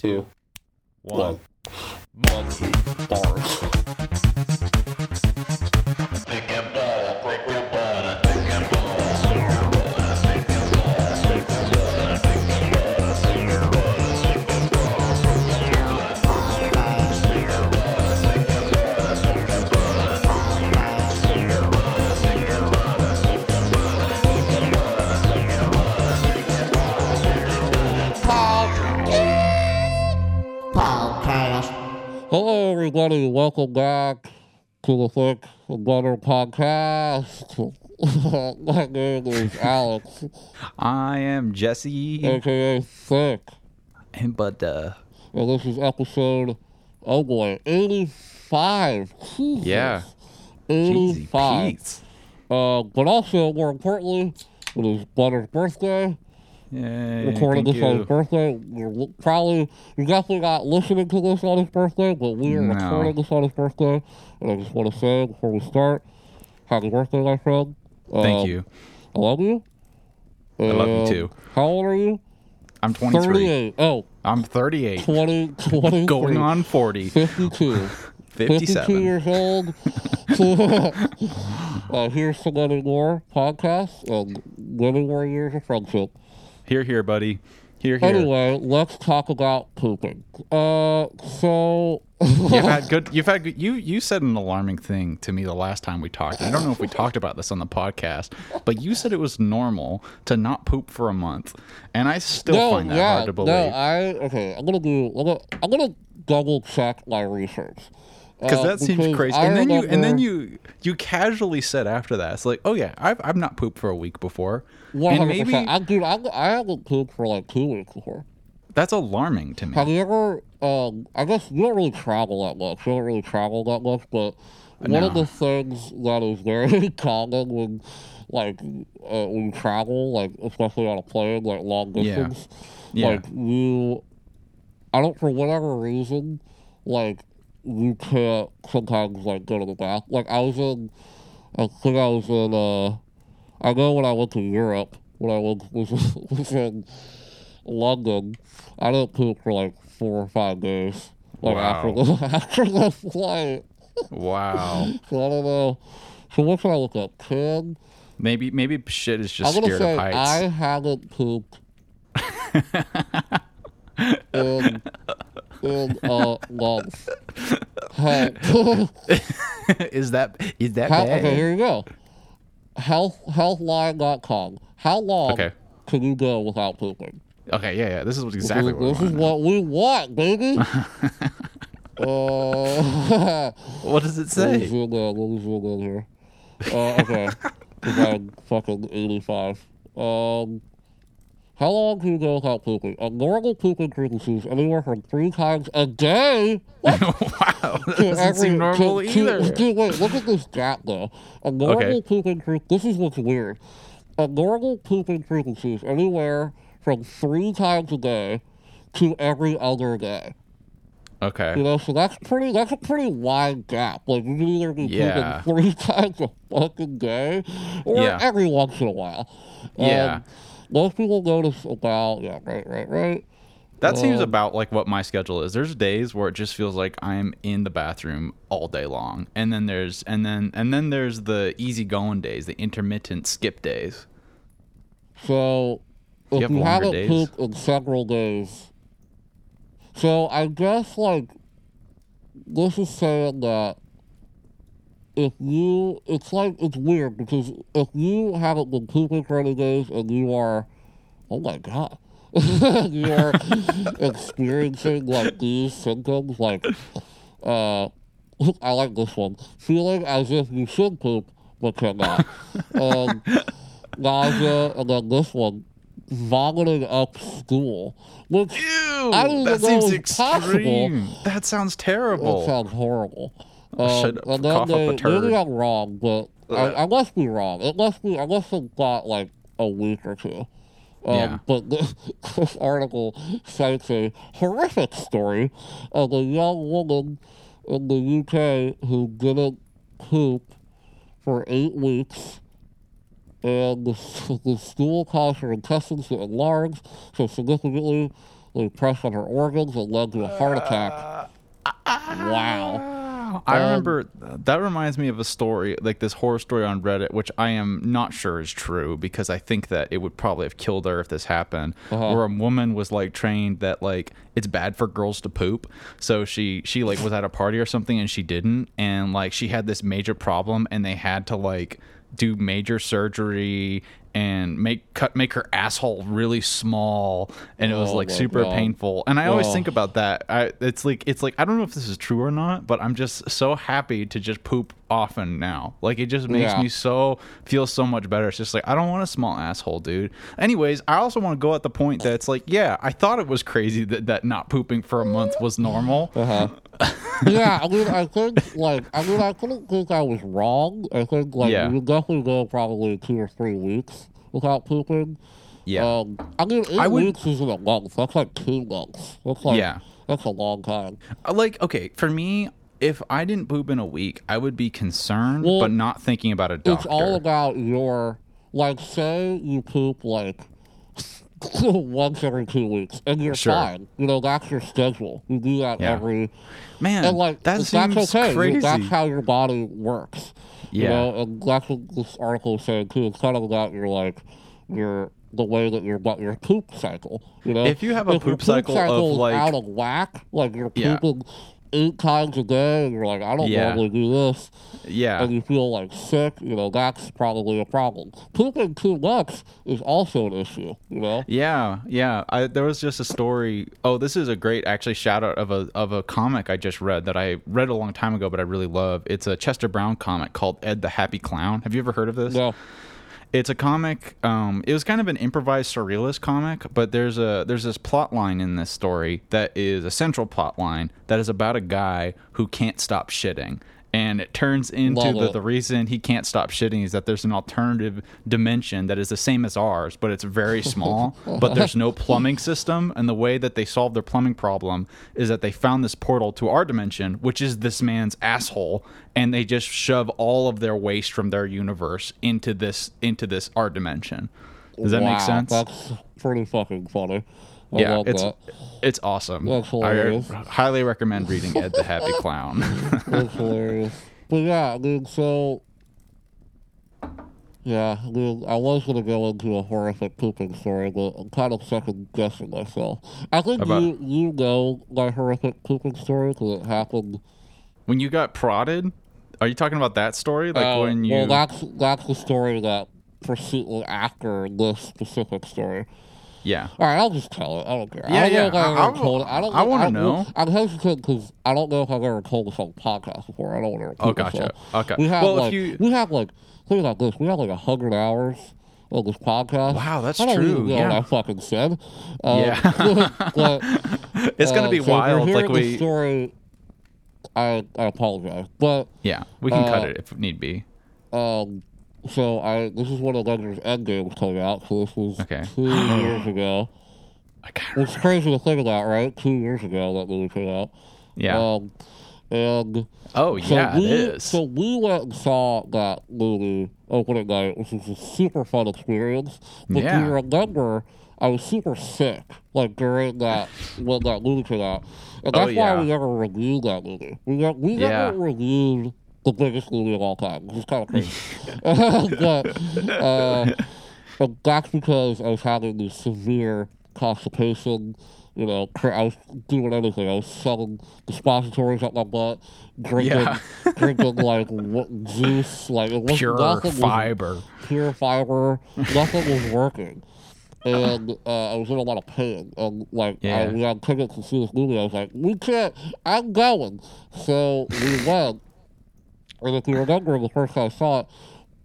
two, One. one. Bars. Hello, everybody. Welcome back to the Thick and Butter podcast. My name is Alex, I am Jesse. aka Thick, And but uh and this is episode, oh boy, 85. Jesus. yeah. 85. Pete's. Uh, but also, more importantly, it is Butter's birthday. Yay, recording thank this on his birthday. You're probably, you're definitely not listening to this on his birthday, but we are No. recording this on his birthday. And I just want to say before we start, happy birthday, my friend. Thank Um, you. I love you. I love you too. How old are you? I'm 23. 38. Oh, I'm 38. 20, 23. Going on 40. 52. 52 years old. uh, here's to many more podcasts and many more years of friendship. Here, here, buddy. Here, here. Anyway, let's talk about pooping. Uh, so You've had good. You've had good. You you said an alarming thing to me the last time we talked. I don't know if we talked about this on the podcast, but you said it was normal to not poop for a month, and I still no, find that yeah, hard to believe. no, I okay. I'm gonna do. I'm gonna, I'm gonna double check my research because Uh, that seems because crazy. I And then you and then you you casually said after that, it's like, oh yeah, I've I've not pooped for a week before, One and maybe. I dude, I, I haven't pooped for like two weeks before. that's alarming to me. Have you ever? Um, I guess you don't really travel that much. You don't really travel that much, but one of the things that is very common when, like, uh, when you travel, like especially on a plane, like long Yeah. distance, Yeah. like you, I don't for whatever reason, like you can't sometimes like go to the bath. Like I was in, I think I was in. uh I know when I went to Europe, when I went, was, was in London, I didn't poop for like four or five days. Like after Wow. the after the flight. Wow. So I don't know. So what should I look up? Can Maybe maybe shit is just I'm scared say of heights. I haven't pooped in in a month. Help. is that is that How, bad? okay, here you go. Health healthline.com. How long Okay. can you go without pooping? Okay, yeah, yeah. This is exactly what we this is know. what we want, baby. uh, What does it let me say? zoom in. Let me zoom in here. Uh, okay, I'm fucking eighty-five. Um, how long can you go without pooping? A normal pooping frequency is anywhere from three times a day. Wow, that to doesn't every- seem normal to- to- either. Wait, look at this gap though. A normal Okay. pooping frequency. This is what's weird. A normal pooping frequency is anywhere from three times a day to every other day. Okay. You know, so that's pretty. That's a pretty wide gap. Like you can either be Yeah. pooping three times a fucking day, or Yeah. every once in a while. Yeah. Um, Most people notice about yeah, right, right, right. that seems um, about like what my schedule is. There's days where it just feels like I'm in the bathroom all day long, and then there's and then and then there's the easy going days, the intermittent skip days. So You if have you, haven't days? pooped in several days, so I guess like this is saying that if you, it's like it's weird because if you haven't been pooping for any days and you are, oh my god, you are experiencing like these symptoms, like uh, I like this one, feeling as if you should poop but cannot. um, nausea, and then this one, vomiting up stool. Which Ew, I didn't that know seems was possible. extreme. That sounds terrible. that sounds horrible. I Um, and then they, maybe I'm wrong, but I, I must be wrong. It must be. I must have got like a week or two. Um, Yeah. But this, this article cites a horrific story of a young woman in the UK who didn't poop for eight weeks, and the, the stool caused her intestines to enlarge so significantly They pressed on her organs and led to a heart attack. Wow. I Um, remember that reminds me of a story, like this horror story on Reddit, which I am not sure is true because I think that it would probably have killed her if this happened. Uh-huh. Where a woman was like trained that like it's bad for girls to poop, so she she like was at a party or something and she didn't, and like she had this major problem and they had to like do major surgery and make cut make her asshole really small and it was Oh like super painful. And i always think about that. I, it's like it's like i don't know if this is true or not but i'm just so happy to just poop often now. Like it just makes Yeah. me so feel so much better. It's just like i don't want a small asshole dude. Anyways i also want to go at the point that it's like yeah i thought it was crazy that, that not pooping for a month was normal. Uh-huh. yeah, I mean, I think, like, I mean, I couldn't think I was wrong. I think, like, Yeah. you definitely go probably two or three weeks without pooping. yeah Um, I mean, eight I would- weeks isn't a month. That's like two months. That's like, Yeah. that's a long time. Uh, like okay for me if i didn't poop in a week i would be concerned Well, but not thinking about a doctor It's all about your, like, say you poop, like, once every two weeks, and you're Sure. fine. You know, that's your schedule. You do that Yeah. every man and like that that's seems okay. You- crazy That's how your body works. You Yeah. know, and that's what this article is saying too. It's kind of about your like your the way that your bu- your poop cycle. You know, If you have a If your poop cycle of, is like- out of whack, like you're Yeah. Eight times a day, and you're like, I don't Yeah. normally do this, yeah and you feel like sick. You know, that's probably a problem. Pooping too much is also an issue. You know. Yeah, yeah. I, there was just a story. Oh, this is a great actually shout out of a of a comic I just read that I read a long time ago, but I really love. It's a Chester Brown comic called Ed the Happy Clown. Have you ever heard of this? No. It's a comic. Um, it was kind of an improvised surrealist comic, but there's a there's this plot line in this story that is a central plot line that is about a guy who can't stop shitting. And it turns into the, the reason he can't stop shitting is that there's an alternative dimension that is the same as ours, but it's very small. but there's no plumbing system, and the way that they solve their plumbing problem is that they found this portal to our dimension, which is this man's asshole, and they just shove all of their waste from their universe into this into this our dimension. Does that wow, make sense? That's pretty fucking funny. I yeah, love it's that. it's awesome. I highly recommend reading Ed the Happy Clown. That's hilarious. But yeah, I mean, so yeah, I I was gonna go into a horrific pooping story, but I'm kind of second guessing myself. I think About- you you know my horrific pooping story because it happened. when you got prodded, are you talking about that story? Like uh, when you well, that's that's the story that pursued after this specific story. Yeah. All right, I'll just tell it. I don't care. Yeah, I don't yeah, know if I've I- ever I- told it. I don't. I wanna know. I'm hesitant because I don't know if I've ever told this on the podcast before. I don't want to. Oh, gotcha. Okay. We have Well, if like you- we have like think about this. We have like a hundred hours of this podcast. Wow, that's I don't true, Even know yeah. what I fucking said. Um, Yeah. but It's gonna uh, be so if wild. Like we. story. I I apologize, but Yeah, we can cut uh, it if need be. um, so I this is when Avengers Endgame was coming out. So this was Okay. two years ago. I can't It's crazy to think about, right? Two years ago that movie came out. Yeah. Um, and oh so yeah, we, it is. So we went and saw that movie opening night, which was a super fun experience. But Yeah. you remember, I was super sick, like during that when that movie came out, and Oh, that's why we never reviewed that movie. We ne- we Yeah. never reviewed the biggest movie of all time, which is kind of crazy. but uh, but that's because I was having this severe constipation. You know, I was doing anything. I was selling suppositories up my butt, drinking, Yeah. drinking like what, juice. Like it was Pure nothing was fiber. pure fiber. Nothing was working. And uh, I was in a lot of pain. And like, I, Yeah. we had tickets to see this movie. I was like, we can't, I'm going. So we went. And if you remember the first time I saw it,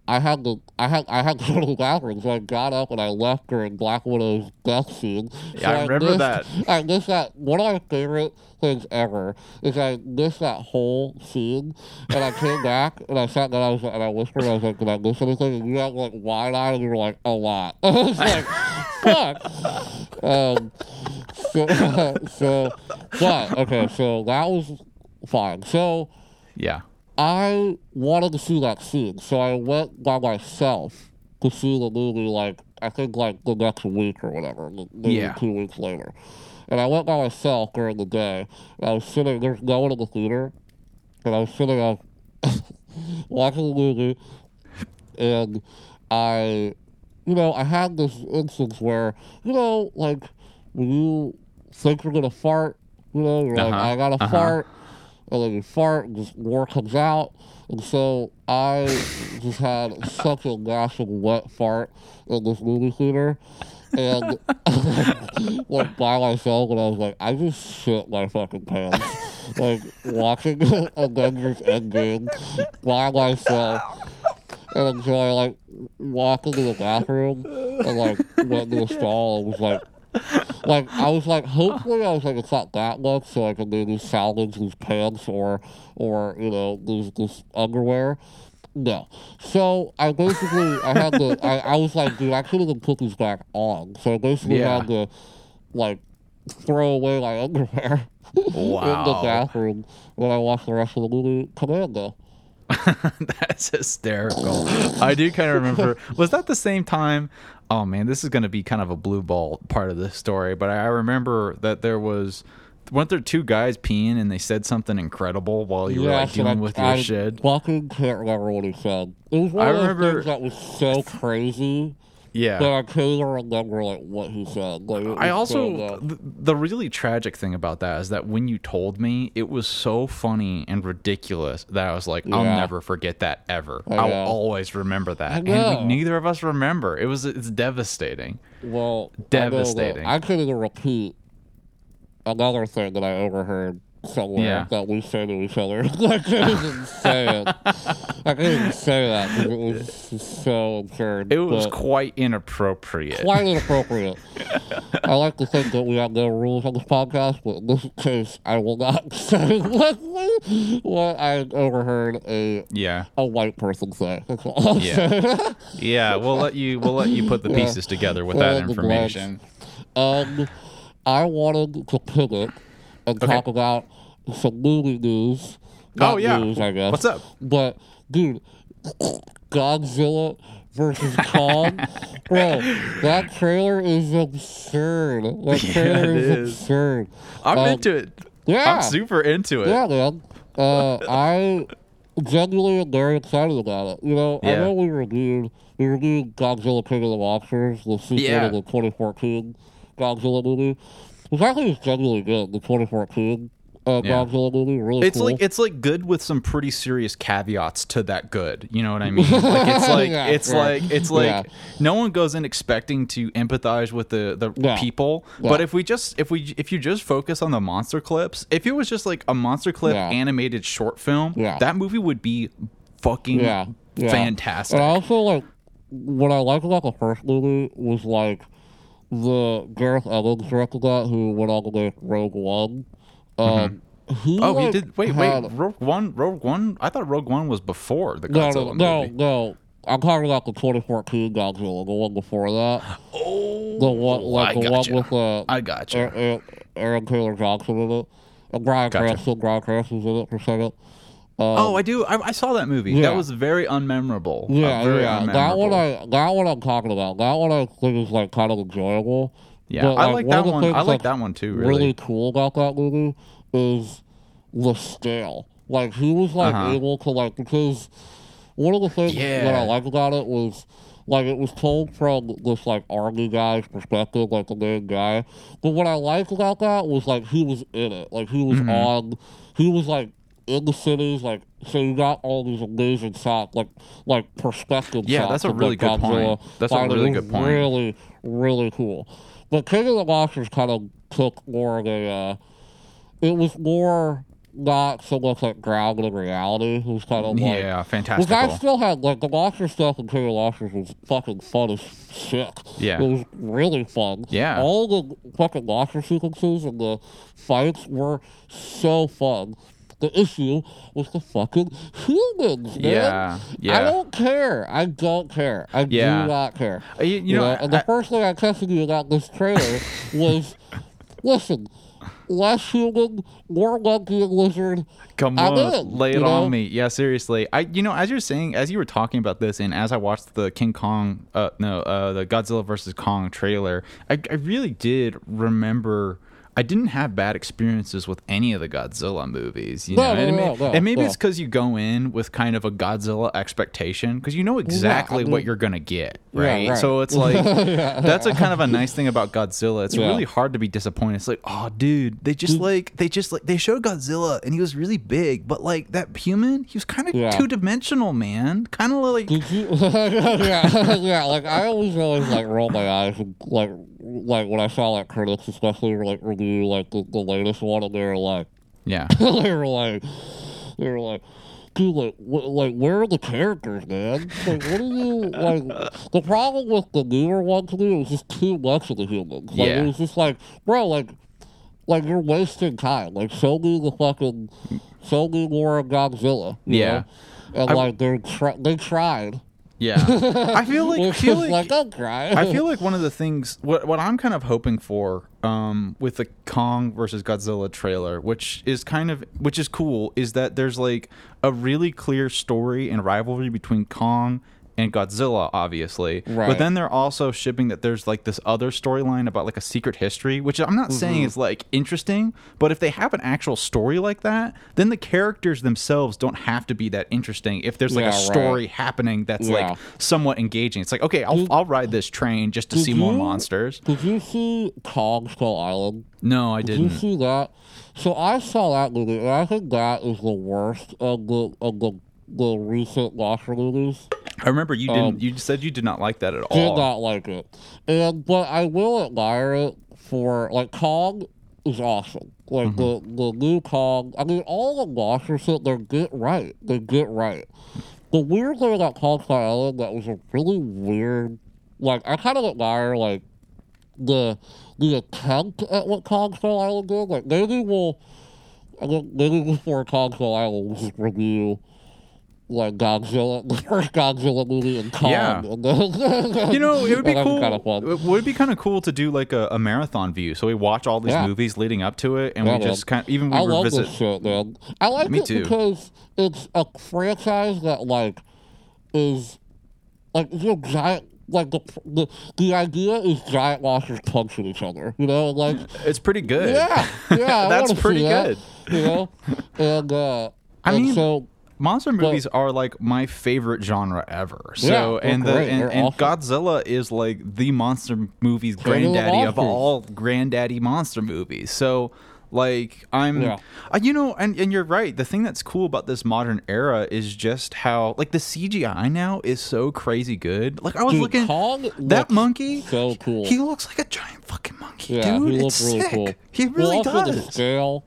I had to, I had, I had to go to the bathroom. So I got up and I left during Black Widow's death scene. Yeah, So I remember missed- that. I missed that. One of my favorite things ever is I missed that whole scene, and I came back and I sat down. I was and I whispered. and I was like, "Did I miss anything?" And you had like wide eyed, and you were like, "A lot." I was like, "Fuck." Um, so, so, but okay, so that was fine. So Yeah. I wanted to see that scene, so I went by myself to see the movie. Like I think like the next week or whatever, maybe Yeah. two weeks later. and I went by myself during the day. And I was sitting, there's no one in the theater, and I was sitting on watching the movie, and I, you know, I had this instance where, you know, like when you think you're gonna fart, you know, you're like, Uh-huh, I gotta uh-huh. fart, and then you fart, and just more comes out. And so I just had such a gnashing wet fart in this movie theater. And like by myself and I was like, I just shit my fucking pants. like watching Avengers Endgame by myself. And then so I like walked into the bathroom and like went to the stall and was like like I was like hopefully I was like it's not that much so I can maybe salvage these pants or or you know these this underwear. No. So I basically I had to I, I was like, dude, I could have put these back on. So I basically Yeah. had to like throw away my underwear in the bathroom when I watched the rest of the movie Commando. That's hysterical. I do kind of remember. Was that the same time? Oh man, this is going to be kind of a blue ball part of the story, but I remember that there was. Weren't there two guys peeing and they said something incredible while you were like dealing I, with your I shit? fucking can't remember what he said. It was one I of those remember- things that was so crazy Yeah. I can't remember like what he said. Like, I also the, the really tragic thing about that is that when you told me, it was so funny and ridiculous that I was like, I'll Yeah. never forget that ever. I I'll always remember that. And we, neither of us remember. It was it's devastating. Well, I Devastating. I couldn't even repeat another thing that I overheard somewhere Yeah. that we say to each other. I couldn't even say it. I couldn't say that because it was so absurd. It was quite inappropriate. quite inappropriate. I like to think that we have no rules on this podcast, but in this case, I will not say what, what I overheard a Yeah. a white person say. That's all. I'll Yeah. Yeah, we'll let you we'll let you put the Yeah. pieces together with Fill that information. Um, I wanted to pivot and Okay. talk about some movie news. Oh, Not yeah. news, I guess. What's up? But dude, Godzilla versus Kong, bro, that trailer is absurd. That trailer it is, is. absurd. I'm Um, into it. Yeah, I'm super into it. yeah, man. Uh, I genuinely am very excited about it. You know, I know we reviewed we reviewed Godzilla King of the Monsters, the sequel Yeah. to the 2014 Godzilla movie, which I think is genuinely good. The 2014 uh, Yeah. Really It's cool. like it's like good with some pretty serious caveats to that good. You know what I mean? Like it's like Yeah, it's sure. like it's like Yeah. no one goes in expecting to empathize with the the Yeah. people. Yeah. But if we just if we if you just focus on the monster clips, if it was just like a monster clip Yeah. animated short film, Yeah. that movie would be fucking yeah, yeah. fantastic. And I also like what I like about the first movie was like the Gareth Evans directed that, who went on to make Rogue One. Um, he, Oh, he did. Wait, wait. Rogue One. Rogue One. I thought Rogue One was before the No, Godzilla no, no, movie. no. I'm talking about the 2014 Godzilla, the one before that. Oh, The one, like I the gotcha. one with uh, I gotcha. Aaron, Aaron, Taylor Johnson in it. And Bryan Gotcha. Cranston, Bryan Cranston's in it for a second. oh, I do. I, I saw that movie. Yeah. That was very unmemorable. Uh, Yeah, very yeah. That one, unmemorable. I that one I'm talking about. That one I think is like kind of enjoyable. Yeah, But, I like one that one. I like that one too. Really, Really. cool about that movie is the scale. Like he was like Uh-huh. able to like because one of the things that I like about it was like it was told from this like army guy's perspective, like the main guy. But what I liked about that was like he was in it. Like he was Mm-hmm. on he was like in the cities, like so you got all these amazing shots, like like perspective Yeah, shots. that's a really like, good point. Godzilla That's a really good point. Really, really cool. But King of the Monsters kind of took more of a. Uh, it was more not so much like grounded in reality. It was kind of like. yeah, Which I still had like the monster stuff in King of the Monsters was fucking fun as shit. Yeah. it was really fun. Yeah. all the fucking monster sequences and the fights were so fun. The issue was the fucking humans, man. Yeah, yeah. I don't care. I don't care. I Yeah. do not care. Uh, you- you know, and the I- first thing I texted you about this trailer was, listen, less human, more monkey and lizard. Come I'm on, in, lay it know? on me. Yeah, seriously. I, you know, as you're saying, as you were talking about this, and as I watched the King Kong, uh, no, uh, the Godzilla versus Kong trailer, I, I really did remember I didn't have bad experiences with any of the Godzilla movies. You No, know, no, and, no, and maybe it's because you go in with kind of a Godzilla expectation because you know exactly mean- what you're gonna get, Yeah, right? right. So it's like that's a kind of a nice thing about Godzilla. It's Yeah. really hard to be disappointed. It's like, oh, dude, they just mm. like they just like they showed Godzilla and he was really big, but like that human, he was kind of Yeah. two dimensional, man. Kind of like yeah, yeah. Like I always always like roll my eyes and like like when I saw like critics, especially like review like the, the latest one, and they were like, yeah. they were like, they were like. Dude, like, wh- like, where are the characters, man? Like, what are you like? The problem with the newer one to me was just too much of the humans. Like, Yeah. it was just like, bro, like, like you're wasting time. Like, show me the fucking, show me more of Godzilla. you Yeah. know? And I- like they're try- they tried. Yeah. I feel like I feel like like, don't cry. I feel like one of the things what what I'm kind of hoping for um with the Kong versus Godzilla trailer, which is kind of which is cool, is that there's like a really clear story and rivalry between Kong and Godzilla, obviously. But then they're also shipping that there's like this other storyline about like a secret history, which I'm not saying Mm-hmm. is like interesting, but if they have an actual story like that, then the characters themselves don't have to be that interesting. If there's like Yeah, a right. story happening that's Yeah. like somewhat engaging. It's like, okay, I'll, Did- I'll ride this train just to see more monsters. Did you see Kong Skull Island? No, I Did you didn't. see that? So I saw that movie, and I think that is the worst of the of the, the recent monster movies. I remember you Um, didn't. You said you did not like that at all. Did not like it, and but I will admire it for like Kong is awesome. Like Mm-hmm. the the new Kong. I mean, all the monster shit they get right. They get right. The weird thing about Kong Skull Island that was a really weird. Like I kind of admire like the the attempt at what Kong Skull Island did. Like maybe we'll. I think maybe before Kong Skull Island, review like Godzilla, the first Godzilla movie and Kong. Yeah. You know, it would be cool. Kind of. It would be kind of cool to do like a, a marathon view. So we watch all these Yeah. movies leading up to it, and Yeah, we man. just kind of even we I love revisit. this shit, man. I like Me it too. because it's a franchise that like is like you know giant. Like the, the the idea is giant monsters punching each other, you know, like It's pretty good. yeah, yeah, That's pretty that, good. you know, and uh, I and mean, so Monster movies are like my favorite genre ever. So Yeah, and the great. and, They're and. Godzilla is like the monster movies of the granddaddy of monsters. all granddaddy monster movies. So like I'm Yeah. uh, you know and, and you're right. The thing that's cool about this modern era is just how like the CGI now is so crazy good. Like I was Dude, looking Kong that monkey so cool. He looks like a giant fucking monkey, yeah, dude. he it's looks really sick. cool. He really Well, really also The does. scale.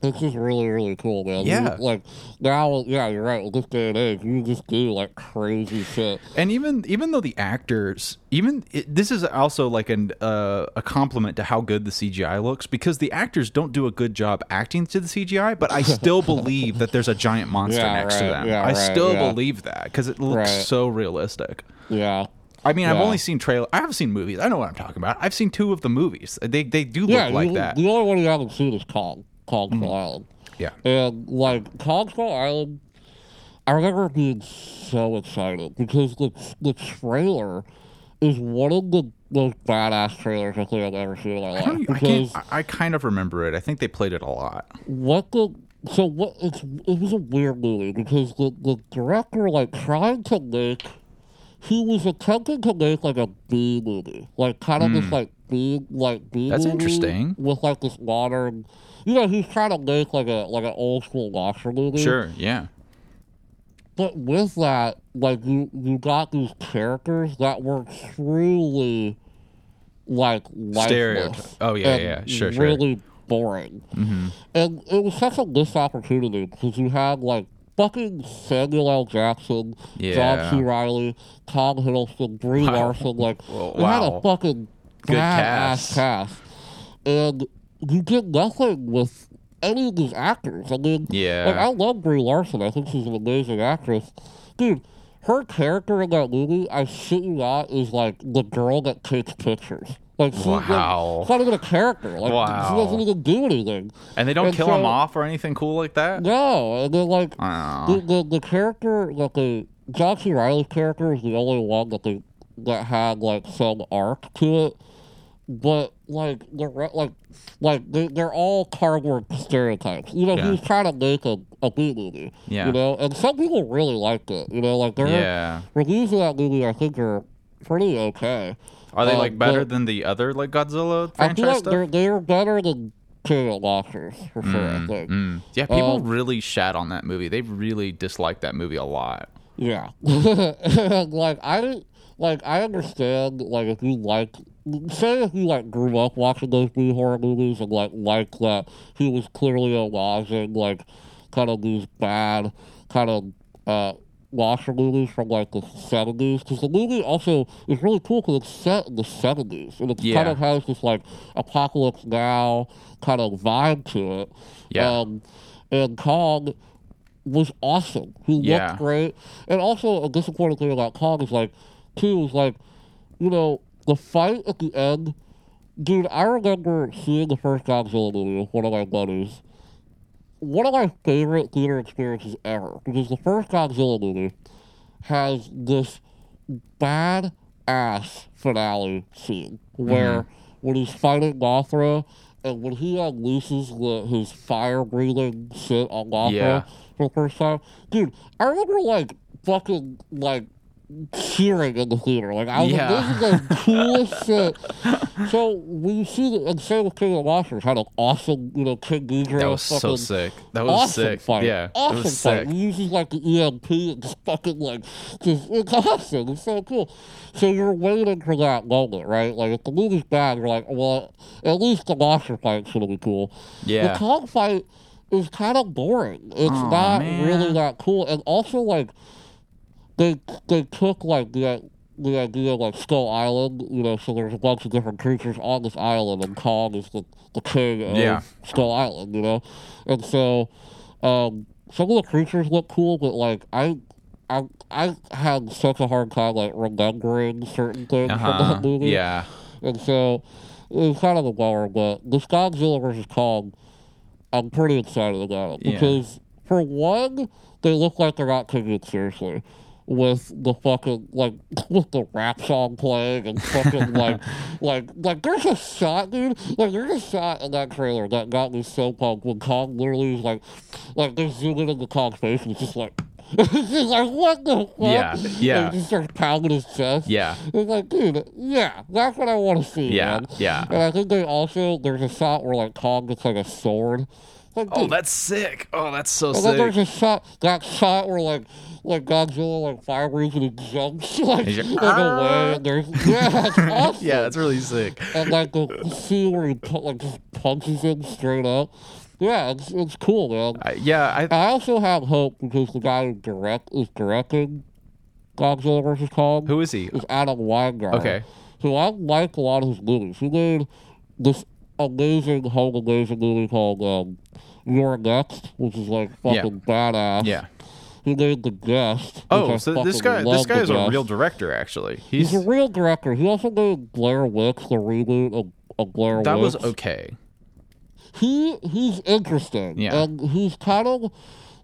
It's just really, really cool, man. You- Yeah. like now, yeah, you're right. With this day and age, you just do like crazy shit. And even even though the actors, even it, this is also like an uh, a compliment to how good the CGI looks because the actors don't do a good job acting to the CGI, but I still believe that there's a giant monster Yeah, next to them. Yeah, I right, still yeah. believe that because it looks Right. so realistic. Yeah. I mean, I've only seen trailer. I haven't seen movies. I know what I'm talking about. I've seen two of the movies. They they do look Yeah, like you- that. The only one you haven't seen is Kong, Kong Skull Island. yeah. And like Kong Skull Island, I remember being so excited because the the trailer is one of the most badass trailers I think I've ever seen in my I, life. I, because I I kind of remember it. I think they played it a lot. what the so what it's it was a weird movie because the the director like trying to make he was attempting to make like a B movie, like kind of this like B like B. That's movie interesting. With like this modern, you know, he's trying to make like a like an old school monster movie. Sure. Yeah. But with that, like you you got these characters that were truly like lifeless. oh, yeah, yeah, sure, sure. really boring. Mm-hmm. And it was such a missed opportunity because you had like fucking Samuel L. Jackson, Yeah. John C. Reilly, Tom Hiddleston, Brie Wow. Larson. Like, you had a fucking Good cast. cast. And you did nothing with any of these actors. I mean, Yeah. like, I love Brie Larson. I think she's an amazing actress. Dude, her character in that movie, I shit you not, is like the girl that takes pictures. Like, she, like, Wow. it's not even a character. Like, Wow. she doesn't even do anything. And they don't And kill so- him off or anything cool like that. No, and then like the, the the character that the C. Reilly's character is the only one that they that had like some arc to it. But like the re- like like they, they're all cardboard stereotypes. You know, Yeah. he was trying to make a a B movie. Yeah. You know, and some people really liked it. You know, like there Yeah. reviews of that movie I think are pretty okay. Are they like better than the other like Godzilla franchise stuff? they're they're better than King of Monsters for sure. I think. Mm. Yeah, people Um, really shat on that movie. They really disliked that movie a lot. Yeah, And, like I like I understand like if you like say if you like grew up watching those B horror movies and like like that he was clearly homaging like kind of these bad kind of uh monster movies from like the seventies because the movie also is really cool because it's set in the seventies and it kind of has this like apocalypse now kind of vibe to it. Yeah. Um, and Kong was awesome. He Yeah. looked great. And also a disappointing thing about Kong is like, too, is like, you know, the fight at the end. Dude, I remember seeing the first Godzilla movie with one of my buddies. One of my favorite theater experiences ever because the first Godzilla movie has this bad ass finale scene where mm-hmm. when he's fighting Mothra and when he unleashes the, his fire breathing shit on Mothra Yeah. for the first time, dude, I remember like fucking like cheering in the theater. Like I was Yeah. like, this is the coolest shit. So when you see the and same with King of the Monsters had an awesome, you know, King Ghidorah That was so fucking sick. That was awesome sick. fight. Yeah, awesome it was fight. sick. He uses like the EMP and just fucking like, just it's awesome. It's so cool. So you're waiting for that moment, right? Like if the movie's bad, you're like, well, at least the monster fight's gonna be cool. Yeah. The Kong fight is kind of boring. It's Aw, not man. really that cool, and also like they they took like the the idea of like Skull Island, you know, so there's a bunch of different creatures on this island, and Kong is the the king of Yeah. Skull Island, you know, and so um, some of the creatures look cool, but like I. I I had such a hard time like remembering certain things from Uh-huh. that movie. Yeah. And so it was kind of a bummer, but this Godzilla versus Kong, I'm pretty excited about it Yeah. because for one, they look like they're not taking it seriously. With the fucking like with the rap song playing and fucking like like like there's a shot, dude. Like there's a shot in that trailer that got me so pumped when Kong literally is like like they zoom in on the Kong's face and it's just like just like what the fuck? Yeah, yeah. And he just starts pounding his chest. Yeah. It's like, dude, yeah, that's what I want to see, Yeah, man. yeah. And I think they also there's a shot where like Kong gets like a sword. Like, Oh, dude, that's sick. Oh, that's so and then there's a shot that shot where like like Godzilla like fire breathes and he jumps like, He's like like, away and there's yeah, it's awesome. Yeah, that's really sick. and like the scene where he pu- like just punches him straight up. Yeah, it's it's cool, man. I, yeah, I I also have hope because the guy who direct is directing Godzilla versus Kong who is he? is Adam Wingard. Okay. So I like a lot of his movies. He made this amazing home amazing movie called um, You're Next, which is like Yeah. fucking badass. Yeah. He made The Guest. Oh, so this guy this guy is a Guest. real director actually. He's He's a real director. He also made Blair Witch, the reboot of, of Blair that Witch. was okay. he he's interesting. Yeah. And he's kind of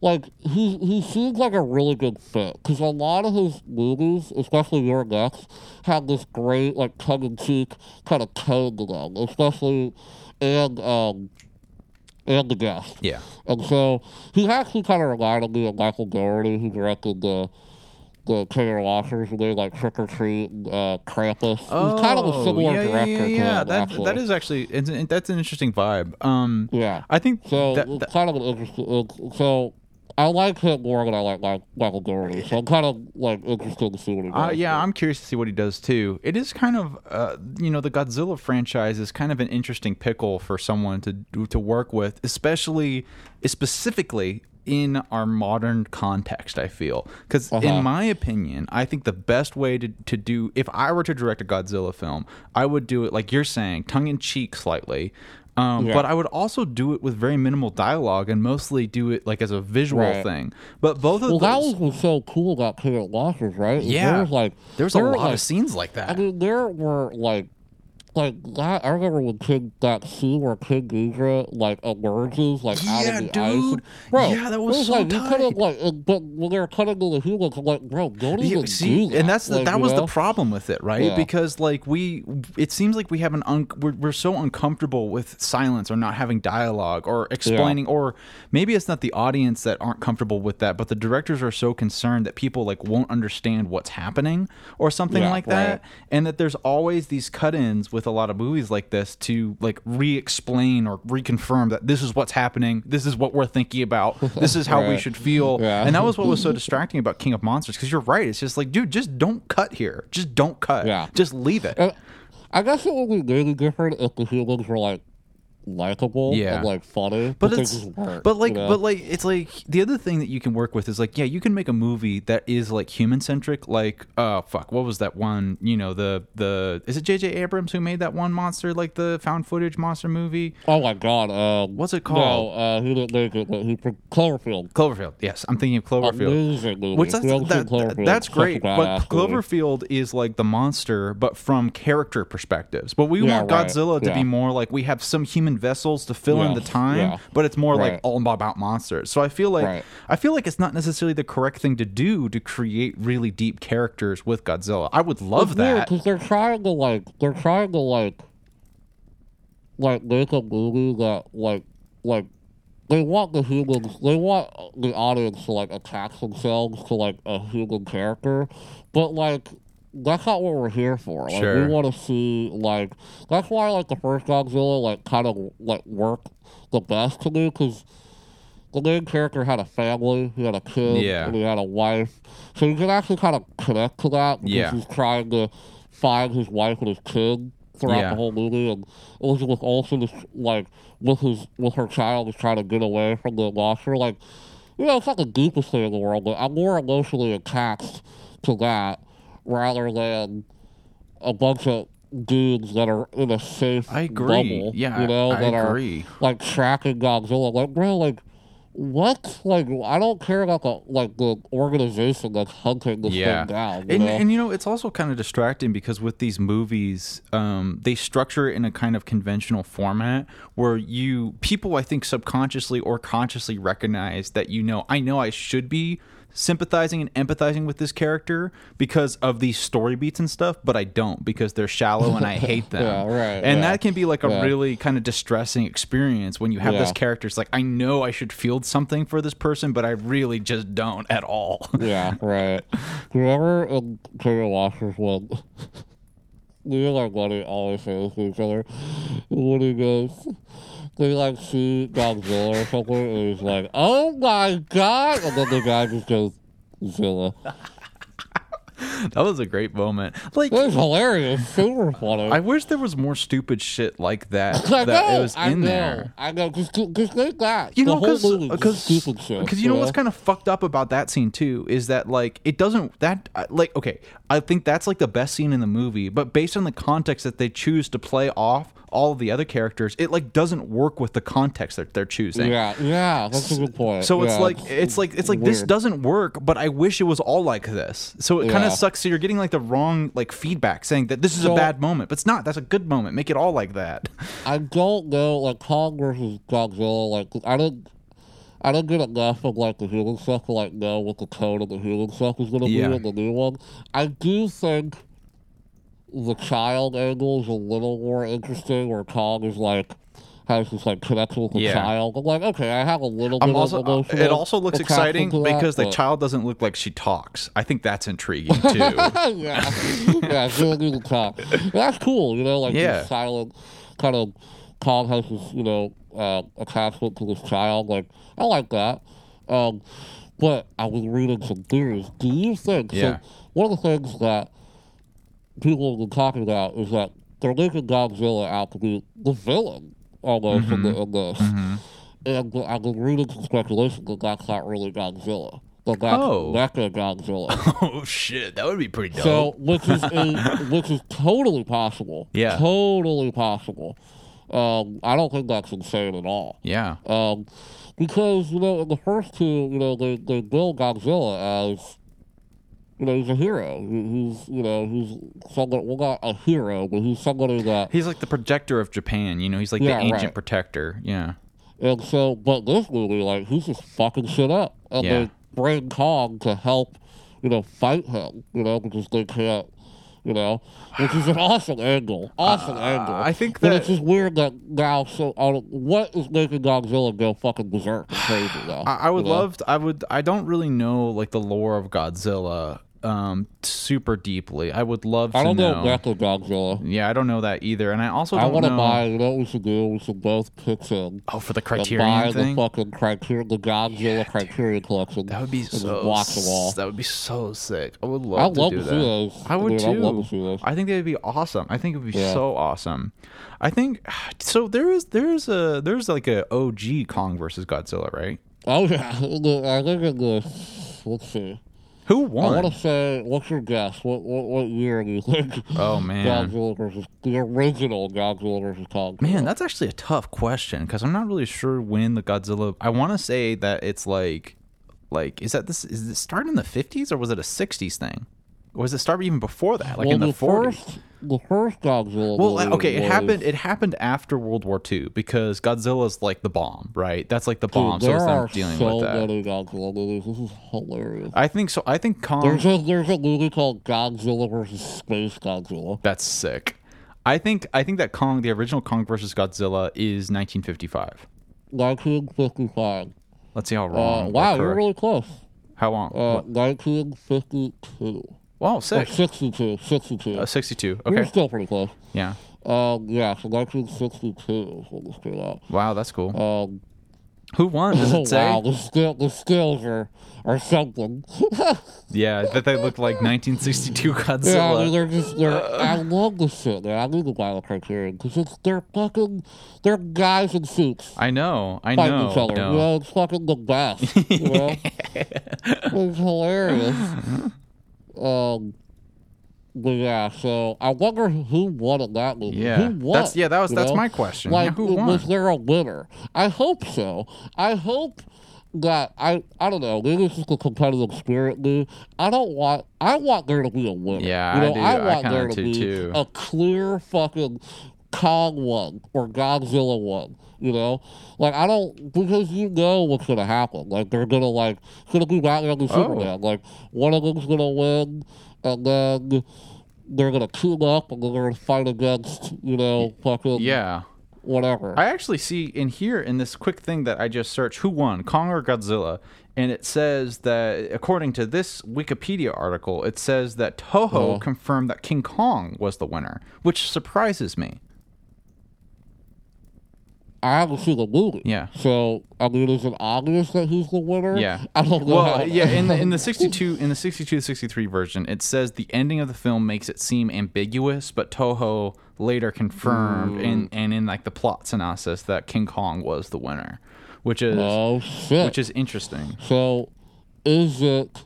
like he he seems like a really good fit because a lot of his movies, especially You're Next, have this great like tongue in cheek kind of tone to them, especially and um and the guest. Yeah. And so he actually kind of reminded me of Michael Dougherty, who directed the the King of Monsters, who made like Trick or Treat and uh, Krampus. he's kind of a similar Oh, yeah, director yeah, yeah. him, That actually. that is actually it's, it- that's an interesting vibe. Um, yeah. I think So that, that- kind of an interesting. It's, so I like him more than I like Michael Dougherty. So I'm kind of like interested to see what he does. Uh, yeah, I'm curious to see what he does too. It is kind of, uh, you know, the Godzilla franchise is kind of an interesting pickle for someone to to work with, especially specifically in our modern context. I feel because, Uh-huh. in my opinion, I think the best way to to do if I were to direct a Godzilla film, I would do it like you're saying, tongue in cheek slightly. Um, Yeah. But I would also do it with very minimal dialogue and mostly do it like as a visual Right. thing. But both of Well, that those, was what's so cool about King of Monsters, right? is Yeah. There was like there's a there were, lot like, of scenes like that. I mean, there were like like that. I remember when King that scene where King Ghidorah like emerges like out Yeah, of the ice. dude. Bro, Yeah, that was was so like you could have tight. like, but when they were cutting to the humans, I'm like, bro, don't Yeah, even see, do that. and that's the, Like, that you was the problem with it, right? Yeah. Because like we, it seems like we have an un, we're, we're so uncomfortable with silence or not having dialogue or explaining, or maybe it's not the audience that aren't comfortable with that, but the directors are so concerned that people like won't understand what's happening or something Yeah, like that, right. and that there's always these cut-ins with a lot of movies like this to like re-explain or reconfirm that this is what's happening, this is what we're thinking about, this is how we should feel, Yeah. and that was what was so distracting about King of Monsters because you're right. It's just like, dude, just don't cut here. Just don't cut. Yeah. Just leave it. And I guess it would be really different if the humans were like likable Yeah. and like funny, but they it's weren't, but like you know? but like it's like the other thing that you can work with is like yeah you can make a movie that is like human centric like uh fuck what was that one you know the the is it JJ Abrams who made that one monster like the found footage monster movie oh my god, um, What's it No, called? uh, he didn't make it. But Cloverfield. Cloverfield yes I'm thinking of Cloverfield. Which that's, that, Cloverfield, that's great, but badass movie. Cloverfield is like the monster, but from character perspectives. But we Yeah, want right, Godzilla to yeah. be more like we have some human vessels to fill in the time, yeah. but it's more like all about monsters. So I feel like Right. I feel like it's not necessarily the correct thing to do to create really deep characters with Godzilla. I would love that. because they're trying to like they're trying to like like make a movie that like like they want the humans they want the audience to like attach themselves to like a human character, but like that's not what we're here for. Like Sure. we want to see like that's why like the first Godzilla like kind of like worked the best to me because. The main character had a family, he had a kid, Yeah. and he had a wife. So you can actually kind of connect to that because Yeah. he's trying to find his wife and his kid throughout Yeah. the whole movie, and Elizabeth Olsen is like with his with her child is trying to get away from the monster. Like, you know, it's not the deepest thing in the world, but I'm more emotionally attached to that rather than a bunch of dudes that are in a safe I agree. bubble. Yeah, you know, I that agree. are like tracking Godzilla. Like, bro, like. What? Like, I don't care about the like the organization that's hunting this yeah thing down. And, know? and you know it's also kind of distracting because with these movies um, they structure it in a kind of conventional format where you people i think subconsciously or consciously recognize that you know i know i should be sympathizing and empathizing with this character because of these story beats and stuff but i don't because they're shallow and i hate them Yeah, right, and yeah. that can be like a Yeah. really kind of distressing experience when you have this character it's like i know i should feel something for this person but i really just don't at all Yeah, right. Do you ever in King Watchers when me and my buddy always say this to each other when he goes they like see Godzilla or something and he's like, Oh my god and then the guy just goes Zilla. that was a great moment like It was hilarious, super funny. I wish there was more stupid shit like that I that know, it was I in know, there. I know, because they got You the know, whole movie was because stupid shit. because you know what's kind of fucked up about that scene too is that like it doesn't that uh, like okay I think that's like the best scene in the movie but based on the context that they choose to play off all of the other characters it like doesn't work with the context that they're choosing. Yeah, yeah, that's a good point. So it's like it's like it's like this doesn't work, but I wish it was all like this. So it kind of sucks. So you're getting like the wrong like feedback saying that this is a bad moment, but it's not. That's a good moment. Make it all like that. I don't know, like Kong versus Godzilla. Like I don't. I don't get enough of like the human stuff to like know what the tone of the human stuff is gonna Yeah. be in the new one. I do think the child angle is a little more interesting, where Kong is like has this like connection with the Yeah. child. I'm like, okay, I have a little bit I'm also. of uh, it also looks exciting that, because the child doesn't look like she talks. I think that's intriguing too. yeah, yeah, she doesn't even talk. That's cool, you know, like Yeah. silent kind of Kong has this, you know, uh, attachment to this child. Like, I like that. Um, but I was reading some theories. Do you think? Yeah. So one of the things that people have been talking about is that they're making Godzilla out to be the villain almost in, Mm-hmm. the, in this. And I've been reading some speculation that that's not really Godzilla. That that's Oh. Mecha Godzilla. oh shit, that would be pretty dope. So, which is a, which is totally possible. Yeah. totally possible. Um, I don't think that's insane at all. yeah, Um, because you know, in the first two, you know, they they build Godzilla as, you know, he's a hero. He- He's, you know, he's somebody, well, not a hero, but he's somebody that, He's like the projector of Japan. You know, he's like Yeah, the ancient right. protector. Yeah. and so, but this movie, like, he's just fucking shit up. And Yeah. they bring Kong to help, you know, fight him, you know, because they can't, you know, which is an awesome angle. Awesome angle. Uh, I think But that- it's just weird that now, so, I don't- what is making Godzilla go fucking berserk crazy now? I, I would you know? love. To, I would. I don't really know like the lore of Godzilla um super deeply. I would love to I don't know. Mecha Godzilla. yeah, I don't know that either, and I also I don't know. I want to know. buy. You know what we should do? We should both pitch in oh, for the and buy Criterion thing. the fucking Criterion, the Godzilla Criterion collection. That would be and just so. watch them all. That would be so sick. I would love I'd to love do to that. see those. I would Dude, too. I'd love to see those. I think that would be awesome. I think it would be Yeah. so awesome. I think so. There is there's a there's like a OG Kong versus Godzilla, right? Oh yeah, I think in the let's see. Who won? I want to say, what's your guess? What what what year do you think? Oh, man. Godzilla versus the original Godzilla versus Kong. Man, that's actually a tough question because I'm not really sure when the Godzilla. I want to say that it's like, like is that this? Is it start in the 50s or was it a 60s thing? Or was it start even before that, like well, in the, 40s? first the first Godzilla. Well, movie okay, it happened. It happened after World War II because Godzilla's like the bomb, right? That's like the bomb. so there them are dealing so with that. many Godzilla movies. This is hilarious. I think so. I think Kong. There's a there's a movie called Godzilla versus Space Godzilla. That's sick. I think I think that Kong, the original Kong versus Godzilla, is 1955. 1955. Let's see how Uh, wrong. or wow, you're really close. How long? Uh, 1952. Wow, Or 62. 62. Uh, 62. You're Okay. still pretty close. Yeah. Um, yeah, so 1962 is when this came out. Wow, that's cool. Um, Who won? Does oh, it say? wow, the, skill, the skills are, are something. Yeah, that they look like 1962 Godzilla. yeah, I mean, they're just, they're, I love this shit, man. I need to buy the Criterion because it's, they're fucking, they're guys in suits. I know. I fighting know. each other. Know. You know, it's fucking the best. You know, it's hilarious. Um, yeah, so I wonder who won in that movie. Yeah. who won? That's- yeah, that was- that's know? my question. Like, Yeah, who was there a winner? I hope so. I hope that I I don't know. Maybe it's just a competitive spirit, dude. I don't want. I want there to be a winner. Yeah, you I know, do. I I want kinda there to be too. a clear fucking Kong one or Godzilla one. You know, like I don't because you know what's gonna happen. Like they're gonna like it's gonna be Batman and Oh. Superman. Like one of them's gonna win, and then they're gonna team up and they're gonna fight against you know fucking Yeah. whatever. I actually see in here in this quick thing that I just searched who won, Kong or Godzilla, and it says that according to this Wikipedia article, it says that Toho Uh. confirmed that King Kong was the winner, which surprises me. I haven't seen the movie. Yeah. So I mean, is it obvious that he's the winner? Yeah. I don't know. Well, yeah, in the in the 62 in the 62 63 version, it says the ending of the film makes it seem ambiguous, but Toho later confirmed in and in like the plot synopsis that King Kong was the winner, which is oh shit. which is interesting. so is it?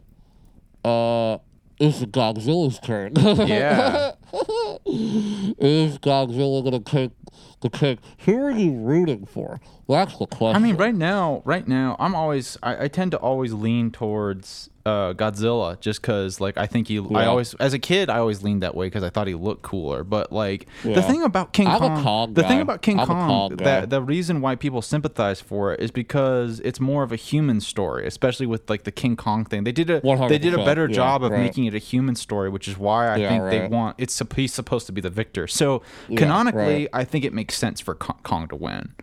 Uh, is it Godzilla's turn? Yeah. is Godzilla gonna take the cake? Who are you rooting for? That's the question. I mean, right now, right now, I'm always, I, I tend to always lean towards uh, Godzilla, just because, like, I think he, I always, as a kid, I always leaned that way because I thought he looked cooler. But like, the thing about King I'm Kong, Kong the thing about King I'm Kong, that the reason why people sympathize for it is because it's more of a human story, especially with like the King Kong thing. They did a, they did a better yeah, job of right. making it a human story, which is why I Yeah, think they want it's he's supposed to be the victor. So canonically, right. I think it makes sense for Kong, Kong to win.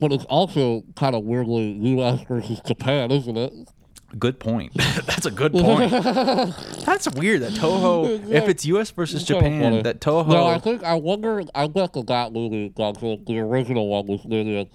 but it's also kind of weirdly U.S. versus Japan, isn't it? Good point. That's a good point. That's weird that Toho, if it's U.S. versus It's kinda Japan, funny. that Toho. No, I think I wonder. I guess that that movie, Godzilla, the original one, was maybe.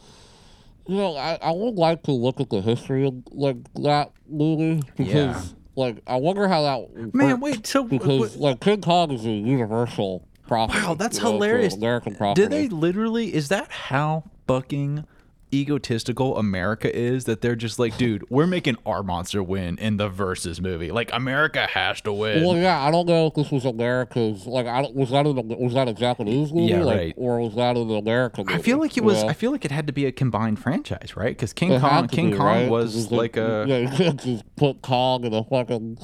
You know, I, I would like to look at the history of like that movie because, Yeah. like, I wonder how that. Man, worked, wait. So because like King Kong is a universal wow, that's you know, it's hilarious. American. Did they literally? Is that how fucking egotistical America is? That they're just like, dude, we're making our monster win in the versus movie. Like America has to win. Well, yeah, I don't know if this was America's. Like, I don't, was that in a, was that a Japanese movie? Yeah, like, right. Or was that an American? Movie? I feel like it was. know? I feel like it had to be a combined franchise, right? Because King It Kong, King be, Kong right? was like they- a. yeah, you can't just put Kong in a fucking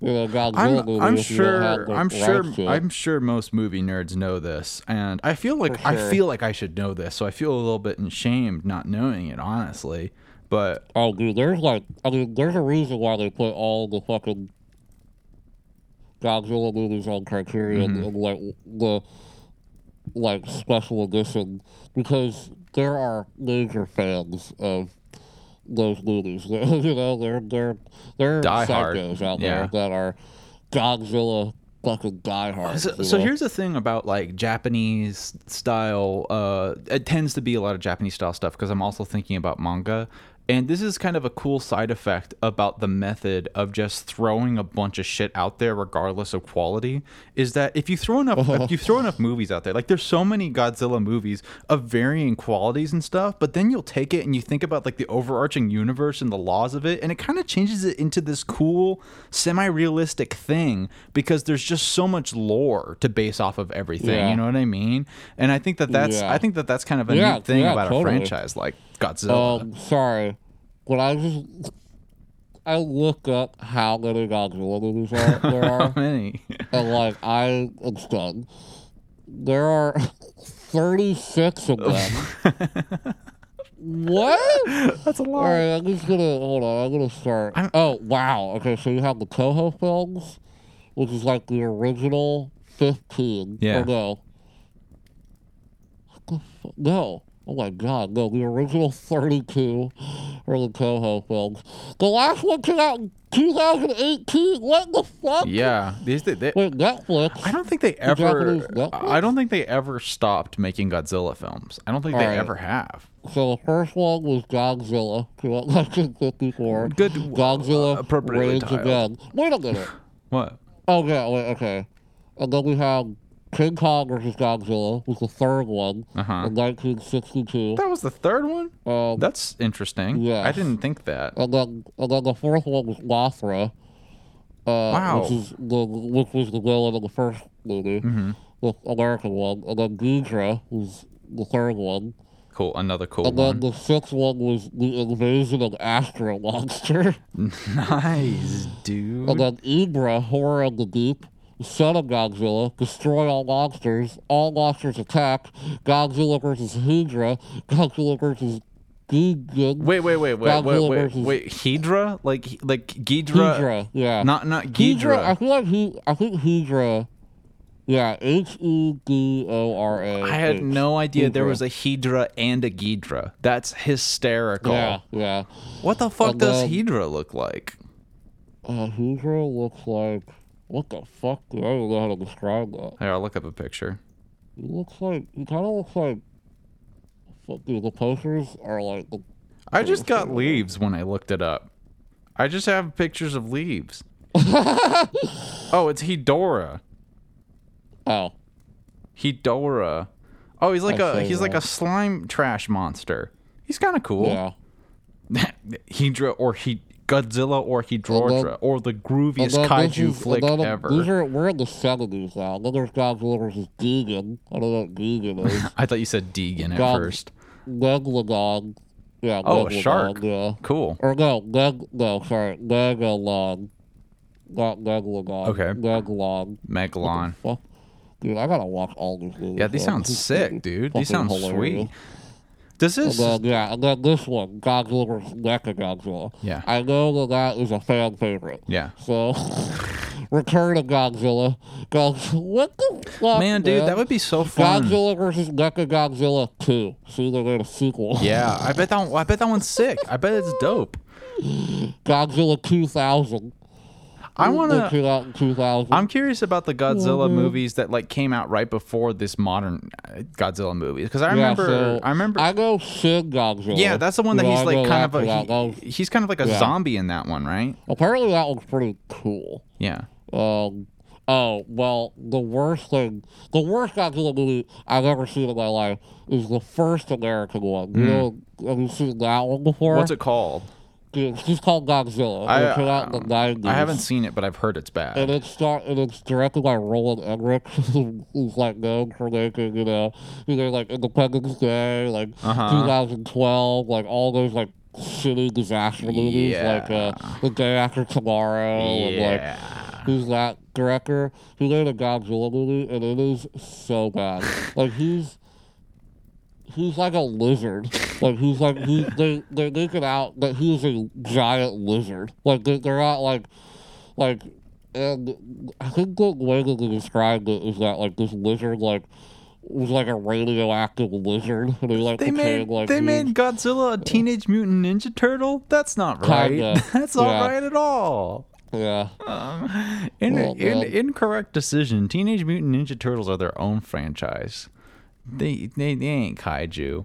you know, Godzilla I'm. I'm have sure. I'm sure. I'm sure most movie nerds know this, and I feel like For I feel like I should know this, so I feel a little bit ashamed not knowing it, honestly. But Oh, dude, there's like, I mean, there's a reason why they put all the fucking Godzilla movies on Criterion Mm-hmm. and like the like special edition because there are major fans of those movies. you know, they're they're they're Die hard. psychos out Yeah. there that are Godzilla fucking diehards. So, so here's the thing about like Japanese style. Uh, it tends to be a lot of Japanese style stuff because I'm also thinking about manga, and this is kind of a cool side effect about the method of just throwing a bunch of shit out there, regardless of quality. Is that if you throw enough, if you throw enough movies out there, like there's so many Godzilla movies of varying qualities and stuff, but then you'll take it and you think about like the overarching universe and the laws of it, and it kind of changes it into this cool, semi-realistic thing because there's just so much lore to base off of everything. Yeah. You know what I mean? And I think that that's Yeah. I think that that's kind of a Yeah, neat thing about totally. a franchise like Godzilla. Um, sorry, but I just I look up how many Godzilla movies are, there How are, many? and like I am stunned. There are thirty six of them. what? That's a lot. right, I'm just gonna hold on. I'm gonna start. I'm- oh wow. Okay, so you have the Toho films, which is like the original fifteen. Yeah. Or no. What the fu- No. Oh my god, no, the original 32 are the Toho films. The last one came out in 2018. What the fuck? Yeah, these they, they, Wait, Netflix. I don't think they ever. Netflix? I don't think they ever stopped making Godzilla films. I don't think they Alright. ever have. So the first one was Godzilla, came out in 1954. Good, uh, Godzilla appropriately Reigns titled. Again. Wait a minute. What? Oh yeah, wait, okay. And then we have King Kong versus Godzilla, was the third one Uh-huh. in 1962. That was the third one. Um, That's interesting. yeah. I didn't think that. and then and then the fourth one was Mothra. Uh, Wow. Which is the which was the villain of the first movie, Mm-hmm. the American one, and then Ghidra was the third one, Cool. Another cool and then one. the sixth one was the invasion of Astro Monster, nice, dude. and then Ebirah, horror of the deep. Son of Godzilla, destroy all monsters, all monsters attack, Godzilla versus Hydra, Godzilla versus Gigan, Wait, wait, wait, wait, wait, Godzilla wait, versus- wait. Hydra, like, like Ghidra, Hydra, yeah. not not Hydra, I Ghidra. feel like he, I think Hydra, yeah, H E D O R A. I had no idea there was a Hydra and a Ghidra. That's hysterical. Yeah, yeah. What the fuck And does then- Hydra look like? Uh, Hydra looks like what the fuck? I don't know how to describe that. Here, I'll look up a picture. He looks like he kind of looks like. Fuck, dude, the posters are like. The, I just got leaves when I looked it up. I just have pictures of leaves. oh, it's Hedora. oh, Hedora. Oh, he's like I a he's like a slime trash monster. He's kind of cool. yeah. Hedra or he Godzilla or Hedora or the grooviest kaiju is- flick then ever. These are we're in the seventies now. Then there's Godzilla versus Gigan. I don't know what Gigan is. I thought you said Deegan at God. first. Megalodon. Yeah. Oh, a Megalodon, shark. Yeah. Cool. Or no, Meg, no, sorry, Megalon. Not Megalodon. Okay. Megalon. Megalon. Dude, I gotta watch all these movies. Yeah, these sound sick, dude. These sound hilarious. sweet. Does And this? then, yeah, and then this one, Godzilla vs. Mechagodzilla. Yeah. I know that that is a fan favorite. Yeah. So, Return of Godzilla. Godzilla. What the fuck? Man, dude, that would be so fun. Godzilla versus Mechagodzilla 2. See, they made a sequel. Yeah, I bet that. I bet that one's sick. I bet it's dope. Godzilla 2000. I They wanna. came out in 2000. I'm curious about the Godzilla movies that like came out right before this modern uh, Godzilla movie because I Yeah, remember. so I remember. I go Shin Godzilla. yeah, that's the one that he's like kind of a. He, he's kind of like a Yeah. zombie in that one, right? apparently, that was pretty cool. Yeah. Um. Oh well, the worst thing, the worst Godzilla movie I've ever seen in my life is the first American one. You know, have you seen that one before? Hmm. What's it called? It's just called Godzilla. I, it came out in the um, nineties. I haven't seen it, but I've heard it's bad. And it's start and it's directed by Roland Emmerich, who's like known for making, you know, you know, like Independence Day, like Uh-huh. 2012, like all those like shitty disaster movies, like uh, The Day After Tomorrow, and like yeah. who's that director? He made a Godzilla movie, and it is so bad. like he's he's like a lizard. Like he's like he, they they make it out that he's a giant lizard. Like they, they're not like like and I think the way that they described it is that like this lizard like was like a radioactive lizard. And he like They became made like they these- made Godzilla a Teenage Mutant Ninja Turtle. That's not right. Kinda, That's not yeah. right at all. yeah. Um, in, Well, in, incorrect decision. Teenage Mutant Ninja Turtles are their own franchise. They they, they ain't kaiju.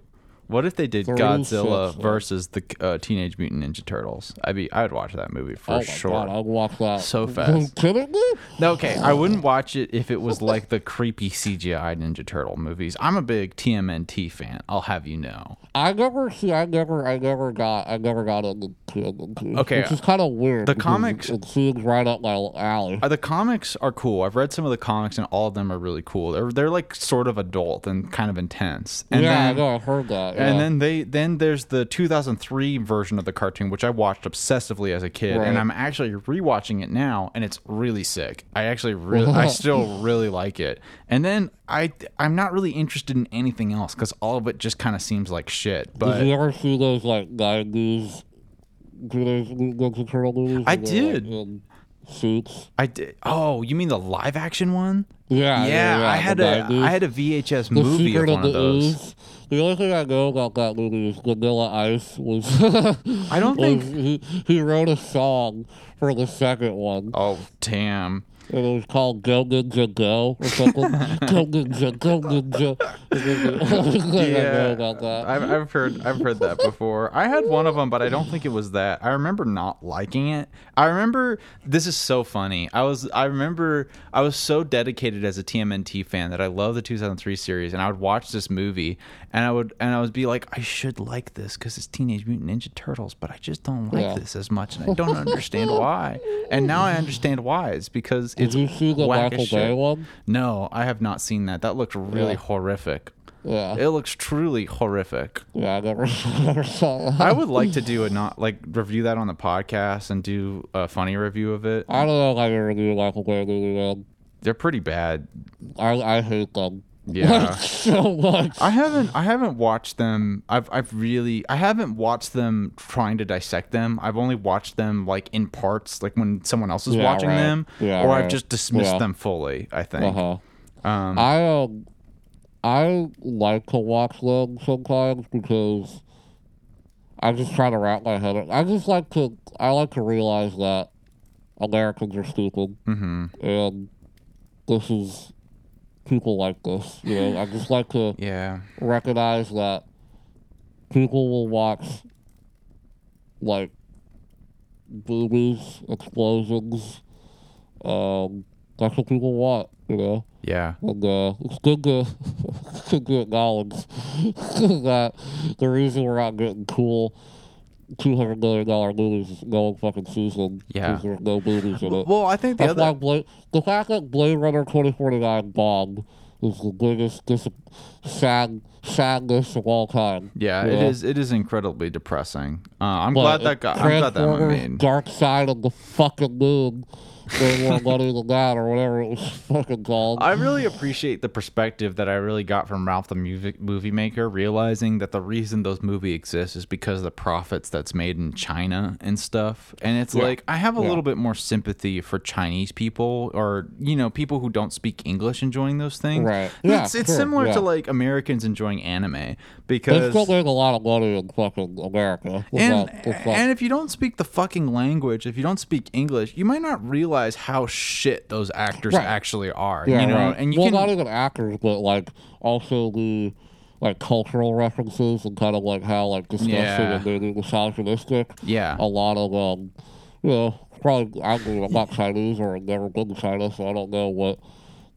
What if they did Three Godzilla versus the uh, Teenage Mutant Ninja Turtles? I'd be I'd watch that movie for oh my sure. god, I'd watch that So fast. No, okay, I wouldn't watch it if it was like the creepy CGI Ninja Turtle movies. I'm a big TMNT fan. I'll have you know. I never see. I never. I never got. I never got into TMNT. Okay, which is kind of weird. the comics- It seems right up my alley. Uh, the comics are cool. I've read some of the comics, and all of them are really cool. They're they're like sort of adult and kind of intense. And yeah, I then, know. I heard that. And then they then there's the 2003 version of the cartoon, which I watched obsessively as a kid, Right. and I'm actually rewatching it now, and it's really sick. I actually really, I still really like it. And then I I'm not really interested in anything else because all of it just kind of seems like shit. Did But you ever see those like nineties Teenage Mutant Ninja Turtle movies? I like, did. in suits. I did. Oh, you mean the live action one? Yeah, Yeah, yeah. I had a 90s. I had a VHS the movie of one the of those. The only thing I know about that movie is Vanilla Ice was. I don't was think- he, he wrote a song for the second one. Oh damn! And it was called Go Ninja Go or something. go Ninja, Go Ninja. I know about that. I've, I've heard I've heard that before. I had one of them, but I don't think it was that. I remember not liking it. I remember this is so funny. I was I remember I was so dedicated as a TMNT fan that I love the 2003 series, and I would watch this movie, and I would and I would be like, I should like this because it's Teenage Mutant Ninja Turtles, but I just don't like Yeah. this as much, and I don't understand why. And now I understand why. It's because it's Did you see the Michael. Bay one? No, I have not seen that. That looked really Yeah. horrific. Yeah. It looks truly horrific. yeah, I never, never saw that. I would like to do a not like review that on the podcast and do a funny review of it. I don't know if I ever knew Michael Bay movie, man. They're pretty bad. I, I hate them. Yeah. so much. I haven't I haven't watched them. I've I've really I haven't watched them trying to dissect them. I've only watched them like in parts, like when someone else is Yeah, watching right. them, Yeah, or I've just dismissed Yeah. them fully. I think. Uh-huh. Um, I um, I like to watch them sometimes because I just try to wrap my head. I just like to. I like to realize that Americans are stupid, hmm and this is people like this. You know, I just like to Yeah. recognize that people will watch like boobies, explosions. Um, that's what people want, you know. Yeah. And uh, it's good to, it's good to acknowledge that the reason we're not getting cool two hundred million dollar movies is no fucking season. Yeah. there's no movies in it. Well, I think the That's other Blade, the fact that Blade Runner twenty forty nine bombed is the biggest dis- sad sadness of all time. Yeah, it know? is. It is incredibly depressing. Uh, I'm But glad that got. I'm glad that one made. Dark Side of the fucking moon. Money than that, or whatever it was fucking called. I really appreciate the perspective that I really got from Ralph the music movie maker, realizing that the reason those movies exist is because of the profits that's made in China and stuff. And it's Yeah. like I have a Yeah. little bit more sympathy for Chinese people or you know people who don't speak English enjoying those things. Right. Yeah, it's it's sure, similar yeah. to like Americans enjoying anime because they still make a lot of money in fucking America. It's and, not- not- and if you don't speak the fucking language, if you don't speak English, you might not realize how shit those actors Right. actually are. yeah, you know, right. and you well, can not even actors, but like also the like cultural references and kind of like how like disgusting Yeah. and maybe misogynistic. yeah. a lot of um, you know, probably I mean I'm not Chinese or I've never been to China, so I don't know what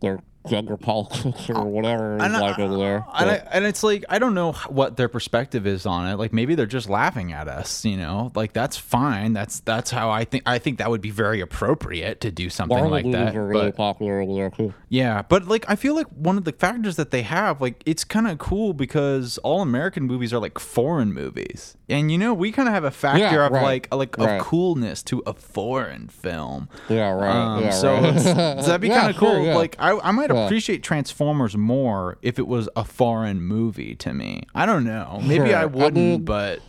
their gender politics or whatever And I- like over there. and, I, and it's like I don't know what their perspective is on it. Like maybe they're just laughing at us, you know. Like that's fine. That's that's how I think. I think that would be very appropriate to do something Marvel like that. are really But popular over there too. yeah, but like I feel like one of the factors that they have, like it's kind of cool because all American movies are like foreign movies, and you know we kind of have a factor Yeah, of right, like like right. of coolness to a foreign film. Yeah, right. Um, yeah, so right. that'd be kind of sure, cool. yeah. Like I, I might Yeah. appreciate Transformers more if it was a foreign movie to me. I don't know. Maybe Sure. I I wouldn't, mean- but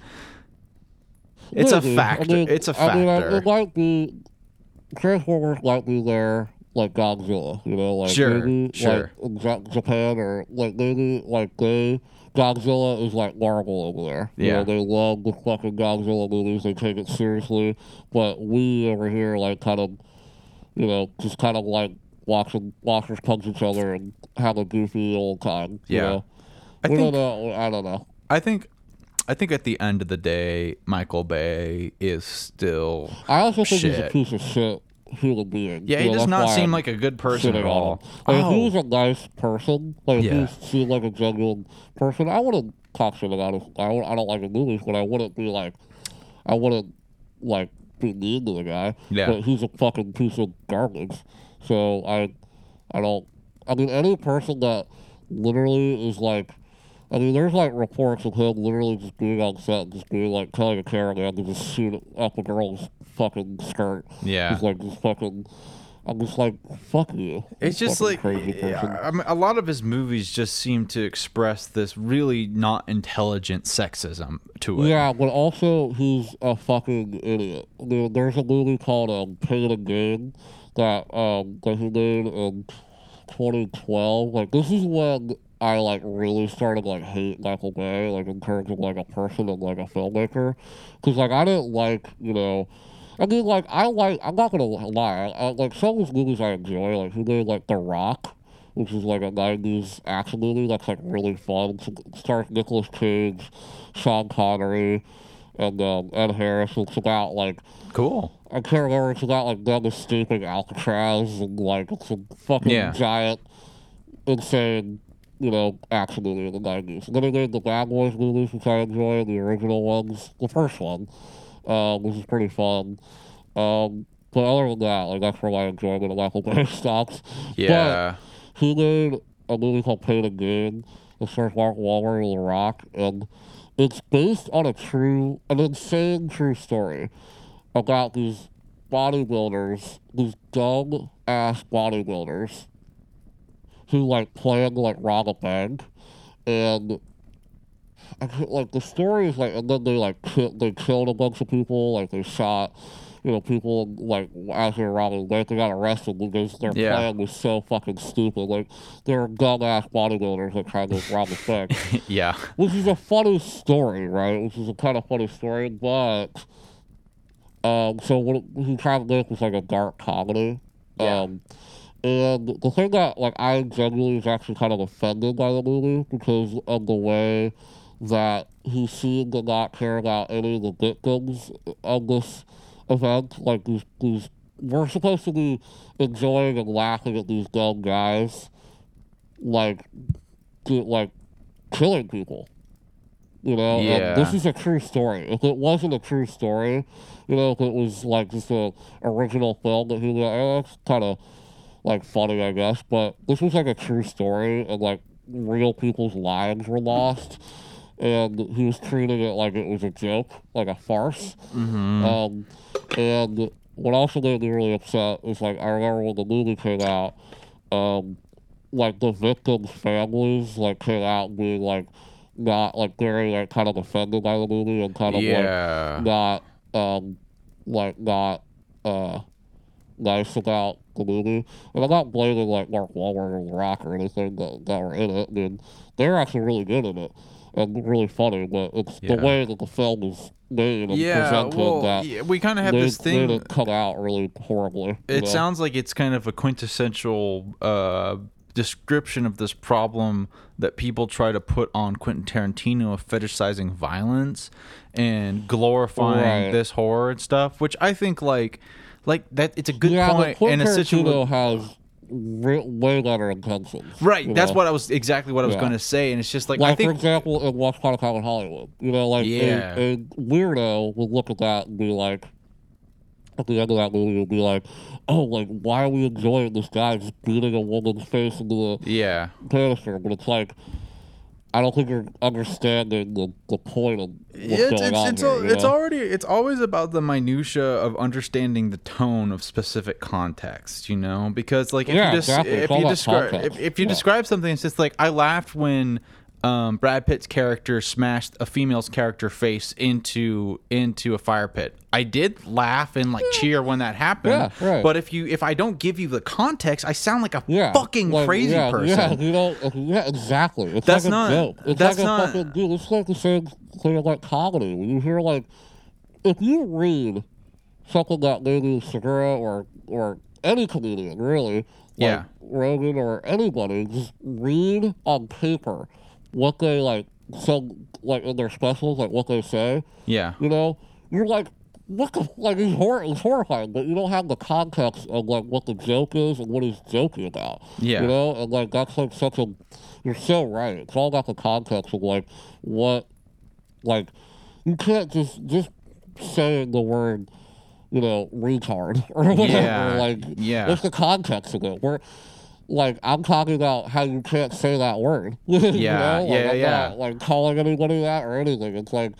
it's a Maybe. factor. I mean, it's a mean, I- factor. it might be Transformers might be there like Godzilla, you know, like Sure, maybe sure. like Japan or like maybe like they Godzilla is like Marvel over there. You Yeah. know, they love the fucking Godzilla movies. They take it seriously, but we over here like kind of, you know, just kind of like watching monsters punch each other and have a goofy old time. You Yeah. know? I we think don't know. I don't know. I think I think at the end of the day, Michael Bay is still I also think he's a Shit. piece of shit human being. Yeah, he know, does not seem I'm like a good person at all. him. Like, If he Oh. was a nice person, like Yeah. if he seemed like a genuine person, I wouldn't talk shit about him. I, I don't like his movies, but I wouldn't be like, I wouldn't like be mean to the guy. Yeah. But he's a fucking piece of garbage. So I, I don't. I mean, any person that literally is like. I mean, there's like reports of him literally just being on set and just being like telling a cameraman to just shoot up a girl's fucking skirt. Yeah. He's like just fucking. I'm just like fuck you. It's just like crazy person. I mean, a lot of his movies just seem to express this really not intelligent sexism to it. Yeah, but also he's a fucking idiot. There- There's a movie called um, Pain and Gain that um that he made in 2012. Like this is when I like really started like hate Michael Bay, like in terms of like a person and like a filmmaker, because like I didn't like you know. I mean, like I like. I'm not gonna lie. I, like some of his movies I enjoy. Like he made like The Rock, which is like a '90s action movie that's like really fun. It stars Nicolas Cage, Sean Connery, and um, Ed Harris. It's about like Cool. I can't remember. It's about like them escaping Alcatraz and like it's a fucking Yeah. giant, insane, you know, action movie in the '90s. And then made the Bad Boys movies, which I enjoy, the original ones, the first one, um, which is pretty fun. Um, but other than that, like that's where my enjoyment of Michael Bay stops. Yeah. But he made a movie called Pain and Gain. It stars Mark Wahlberg and The Rock, and it's based on a true, an insane true story about these bodybuilders, these dumb ass bodybuilders who like to like rob a bank, and like the story is like, and then they like ki- they killed a bunch of people, like they shot. You know, people like as they were robbing the bank, they got arrested because their Yeah. plan was so fucking stupid. Like they're dumb ass bodybuilders that tried to rob the bank yeah. which is a funny story, right? Which is a kind of funny story, but um, so what he tried to make was like a dark comedy. Yeah. Um, and the thing that like I genuinely was actually kind of offended by the movie because of the way that he seemed to not care about any of the victims of this event. Like these, these we're supposed to be enjoying and laughing at these dumb guys, like, do, like killing people. You know, Yeah. this is a true story. If it wasn't a true story, you know, if it was like just a original film that he was like, oh, eh, that's kind of like funny, I guess. But this was like a true story, and like real people's lives were lost, and he was treating it like it was a joke, like a farce. Um, and what also made me really upset is like I remember when the movie came out, um, like the victims' families like came out being like not like very like kind of offended by the movie and kind of Yeah. like not um like not uh nice about the movie. And I'm not blaming like Mark Wahlberg or The Rock or anything that, that were in it. I mean, they're actually really good in it and really funny, but it's Yeah. the way that the film is made and Yeah. presented Well, that yeah, we kind of have made, this thing. it come out really horribly. you it know? sounds like it's kind of a quintessential uh, description of this problem that people try to put on Quentin Tarantino of fetishizing violence and glorifying Right. this horror and stuff, which I think like like that it's a good yeah, point in a situation. Has re- way better intentions. Right. That's know? what I was exactly what I was Yeah. going to say, and it's just like, I Like for example, in Upon a Time in Hollywood, you know, like Yeah. a, a weirdo would look at that and be like, at the end of that movie, would be like, oh, like why are we enjoying this guy just beating a woman's face into the yeah. canister? But it's like, I don't think you're understanding the, the point of what's it's going it's on it's, here. al- you it's already it's always about the minutia of understanding the tone of specific context, you know, because like if Yeah, you just exactly. It's if all you describe if, if you describe something, it's just like I laughed when um, Brad Pitt's character smashed a female's character face into into a fire pit. I did laugh and like cheer when that happened. Yeah, right. But if you if I don't give you the context, I sound like a yeah, fucking like, crazy yeah, person. Yeah, you know, yeah, exactly. It's That's like not- a joke. It's that's like a not- fucking dude. It's like the same thing like comedy. When you hear like, if you read something that maybe Segura or or any comedian really, like Yeah. Rogan or anybody, just read on paper what they like. So like in their specials, like what they say. Yeah. You know, you're like, what the like? He's, hor- he's horrifying, but you don't have the context of like what the joke is and what he's joking about. Yeah. you know, and like that's like such a. You're so right. It's all about the context of like what, like, you can't just just saying the word, you know, retard or whatever. Yeah, Like, yeah. what's the context of it? We're like, I'm talking about how you can't say that word. You Yeah, know? Like, yeah, I'm yeah. Not, like calling anybody that or anything. It's like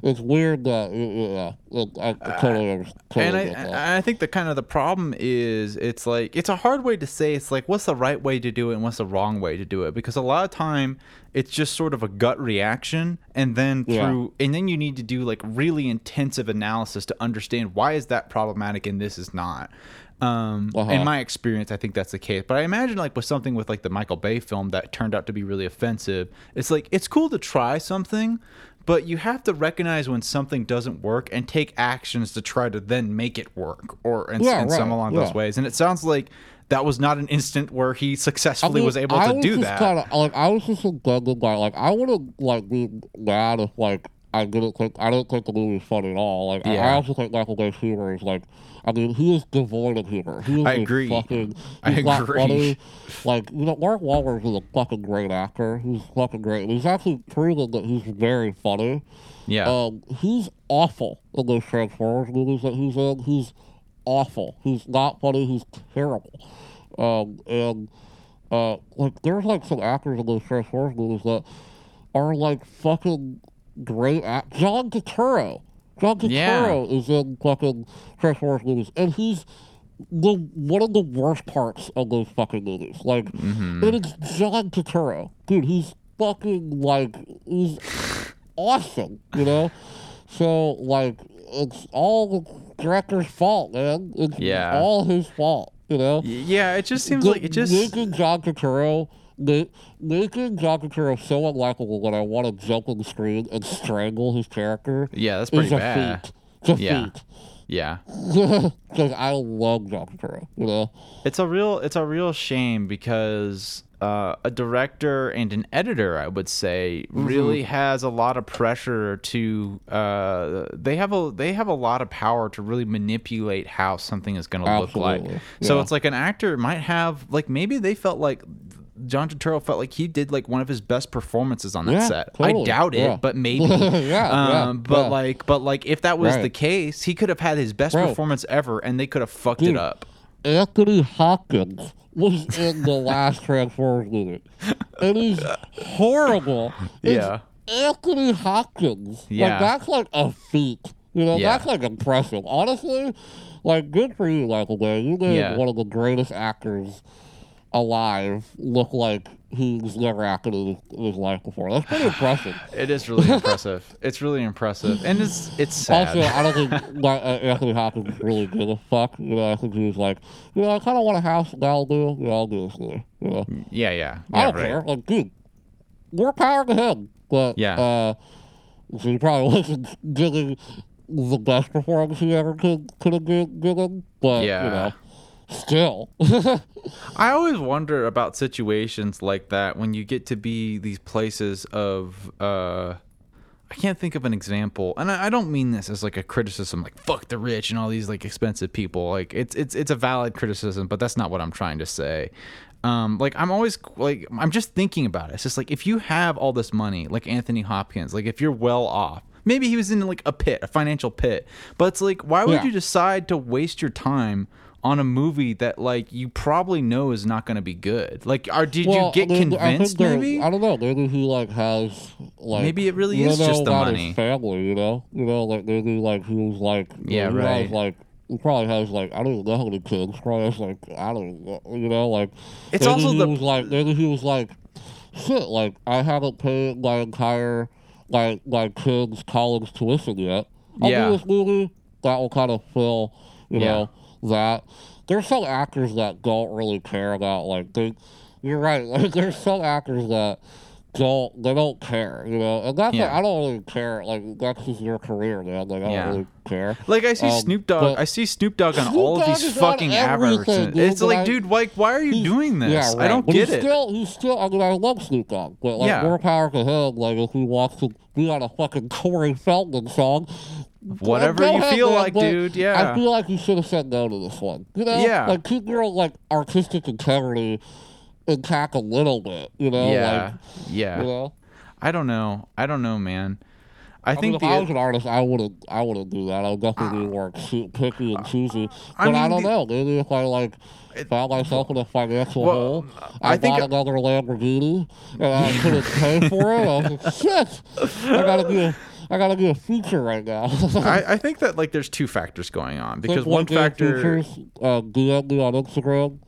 it's weird that yeah, I, uh, I totally and I, I I think the kind of the problem is it's like it's a hard way to say it's like what's the right way to do it and what's the wrong way to do it because a lot of time it's just sort of a gut reaction and then Yeah. through and then you need to do like really intensive analysis to understand why is that problematic and this is not um Uh-huh. in my experience i think that's the case but i imagine like with something with like the michael bay film that turned out to be really offensive it's like it's cool to try something but you have to recognize when something doesn't work and take actions to try to then make it work or in, Yeah, in some along yeah. those ways and it sounds like that was not an instant where he successfully was able I to do just that Kinda, like I was just a good guy. Like I would have like been mad if like I didn't think I didn't think the movie was funny at all. Like I, I Yeah. also think Michael Bay's humor is like. I mean, he is devoid of humor. He is I agree. Fucking, I agree. funny. Like you know, Mark Wahlberg is a fucking great actor. He's fucking great. And he's actually proven that he's very funny. yeah Um, he's awful in those Transformers movies that he's in. He's awful. He's not funny. He's terrible. Um, and uh, like there's like some actors in those Transformers movies that are like fucking great. Act- John Turturro. John Yeah. Turturro is in fucking Transformers movies, and he's the one of the worst parts of those fucking movies. Like, Mm-hmm. it is John Turturro, dude. He's fucking like he's awesome, you know. So like, it's all the director's fault, man. It's Yeah. all his fault, you know. yeah it just seems The- like it just making John Turturro, ma- making Turturro so unlikable that I want to jump on the screen and strangle his character. yeah that's pretty bad feat. It's a Yeah. feat. yeah Because I love Turturro, you know. It's a real it's a real shame because uh, a director and an editor, I would say, Mm-hmm. really has a lot of pressure to. Uh, they have a they have a lot of power to really manipulate how something is going to look like. Absolutely, So it's like an actor might have like maybe they felt like. John Turturro felt like he did like one of his best performances on that Yeah, set. totally, I doubt it, yeah. but maybe. Yeah, um, but like, but like, if that was Right. the case, he could have had his best Bro. performance ever, and they could have fucked Dude. it up. Anthony Hopkins was in the last Transformers movie. And he's horrible. It's Yeah. Anthony Hopkins. Yeah. Like, that's like a feat. You know, Yeah. that's like impressive. Honestly, like, good for you, Michael Bay. You made Yeah. one of the greatest actors alive look like he's never acted in his, life before. That's pretty impressive. It is really impressive. It's really impressive, and it's it's sad. Also, I don't think like, uh, Anthony Hopkins really give a fuck. You know, I think he was like, you know, I kind of want a house in Malibu. Yeah, I'll do this movie. You know, yeah, yeah, I don't right. care. Like, dude, more power to him. But Yeah. uh, so he probably wasn't giving the best performance he ever could could have gi- given. But Yeah. you know, still, I always wonder about situations like that when you get to be these places of uh I can't think of an example, and I, I don't mean this as like a criticism, like fuck the rich and all these like expensive people. Like it's it's it's a valid criticism, but that's not what I'm trying to say. Um, like I'm always like I'm just thinking about it. It's just like if you have all this money, like Anthony Hopkins, like if you're well off, maybe he was in like a pit, a financial pit, but it's like why would Yeah. you decide to waste your time? On a movie that like you probably know is not going to be good. Like, are did Well, you get mean, I convinced? Maybe I don't know. Maybe he like has like Maybe it really is just the money. Family, you know, you know, like maybe like he was like Yeah, know, he right. Has, like he probably has like I don't even know how many kids. Probably has like I don't know, you know, like It's also he the- was like maybe he was like shit. Like I haven't paid my entire like my kids' college tuition yet. I'll Yeah. do this movie that will kind of fill, you Yeah. know, that. There's some actors that don't really care about like they. You're right. Like there's some actors that don't they don't care, you know, and that's Yeah. like, I don't really care. Like that's just your career, man. Like I Yeah. don't really care. Like I see Um, Snoop Dogg, I see Snoop Dogg on Snoop all of these fucking advertisements. dude, It's like, I- dude, like, why are you doing this? Yeah, right. I don't but get he's it. Still, he's still. I mean, I love Snoop Dogg, but like Yeah. more power to him. Like if he wants to be on a fucking Corey Feldman song, Whatever you feel like, but dude. Yeah. I feel like you should have said no to this one. You know, Yeah. like keep your like artistic integrity intact a little bit. You know, yeah. like yeah. you know. I don't know. I don't know, man. I, I think mean, if the I was an artist, I wouldn't. I wouldn't do that. I would definitely be more choo- picky and choosy. But I, mean, don't the- know. Maybe if I like found myself in a financial Well, hole, I I, bought another Lamborghini and I couldn't pay for it. I was like, shit. I gotta do. I gotta do a feature right now. I, I think that like there's two factors going on because one factor Features, uh, DM me on Instagram.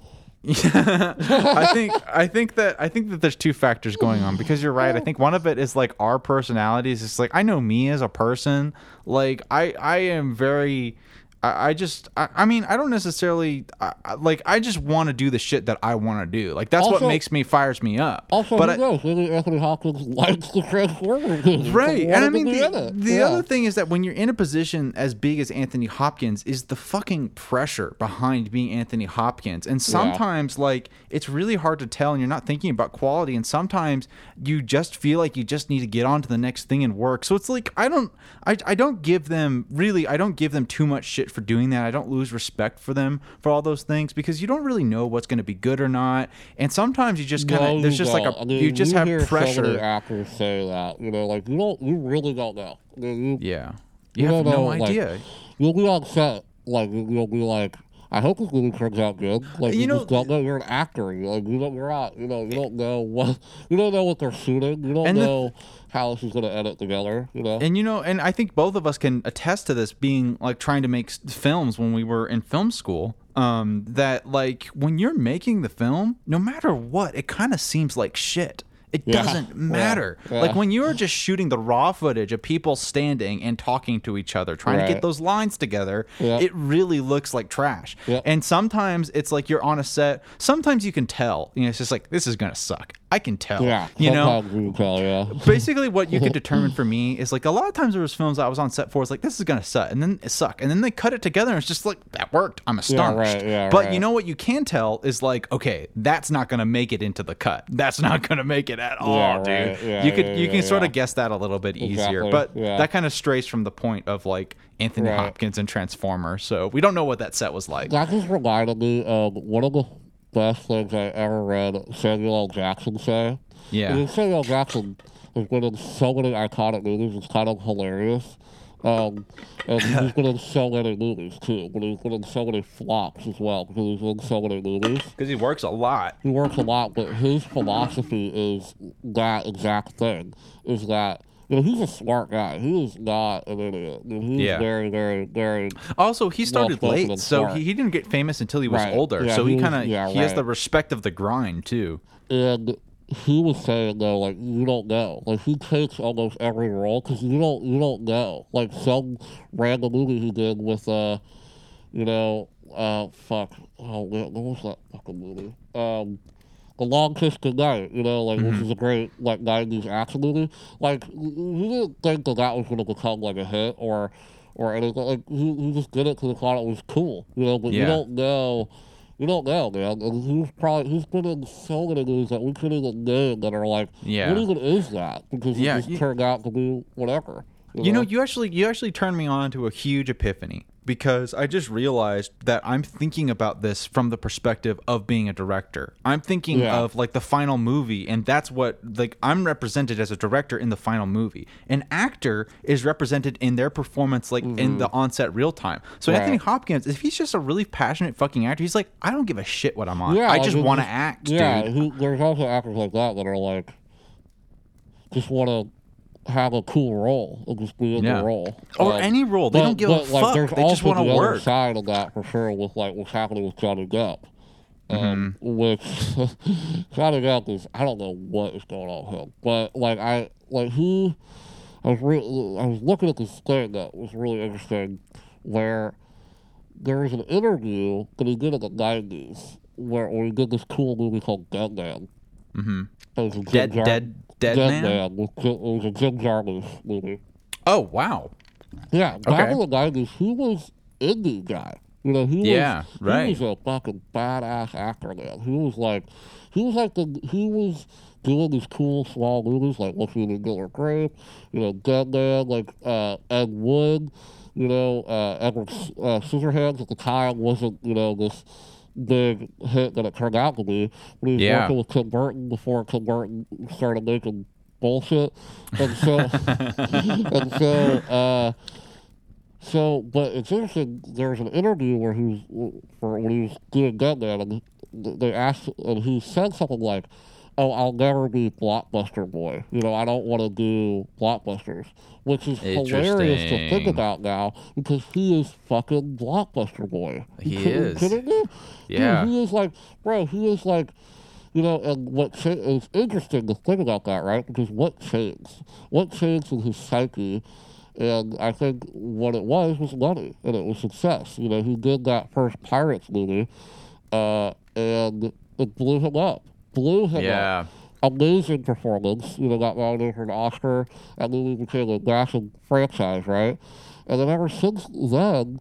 I think I think that I think that there's two factors going on because you're right. I think one of it is like our personalities. It's like I know me as a person. Like I I am very. I, I just I, I mean I don't necessarily I, like I just want to do the shit that I want to do. Like that's what makes me fires me up. Also, but who I, knows? Maybe Anthony Hopkins likes the Transformers. Right. And I mean, the, the Yeah. other thing is that when you're in a position as big as Anthony Hopkins, is the fucking pressure behind being Anthony Hopkins. And sometimes, like, it's really hard to tell and you're not thinking about quality. And sometimes you just feel like you just need to get on to the next thing and work. So it's like, I don't, I, I don't give them, really, I don't give them too much shit for doing that. I don't lose respect for them for all those things because you don't really know what's going to be good or not. And sometimes you just kind of, No, there's just like don't. a, I mean, you just have hear So pressure. actors say that, you know, like you don't, you really don't know. You, Yeah. You You have no know, like, idea. You'll be on set, like you'll be like, I hope this movie turns out good. Like You you, know- just don't know. You're an actor. You like you don't. You're not. You know. You don't know what. You don't know what they're shooting. You don't And the- know how this is gonna edit together. You know. And you know, and I think both of us can attest to this being like trying to make films when we were in film school. Um, that like when you're making the film, no matter what, it kind of seems like shit. It Yeah. doesn't matter. Yeah. Like when you're just shooting the raw footage of people standing and talking to each other, trying to get those lines together, Yeah. it really looks like trash. Yeah. And sometimes it's like you're on a set. Sometimes you can tell. You know, it's just like this is gonna suck. I can tell. yeah. You know, you tell. Yeah. basically what you could determine for me is like a lot of times there was films I was on set for. It's like this is gonna suck, and then it suck, and then they cut it together, and it's just like that worked. I'm astonished. right, yeah, but right. you know what you can tell is like okay, that's not gonna make it into the cut. That's not gonna make it at all, Yeah, dude. right. Yeah, you could yeah, you yeah, can sort yeah. of guess that a little bit easier, Exactly, but yeah. that kind of strays from the point of like Anthony. Hopkins and Transformer. So we don't know what that set was like. That just reminded me of one of the best things I ever read Samuel L. Jackson say. Yeah. Because Samuel L. Jackson has been in so many iconic movies, it's kind of hilarious. Um, and he's been in so many movies too, but he's been in so many flops as well because he's in so many movies. Because he works a lot. He works a lot, but his philosophy is that exact thing. Is that know he's a smart guy. He is not an idiot. I mean, he's Yeah. very, very, very Also, he started late, so he, he didn't get famous until he was Right. older. Yeah, so he he kind of yeah, he has the respect of the grind too. and he was saying though, like you don't know, like he takes almost every role because you don't you don't know. Like some random movie he did with uh, you know, uh, fuck, oh what was that fucking movie? Um, The Long Kiss Goodnight, you know, like Mm-hmm. which is a great like '90s action movie. Like he didn't think that that was going to become like a hit or or anything. Like he, just did it because he thought it was cool, you know. But you don't know You don't know, man. And he's probably he's been in so many movies that we couldn't even name that are like, Yeah. what even is that? Because it Yeah, just you- turned out to be whatever. You know, you actually you actually turned me on to a huge epiphany because I just realized that I'm thinking about this from the perspective of being a director. I'm thinking Yeah. of like the final movie and that's what like I'm represented as a director in the final movie. An actor is represented in their performance like in mm-hmm. the onset real time. So Right. Anthony Hopkins, if he's just a really passionate fucking actor, he's like I don't give a shit what I'm on. Yeah, I just want to act, Yeah, dude. who, there's also actors like that that are like, just want to have a cool role and just be in Yeah. the role. Or Um, any role. They don't give a fuck. there's They just wanna the other work. side of that for sure with like what's happening with Johnny Depp. Um, Mm-hmm. Which Johnny Depp is, I don't know what is going on with him, but like I like he, I was re- I was looking at this thing that was really interesting, where there was an interview that he did in the nineties where, where he did this cool movie called Dead Man. hmm It was a Jim Dead Jar- dead dead, Dead man? with Jim- it was a Jim Jarmusch movie. Oh, wow. Yeah, back Okay. in the nineties, he was indie guy. You know, he Yeah, was right. he was a fucking badass actor, man. He was like, he was like the he was doing these cool small movies like What's Eating Gilbert Grape, you know, Dead Man, like uh, Ed Wood, you know, uh, Edward uh, Scissorhands at the time wasn't you know this big hit that it turned out to be. But he was Yeah. working with Tim Burton before Tim Burton started making bullshit, and so and so. Uh, so, but it's interesting. There's an interview where he was for when he was doing Dead Man, and they asked, and he said something like, "Oh, I'll never be blockbuster boy. You know, I don't want to do blockbusters," which is hilarious to think about now because he is fucking blockbuster boy. He kidding- is. kidding me? Dude, Yeah. he is like, bro. He is like. You know, and what cha- it's interesting to think about that, right? Because what changed? What changed in his psyche? And I think what it was was money, and it was success. You know, he did that first Pirates movie, uh, and it blew him up. Blew him up Yeah. amazing performance. You know, got nominated for an Oscar. That movie became a massive franchise, right? And then ever since then,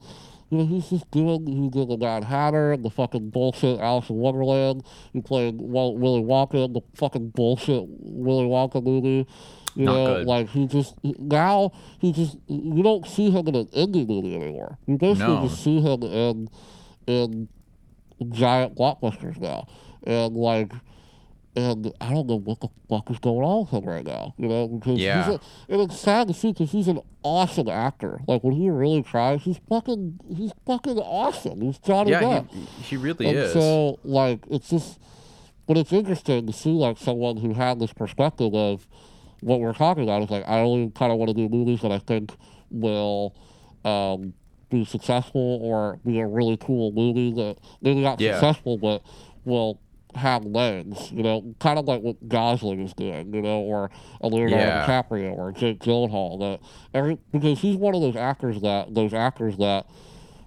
you know, he's just doing, he did the Mad Hatter, and the fucking bullshit Alice in Wonderland. He played Willy Wonka in the fucking bullshit Willy Wonka movie. You Not know, good. like he just, now he just, you don't see him in an indie movie anymore. You basically No. just see him in, in giant blockbusters now. And like, and I don't know what the fuck is going on with him right now, you know, because Yeah. he's a, and it's sad to see because he's an awesome actor. Like when he really tries, he's fucking, he's fucking awesome. He's Johnny Yeah, Depp. he, he really and is. so like it's just, but it's interesting to see like someone who had this perspective of what we're talking about. Is like I only kind of want to do movies that I think will. Um, be successful or be a really cool movie that maybe not Yeah. successful but will have legs, you know, kind of like what Gosling is doing, you know, or a Leonardo Yeah. DiCaprio or Jake Gyllenhaal. That every because he's one of those actors that those actors that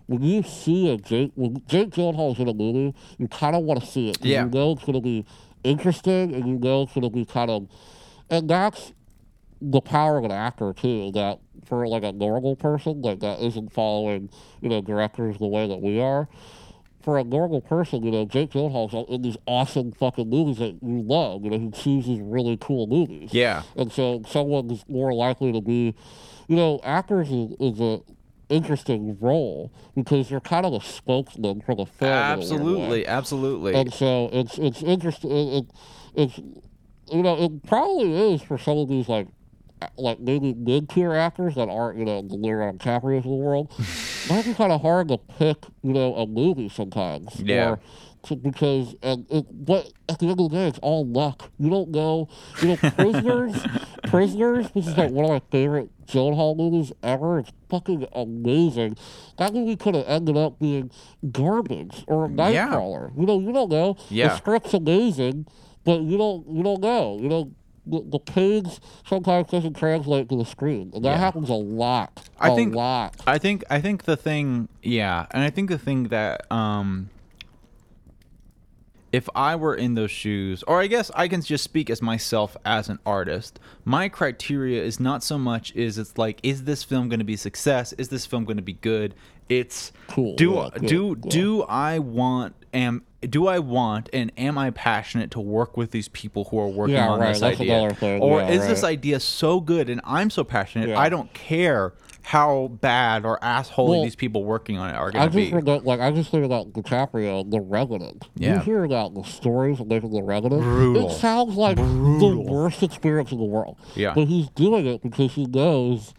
when you see a Jake when Jake Gyllenhaal's in a movie, you kind of want to see it. Yeah. You know it's going to be interesting, and you know it's going to be kind of, and that's the power of an actor too. That for like a normal person, like that isn't following, you know, directors the way that we are. For a normal person, you know, Jake Gyllenhaal's in these awesome fucking movies that you love. You know, he chooses really cool movies. yeah. And so someone's more likely to be, you know, actors is, is a interesting role because you're kind of a spokesman for the film. in a way. Absolutely, absolutely. And so it's it's interesting. It, it, it's you know it probably is for some of these like Uh, like maybe mid tier actors that aren't you know the Leonardo DiCaprio's of the world. might be kind of hard to pick you know a movie sometimes. Yeah. Or, to, because and it, but at the end of the day, it's all luck. You don't know. You know, prisoners, prisoners. This is like one of my favorite Gyllenhaal movies ever. It's fucking amazing. That movie could have ended up being garbage or a Yeah. Nightcrawler. You know, you don't know. Yeah. The script's amazing, but you don't you don't know. You know, the, the page sometimes doesn't translate to the screen, and that Yeah. happens a lot. I a think- lot. I think I think the thing, yeah, and I think the thing that um if I were in those shoes, or I guess I can just speak as myself as an artist, my criteria is not so much is it's like, is this film going to be success? Is this film going to be good? It's Cool, do yeah, good, do yeah. do I want am do I want and am I passionate to work with these people who are working Yeah, on right, this that's idea? Or yeah, is this idea so good and I'm so passionate Yeah. I don't care how bad or assholey Well, these people working on it are going to just be. forgot, like, I just think about DiCaprio, The Revenant. Yeah. You hear about the stories of making The Revenant. Brutal. It sounds like the worst experience in the world. Yeah. But he's doing it because he knows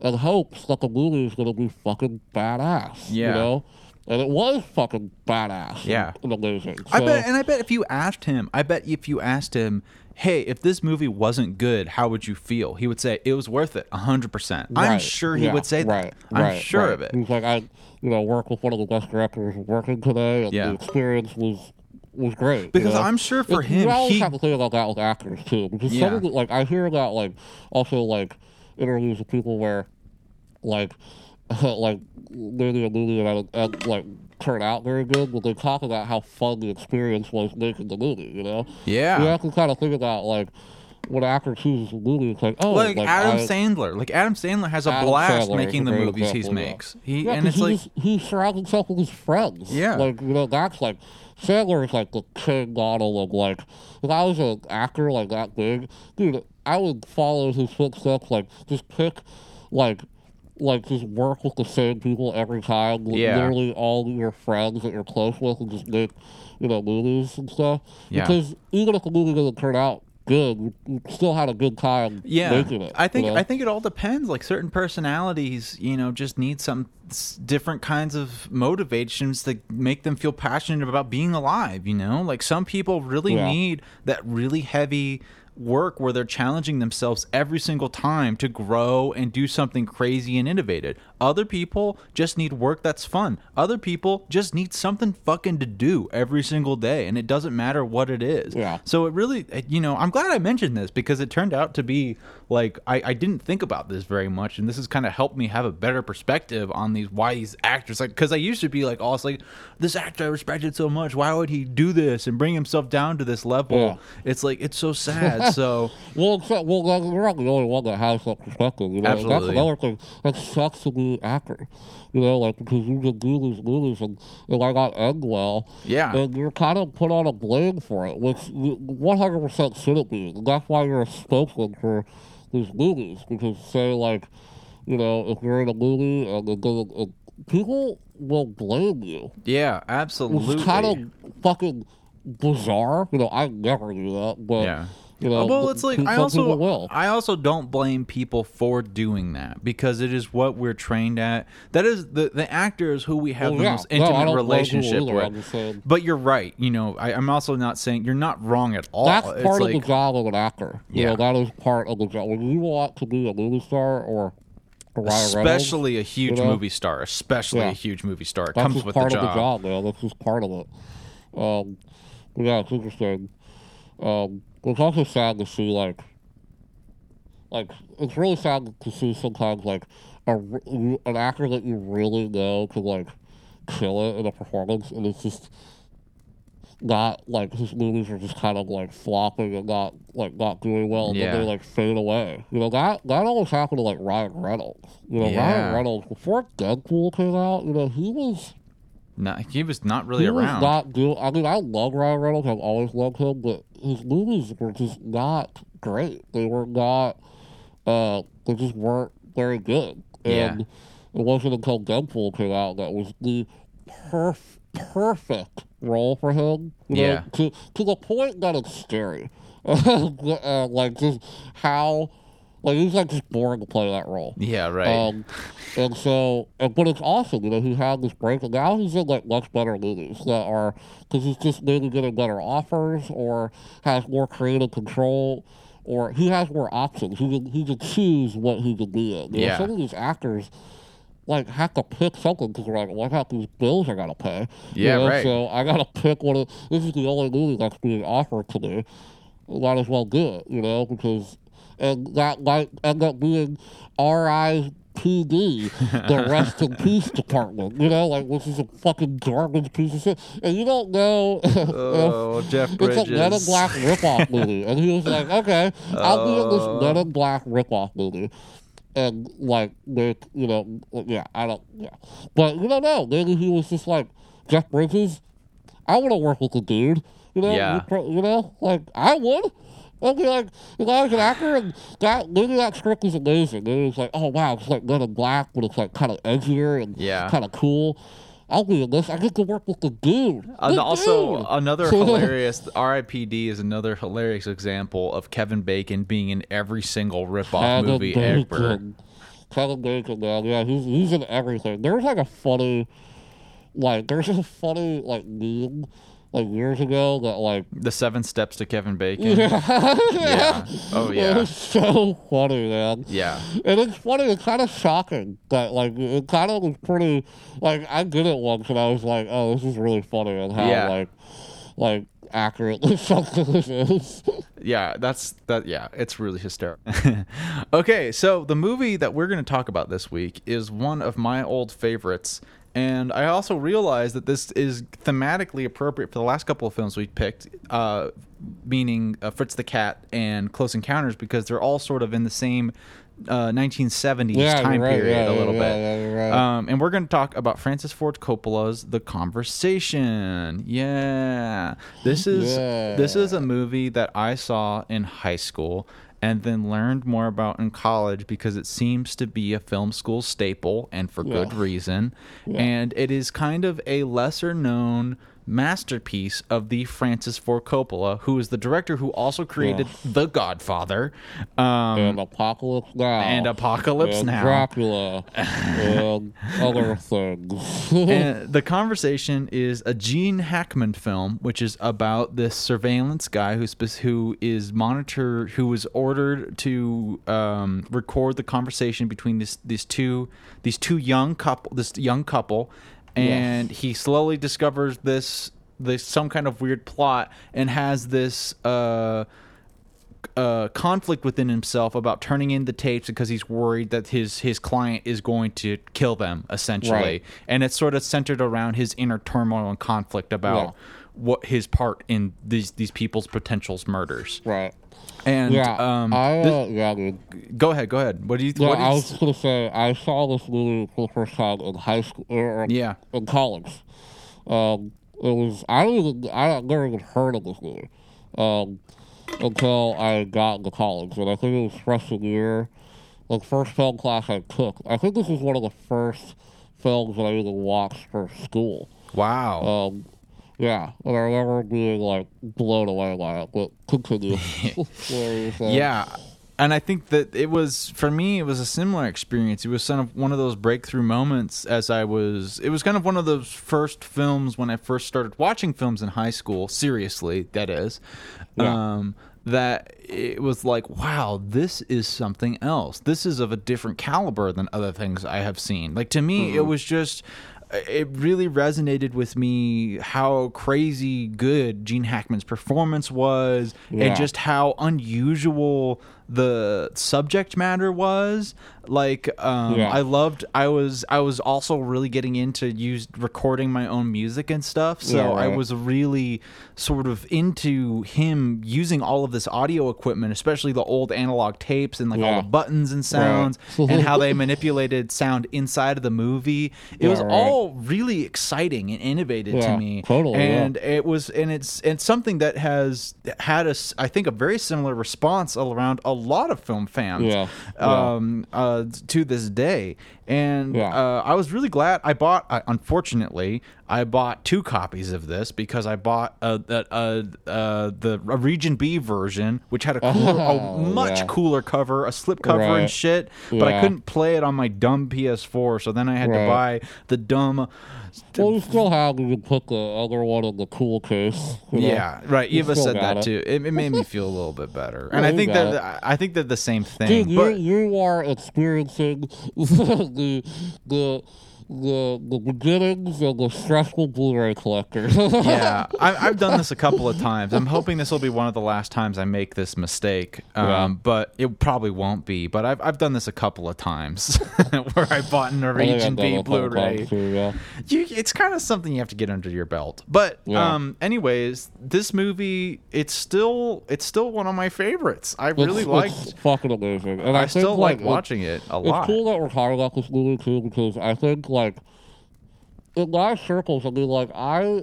and hopes that the movie is going to be fucking badass. Yeah. You know? And it was fucking badass. Yeah. And, amazing. I bet, and I bet if you asked him, I bet if you asked him, "Hey, if this movie wasn't good, how would you feel?" He would say it was worth it, hundred percent. I'm sure he yeah, would say that. right, I'm sure right. of it. He's like, I, you know, work with one of the best directors working today, and Yeah. the experience was was great. you Because know? I'm sure for It- him, you always he- have to think about that with actors too, because Yeah. some of the, like I hear about like also like interviews with people where like like maybe a movie that and, like turned out very good, but they talk about how fun the experience was making the movie. You know, Yeah. you have to kind of think about like when actor chooses a movie, it's like oh, Like, Adam I, Sandler, like Adam Sandler has a Adam blast Sandler making the movies he yeah. makes. He Yeah, and it's like, he surrounds himself with his friends. Yeah. like you know that's like Sandler is like the king model of like if I was an actor like that big, dude, I would follow his footsteps. Like just pick like like just work with the same people every time. with Yeah. literally all your friends that you're close with, and just make you know movies and stuff. Yeah. Because even if the movie doesn't turn out good, you, you still had a good time yeah making it. i think you know? i think it all depends like certain personalities you know just need some different kinds of motivations to make them feel passionate about being alive you know like some people really Yeah. need that really heavy work where they're challenging themselves every single time to grow and do something crazy and innovative other people just need work that's fun other people just need something fucking to do every single day and it doesn't matter what it is Yeah. so it really, you know, I'm glad I mentioned this because it turned out to be like I, I didn't think about this very much, and this has kind of helped me have a better perspective on these why these actors like because I used to be like, oh, it's like this actor I respected so much, why would he do this and bring himself down to this level? Yeah. It's like it's so sad. so Well, well, you're not the only one that has that perspective. You know, Absolutely. that's another thing that sucks to be actor. You know, like because you can do these movies and, and I got end well. Yeah. And you're kind of put on a blame for it, which 100% shouldn't be. And that's why you're a spokesman for these movies. Because say like, you know, if you're in a movie and, it doesn't- and people will blame you. yeah, absolutely. It's kind of fucking bizarre. You know, I never do that, but. Yeah. Know, well, it's like I also will. I also don't blame people for doing that because it is what we're trained at. That is the the actors who we have Well, the yeah. most intimate people relationship with. But you're right. You know, I, I'm also not saying you're not wrong at all. That's It's part like, of the job of an actor. You Yeah. know, that is part of the job. When you want to be a movie star or a Ryan Reynolds, especially a huge you know? movie star, especially Yeah. a huge movie star. It that's comes with part the of job. the job, man. That's just part of it. Um, yeah, it's interesting. Um, but it's also sad to see, like, like it's really sad to see sometimes like a, an actor that you really know could like kill it in a performance, and it's just not like his movies are just kind of like flopping and not like not doing well, and Yeah. then they like fade away. You know that that always happened to like Ryan Reynolds. You know Yeah. Ryan Reynolds before Deadpool came out, you know he was No, he was not really he around. was not doing. I mean, I love Ryan Reynolds. I've always loved him, but his movies were just not great. They were not. Uh, they just weren't very good. Yeah. And it wasn't until Deadpool came out that was the perf- perfect role for him. You know, Yeah. to to the point that it's scary. uh, like just how. Like he's like just boring to play that role. yeah, right. Um, and so, and, but it's awesome, you know, he had this break, and now he's in like much better movies that are, because he's just maybe getting better offers or has more creative control, or he has more options. He can, he can choose what he can be in. You know, Yeah. some of these actors, like, have to pick something because they're like, I got these bills I gotta pay. You Yeah, know, right. So I gotta pick one of, this is the only movie that's being offered to me. Might as well do it, you know, because and that might end up being R.I.P.D. the Rest in Peace Department. You know, like this is a fucking garbage piece of shit. And you don't know. if- Oh, Jeff Bridges. it's a Men in Black ripoff movie, and he was like, "Okay, I'll be in Oh. this Men in oh. Black ripoff movie." And like, they, you know, yeah, I don't, yeah, but you don't know. Maybe he was just like Jeff Bridges. I want to work with the dude. You know, Yeah. you, pro- you know, like I would. I'd be like, if I was an actor, and that maybe that script was amazing. It was like, oh wow, it's like Men in Black, but it's like kind of edgier and Yeah. kind of cool. I'll be in this. I get to work with the dude. Uh, and The also, dude. another hilarious RIPD is another hilarious example of Kevin Bacon being in every single ripoff Kevin movie ever. Bacon. Kevin Bacon, man. Yeah, he's he's in everything. There's like a funny, like there's a funny like meme like years ago that like The Seven Steps to Kevin Bacon. yeah, Yeah. Oh yeah. it's so funny, man. Yeah. And it's funny. It's kind of shocking that like it kind of was pretty like I did it once and I was like, oh, this is really funny and how Yeah. like like accurately something this is. Yeah, that's that. Yeah, it's really hysterical. okay, so the movie that we're going to talk about this week is one of my old favorites, and I also realized that this is thematically appropriate for the last couple of films we picked, uh, meaning uh, Fritz the Cat and Close Encounters, because they're all sort of in the same. Uh, 1970s Yeah, time right, period yeah, a little yeah, bit. right. Um, and we're going to talk about Francis Ford Coppola's The Conversation. Yeah. This is this is a movie that I saw in high school and then learned more about in college because it seems to be a film school staple and for good Yeah. reason. And it is kind of a lesser known masterpiece of the Francis Ford Coppola, who is the director who also created The Godfather. Um, and Apocalypse Now. and Apocalypse and Now. Dracula. and other things. and the conversation is a Gene Hackman film, which is about this surveillance guy who's who is monitor who was ordered to um, record the conversation between this these two these two young couple this young couple, and he slowly discovers this this some kind of weird plot and has this. Uh, uh, conflict within himself about turning in the tapes because he's worried that his his client is going to kill them essentially, Right. and it's sort of centered around his inner turmoil and conflict about what his part in these these people's potential murders. right. And Yeah. um, I, this- uh, yeah, dude. go ahead, go ahead. What do you? Yeah, what I was just gonna say I saw this movie for the first time in high school or Yeah. in college. Um, it was I don't even I never even heard of this movie um, until I got into college, and I think it was freshman year, like first film class I took. I think this was one of the first films that I even watched for school. wow. Um, yeah, and I remember being like blown away by it. But continue. What were you saying? Yeah. And I think that it was for me it was a similar experience. It was kind of one of those breakthrough moments as I was it was kind of one of those first films when I first started watching films in high school, seriously, that is. Yeah. Um that it was like, wow, this is something else. This is of a different caliber than other things I have seen. Like to me, Mm-hmm. it was just it really resonated with me how crazy good Gene Hackman's performance was Yeah. and just how unusual the subject matter was like um Yeah. i loved i was i was also really getting into use recording my own music and stuff so Yeah, i was really sort of into him using all of this audio equipment especially the old analog tapes and like all the buttons and sounds and how they manipulated sound inside of the movie it was right. all really exciting and innovative Yeah, to me totally, yeah. and it was and it's it's something that has had a s- I think a very similar response around a lot of film fans Yeah, yeah. um uh to this day and Yeah. uh, I was really glad I bought I, unfortunately I bought two copies of this because I bought a, a, a, uh the a region B version which had a cooler Oh, a much yeah. cooler cover a slip cover and Right. shit but I couldn't play it on my dumb PS4 so then I had to buy the dumb Well, you still have you put the other one in the cool case. you know? Yeah, right. You Eva said that it. too. It, it made me feel a little bit better, and Yeah, I think that I think they're the same thing. Dude, you, you are experiencing the the the the beginnings of the stressful Blu-ray collector. yeah, I, I've done this a couple of times. I'm hoping this will be one of the last times I make this mistake. Um, Yeah. But it probably won't be. But I've, I've done this a couple of times where I bought a I think I've Norwegian it B a Blu-ray. too, yeah. You, it's kind of something you have to get under your belt. But Yeah. um, anyways, this movie it's still it's still one of my favorites. I really. It's fucking amazing, and I, I, think, still like it- watching it a lot. It's cool that we're talking about this movie too, because I think like in my circles, I mean, like I,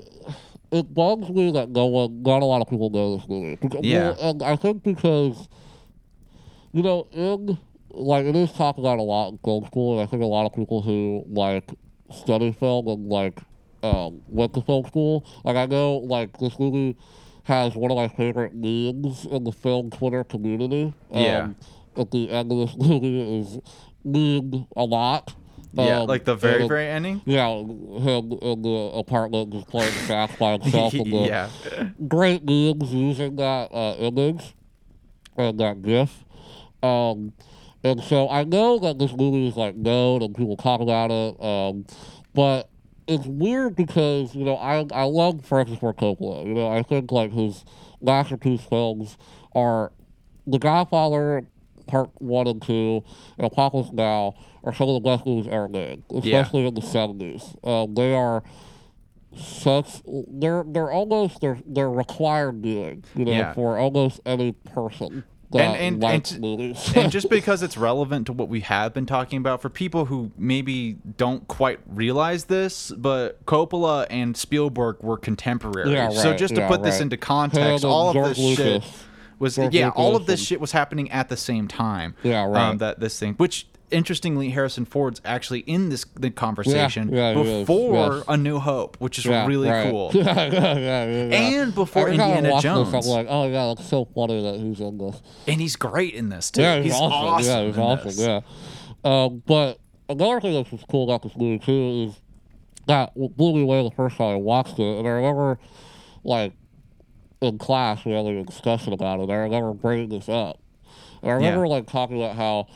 it bugs me that no one, not a lot of people know this movie. Because, Yeah. well, and I think because, you know, in like it is talked about a lot in film school, and I think a lot of people who like study film and like um, went to film school, like I know, like this movie has one of my favorite memes in the film Twitter community. Yeah. Um, at the end of this movie is memed a lot. Yeah, Um, like the very very ending. yeah, him in the apartment just playing sax by himself. and the yeah, great memes using that uh, image and that GIF. Um, and so I know that this movie is like known and people talk about it, um, but it's weird because you know I I love Francis Ford Coppola. You know I think like his masterpiece films are The Godfather Part One and Two and Apocalypse Now are some of the best movies ever made, especially in the seventies. Um, they are such they're they're almost they're they're required viewing, you know, Yeah. for almost any person And- and- and- and just because it's relevant to what we have been talking about for people who maybe don't quite realize this but coppola and spielberg were contemporaries Yeah, so just to yeah, put this into context Him all of George this shit was George yeah all of this shit was happening at the same time Yeah, right. um, that this thing which interestingly harrison ford's actually in this the conversation yeah, is, before yes. a new hope which is Yeah, really right. cool yeah, yeah, yeah, yeah, yeah. And before Indiana Jones. This, like, oh yeah, it's so funny that he's in this. and he's great in this too Yeah, he's, he's awesome. Yeah, he's awesome. this. Yeah. Um, but another thing that's cool about this movie too is that blew me away the first time I watched it, and I remember, like, in class we had a discussion about it. And I remember bringing this up, and I remember Yeah. like talking about how.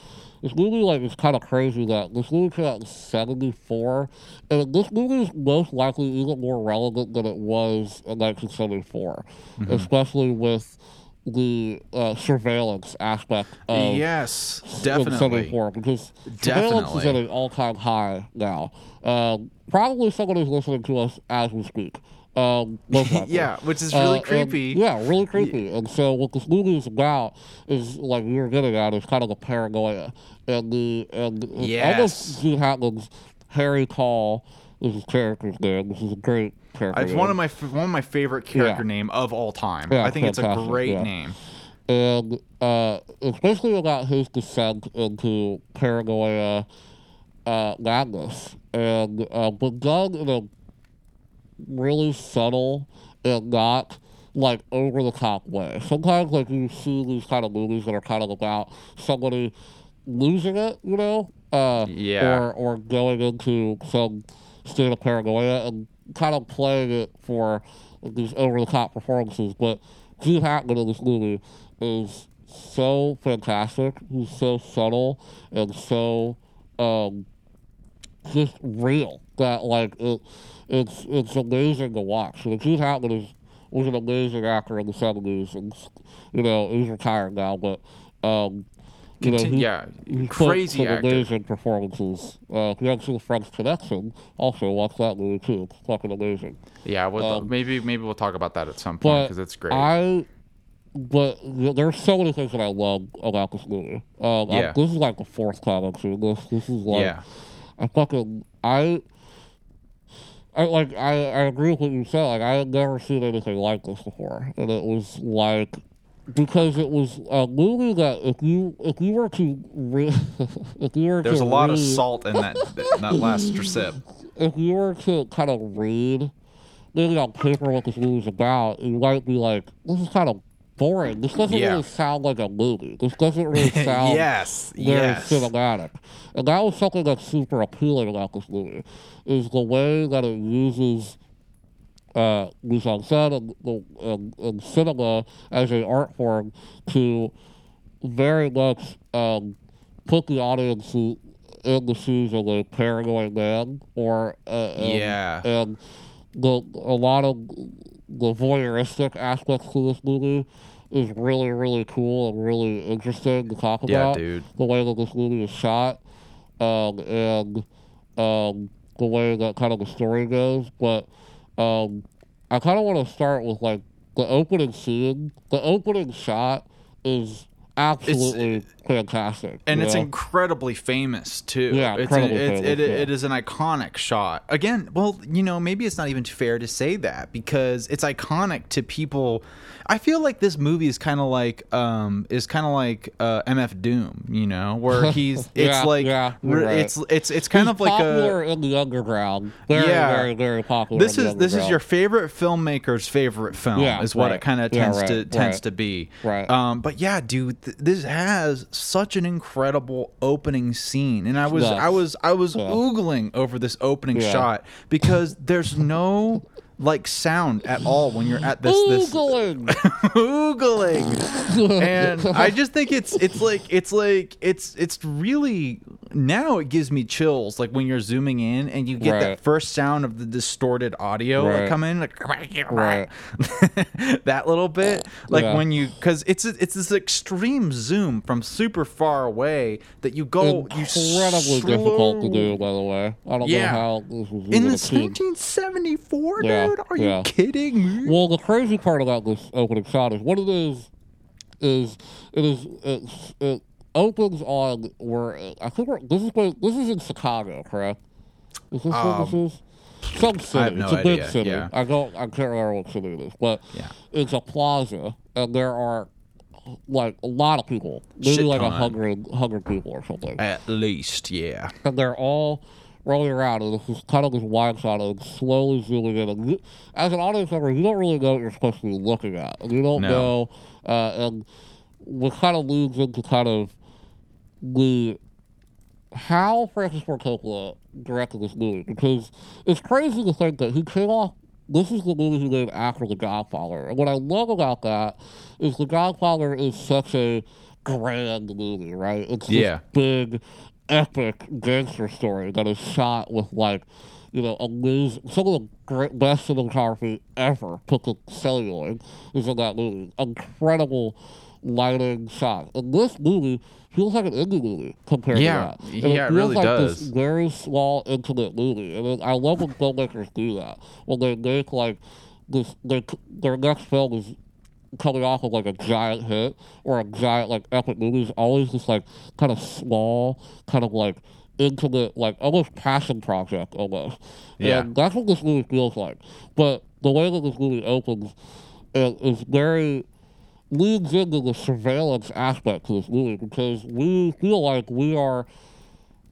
This movie, like, is kind of crazy that this movie came out in '74, and this movie is most likely even more relevant than it was in 1974, Mm-hmm. especially with the uh, surveillance aspect of yes definitely 74 because surveillance is at an all-time high now. Um, probably someone who's listening to us as we speak. Um, yeah, which is really Uh, and- creepy. yeah, really creepy. And so what this movie is about is like we were getting at is kind of the paranoia and the and Yes. almost Gene Hackman's Harry Caul is his character's name. This is a great character. It's name. one of my f- one of my favorite character Yeah. name of all time. Yeah, I think it's a great yeah. name. and uh, it's basically about his descent into paranoia uh, madness, and uh, but done in a really subtle and not like over the top way. Sometimes, like you see these kind of movies that are kind of about somebody losing it, you know, uh, Yeah. or or going into some state of paranoia and kind of playing it for these over the top performances. But Gene Hackman in this movie is so fantastic. He's so subtle and so um, just real that like it, it's it's amazing to watch. So Gene Hackman is was an amazing actor in the seventies, and you know he's retired now, but um, you know he, yeah, put crazy actor. amazing performances. Uh, if you haven't seen French Connection, also watch that movie too. It's fucking amazing. Yeah, we'll, Um, maybe maybe we'll talk about that at some point because it's great. I, but there's so many things that I love about this movie. Um, Yeah. this is like the fourth time I've seen this. This is like yeah, I fucking I. I like I, I agree with what you said. Like I had never seen anything like this before, and it was like because it was a movie that if you if you were to re- if you were there's to a lot of salt in that in that last sip. if you were to kind of read maybe on paper what this movie's about, you might be like, this is kind of boring. This doesn't Yeah. really sound like a movie. This doesn't really sound yes, very yes. cinematic. And that was something that's super appealing about this movie, is the way that it uses uh, mise en scène and, and, and cinema as an art form to very much um, put the audience in the shoes of a paranoid man, or uh, and, Yeah. and the a lot of the voyeuristic aspects to this movie is really really cool and really interesting to talk Yeah, about. dude. The way that this movie is shot, um, and um, the way that kind of the story goes, but um, I kind of want to start with like the opening scene. The opening shot is absolutely fantastic, and it's know? incredibly famous too. Yeah, it's incredibly it's, famous, it, yeah. it is an iconic shot. Again, well, you know, maybe it's not even fair to say that because it's iconic to people. I feel like this movie is kind of like um is kind of like uh, MF Doom, you know, where he's it's Yeah, like yeah, you're right. it's it's it's kind He's of like popular a in the underground. Very, Yeah. very, very popular. this is this is your favorite filmmaker's favorite film Yeah, is what right. it kind of Yeah, tends right, to tends to be Right. um but yeah dude th- this has such an incredible opening scene and i was Yeah. i was i was Yeah. oogling over this opening Yeah. shot because there's no like sound at all when you're at this this Oogling. oogling and i just think it's it's like it's like it's it's really now it gives me chills like when you're zooming in and you get that first sound of the distorted audio like Right. come in like Right. that little bit like Yeah. when you because it's it's this extreme zoom from super far away that you go you Incredibly difficult to do, by the way. I don't Yeah. know how this in achieved. 1774 Yeah, dude are you kidding me Well, the crazy part about this opening shot is what it is is it is it, it opens on where I think we're, this is where, this is in Chicago, correct? Is this where this is? Some city. Um, no it's a big city. yeah. I don't. I can't remember what city it is, but Yeah. it's a plaza, and there are like a lot of people, maybe Shit like a hundred, hundred people or something at least yeah and they're all rolling around, and this is kind of this wide shot and slowly zooming in. And you, as an audience member, you don't really know what you're supposed to be looking at. And you don't No. know, uh, and what kind of leads into kind of the how Francis Ford Coppola directed this movie because it's crazy to think that he came off. This is the movie he made after The Godfather, and what I love about that is The Godfather is such a grand movie, right? It's this Yeah. big, epic gangster story that is shot with like, you know, amazing. Some of the great, best cinematography ever put to celluloid is in that movie. Incredible lighting shots. And this movie feels like an indie movie compared Yeah. to that. And Yeah, it feels really like does. This very small, intimate movie. And then I love when filmmakers do that. When they make like this, their, their next film is coming off of like a giant hit or a giant like epic movie is always this like kind of small, kind of like intimate, like almost passion project almost. Yeah. And that's what this movie feels like. But the way that this movie opens it is very leads into the surveillance aspect to this movie because we feel like we are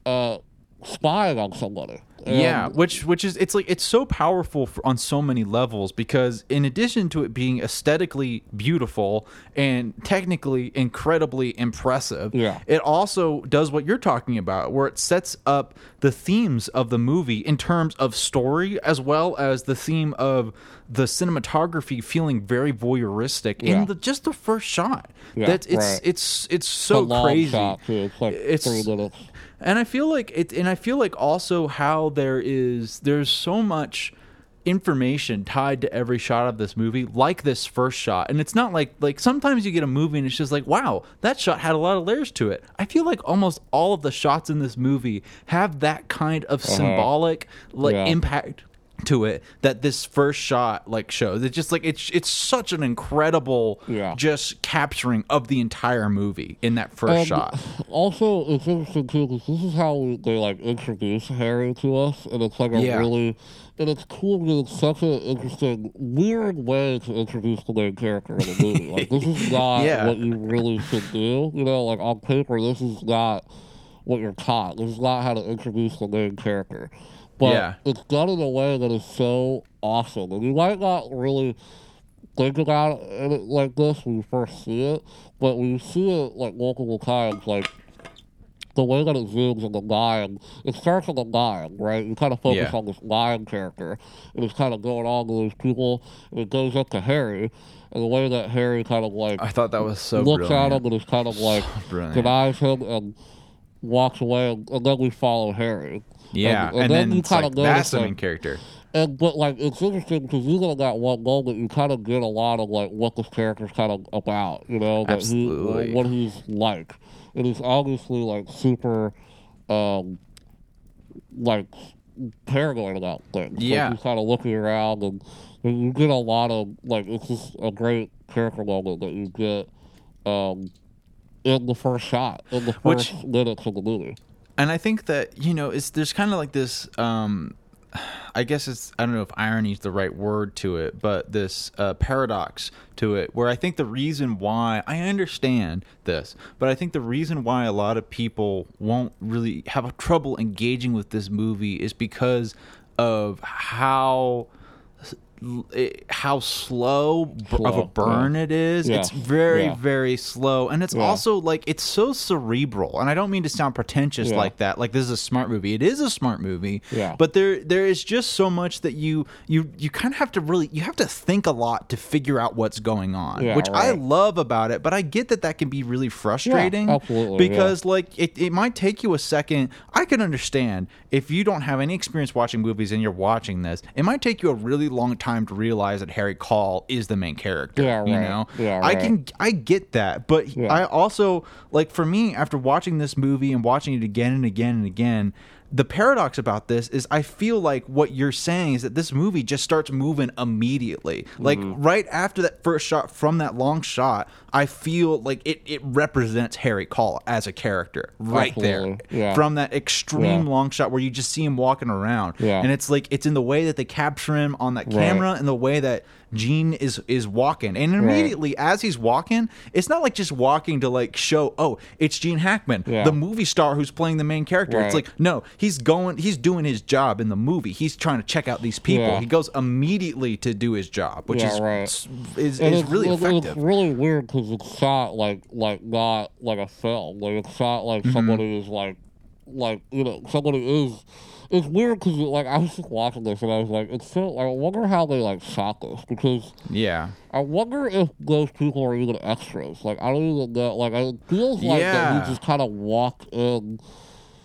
uh, spying on somebody. And yeah, which which is it's like it's so powerful for, on so many levels because in addition to it being aesthetically beautiful and technically incredibly impressive, Yeah. it also does what you're talking about, where it sets up the themes of the movie in terms of story as well as the theme of the cinematography feeling very voyeuristic Yeah. in the just the first shot. Yeah, that it's right. it's it's It's so crazy. shot. It's like It's-. And I feel like it, and I feel like also how there is there's so much information tied to every shot of this movie, like this first shot. And it's not like like sometimes you get a movie and it's just like, wow, that shot had a lot of layers to it. I feel like almost all of the shots in this movie have that kind of symbolic like Uh-huh. Yeah. impact to it that this first shot like shows. It's just like it's it's such an incredible Yeah. just capturing of the entire movie in that first And shot. Also, it's interesting too because this is how they like introduce Harry to us, and it's like a Yeah. really, and it's cool because it's such an interesting, weird way to introduce the main character in the movie. Like this is not Yeah. what you really should do. You know, like on paper, this is not what you're taught. This is not how to introduce the main character. But Yeah. it's done in a way that is so awesome, and you might not really think about it like this when you first see it, but when you see it like multiple times, like the way that it zooms on the lion, it starts on the lion, right? You kind of focus Yeah. on this lion character, and it's kind of going on to these people, and it goes up to Harry, and the way that Harry kind of like I thought that was so looks brilliant. at him and is kind of like brilliant. denies him, and walks away, and, and then we follow Harry. Yeah, and, and, then, you it's kind like, of that's notice the like, main character. and but like it's interesting because even in that one moment, you kind of get a lot of like what this character's kind of about, you know, that he, what he's like, and he's obviously like super, um, like paranoid about things. Like, Yeah. he's kind of looking around, and, and you get a lot of like it's just a great character moment that you get, um, in the first shot, in the first Which- minutes of the movie. And I think that you know, it's there's kind of like this. Um, I guess it's I don't know if irony is the right word to it, but this uh, paradox to it, where I think the reason why I understand this, but I think the reason why a lot of people won't really have trouble engaging with this movie is because of how it, how slow, b- of a burn yeah. it is. Yeah, It's very yeah. very slow, and it's also like it's so cerebral. And I don't mean to sound pretentious like that. Like this is a smart movie. It is a smart movie. Yeah. But there there is just so much that you you you kind of have to really you have to think a lot to figure out what's going on, which I love about it. But I get that that can be really frustrating. absolutely. Because like it, it might take you a second. I can understand if you don't have any experience watching movies and you're watching this. It might take you a really long time to realize that Harry Caul is the main character. Yeah, You know. Yeah, I can I get that, but Yeah. I also like for me after watching this movie and watching it again and again and again. The paradox about this is I feel like what you're saying is that this movie just starts moving immediately. Like Mm-hmm. right after that first shot from that long shot, I feel like it, it represents Harry Caul as a character right there. Yeah. From that extreme Yeah. long shot where you just see him walking around. Yeah. And it's like it's in the way that they capture him on that Right. camera and the way that Gene is is walking. And immediately as he's walking, it's not like just walking to like show, oh, it's Gene Hackman, Yeah. the movie star who's playing the main character. It's like, no, he's going he's doing his job in the movie. He's trying to check out these people. Yeah. He goes immediately to do his job, which Yeah, is right. is, is, And really it's, effective. It's really weird because it's shot like like not like a film. Like it's shot like Mm-hmm. somebody is like like you know somebody is. It's weird because like I was just watching this and I was like, it's so. Like, I wonder how they like shot this because yeah. I wonder if those people are even extras. Like I don't even know. Like it feels like that Yeah. we just kind of walk in.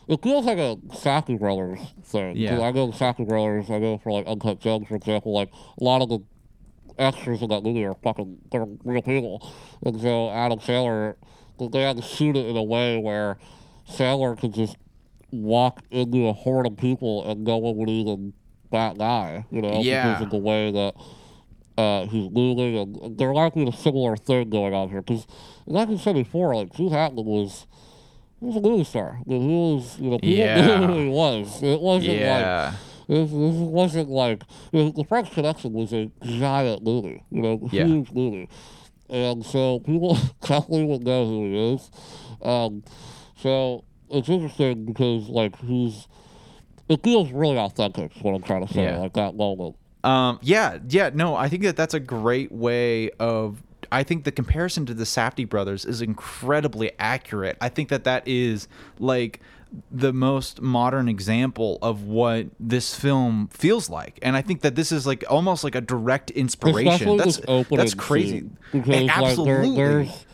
It feels like a Safdie Brothers thing. Yeah. I go to Safdie Brothers. I go for like Uncut Gems, for example. Like a lot of the extras in that movie are fucking they're real people. And so Adam Sandler, they had to shoot it in a way where Sandler could just walk into a horde of people and no one would even that guy. You know, Yeah. because of the way that uh, he's moving, and there be a similar thing going on here. Because, like I said before, like Gene Hackman was, he was a movie star. I mean, he was, you know, people Yeah. knew who he was. It wasn't Yeah. like this, this wasn't like you know, the French Connection was a giant movie, you know, Yeah. huge movie, and so people definitely would know who he is. Um, so it's interesting because like he's. It feels really authentic. Is what I'm trying to say. Yeah. Like that moment. Um, yeah, yeah, no, I think that that's a great way of. I think the comparison to the Safdie brothers is incredibly accurate. I think that that is like the most modern example of what this film feels like, and I think that this is like almost like a direct inspiration. That's that's crazy. because Absolutely. like there, there's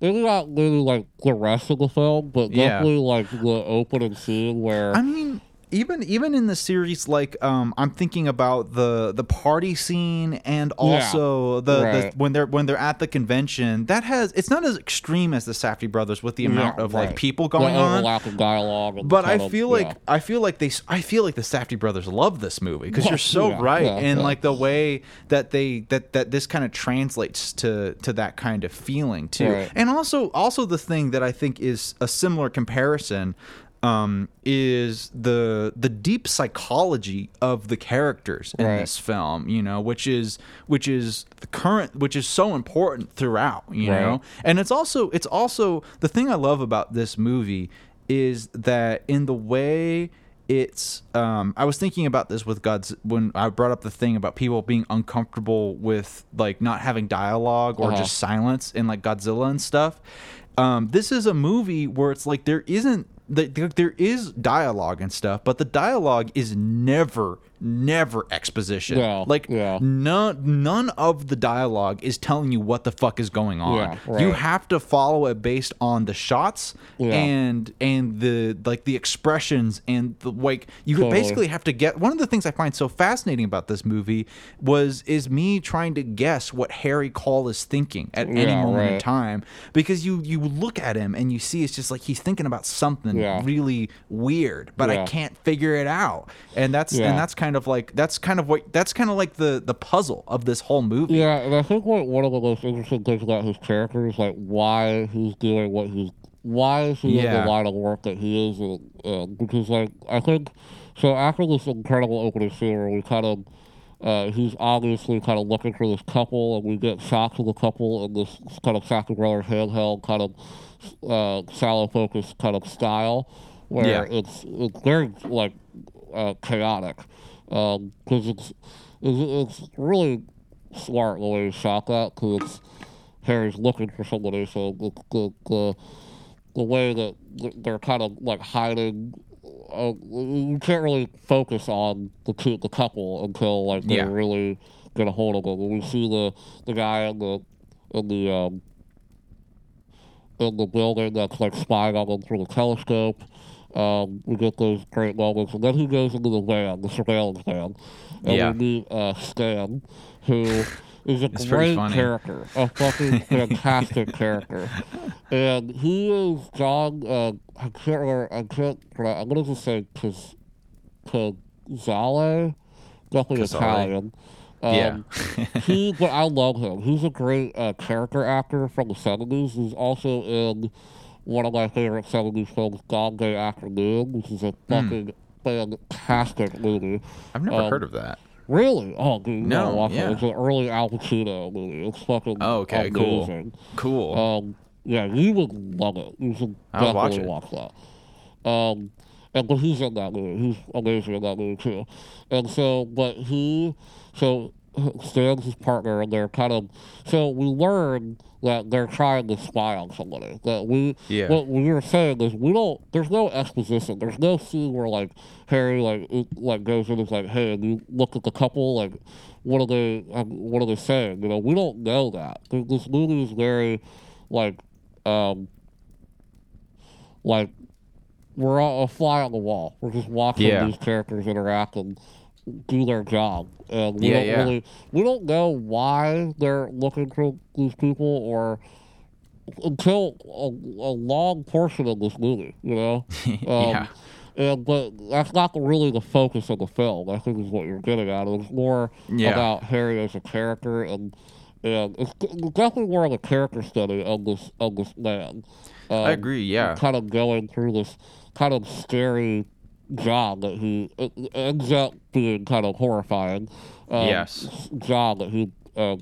maybe not really like the rest of the film, but Yeah. definitely like the opening scene where I mean, even even in the series, like um, I'm thinking about the the party scene and also the, right. the when they're when they're at the convention. That has it's not as extreme as the Safdie brothers with the amount Yeah, of like right. people the going on. overlapping dialogue. But I kind of- feel like yeah. I feel like they I feel like the Safdie brothers love this movie because you're so yeah, right yeah, and yeah. like the way that they that that this kind of translates to to that kind of feeling too. Right. And also also the thing that I think is a similar comparison um, is the the deep psychology of the characters in Right. this film, you know, which is which is the current which is so important throughout, you Right. know. And it's also it's also the thing I love about this movie is that in the way it's um I was thinking about this with God's when I brought up the thing about people being uncomfortable with like not having dialogue or Uh-huh. just silence in like Godzilla and stuff. Um this is a movie where it's like there isn't the- there there is dialogue and stuff, but the dialogue is never never exposition. Yeah, like yeah. none none of the dialogue is telling you what the fuck is going on. Yeah, You have to follow it based on the shots and and the like the expressions and the like you Totally. basically have to get one of the things I find so fascinating about this movie was is me trying to guess what Harry Caul is thinking at any moment in time because you you look at him and you see it's just like he's thinking about something really weird but I can't figure it out and that's and that's kind of like that's kind of what that's kind of like the the puzzle of this whole movie Yeah, and I think what one of the most interesting things about his character is like why he's doing what he's why is he in Yeah. the line of work that he is, uh, because like I think so after this incredible opening scene where we kind of. Uh, he's obviously kind of looking for this couple, and we get shots of the couple in this kind of Safdie Brothers handheld kind of uh, shallow focus kind of style, where Yeah. it's it's very like uh, chaotic because it's, it's it's really smart the way he shot that because Harry's looking for somebody, so the the, the, the way that they're kind of like hiding. Uh, you can't really focus on the two, the couple until like they Yeah. really get a hold of them. We see the the guy in the in the um, in the building that's like spying on them through the telescope. Um, we get those great moments, and then he goes into the van, the surveillance van, and Yeah. we meet uh, Stan, who is a great character, a fucking fantastic character, and he is John. Uh, I can't remember. I can't. I'm gonna just say Caz- Cazale, definitely. Italian. Um, Yeah. he, but I love him. He's a great uh, character actor from the seventies. He's also in one of my favorite seventies films, Dog Day Afternoon, which is a fucking fantastic movie. I've never Um, heard of that Really? Oh, dude, you No, yeah. it. It's an early Al Pacino movie. It's fucking Oh, okay, cool. amazing. cool Um, yeah, you would love it. You should I'll watch definitely it. watch that. Um, and but he's in that movie. He's amazing in that movie too. And so, but he, so Stan's his partner, and they're kind of. So we learn that they're trying to spy on somebody. That we, Yeah. what we were saying is we don't. There's no exposition. There's no scene where like Harry like like goes in and is like, hey, and you look at the couple like. What are they? Um, what are they saying? You know, we don't know that. Th- This movie is very, like, um, like we're all a fly on the wall. We're just watching Yeah. these characters interact and do their job, and we Yeah, don't yeah. really we don't know why they're looking for these people or until a, a long portion of this movie, you know. Um, yeah And but that's not really the focus of the film. I think is what you're getting at. It's more Yeah. about Harry as a character, and and it's definitely more of a character study of this of this man. Um, I agree yeah Kind of going through this kind of scary job that he it ends up being kind of horrifying. Um, Yes. Job that he uh,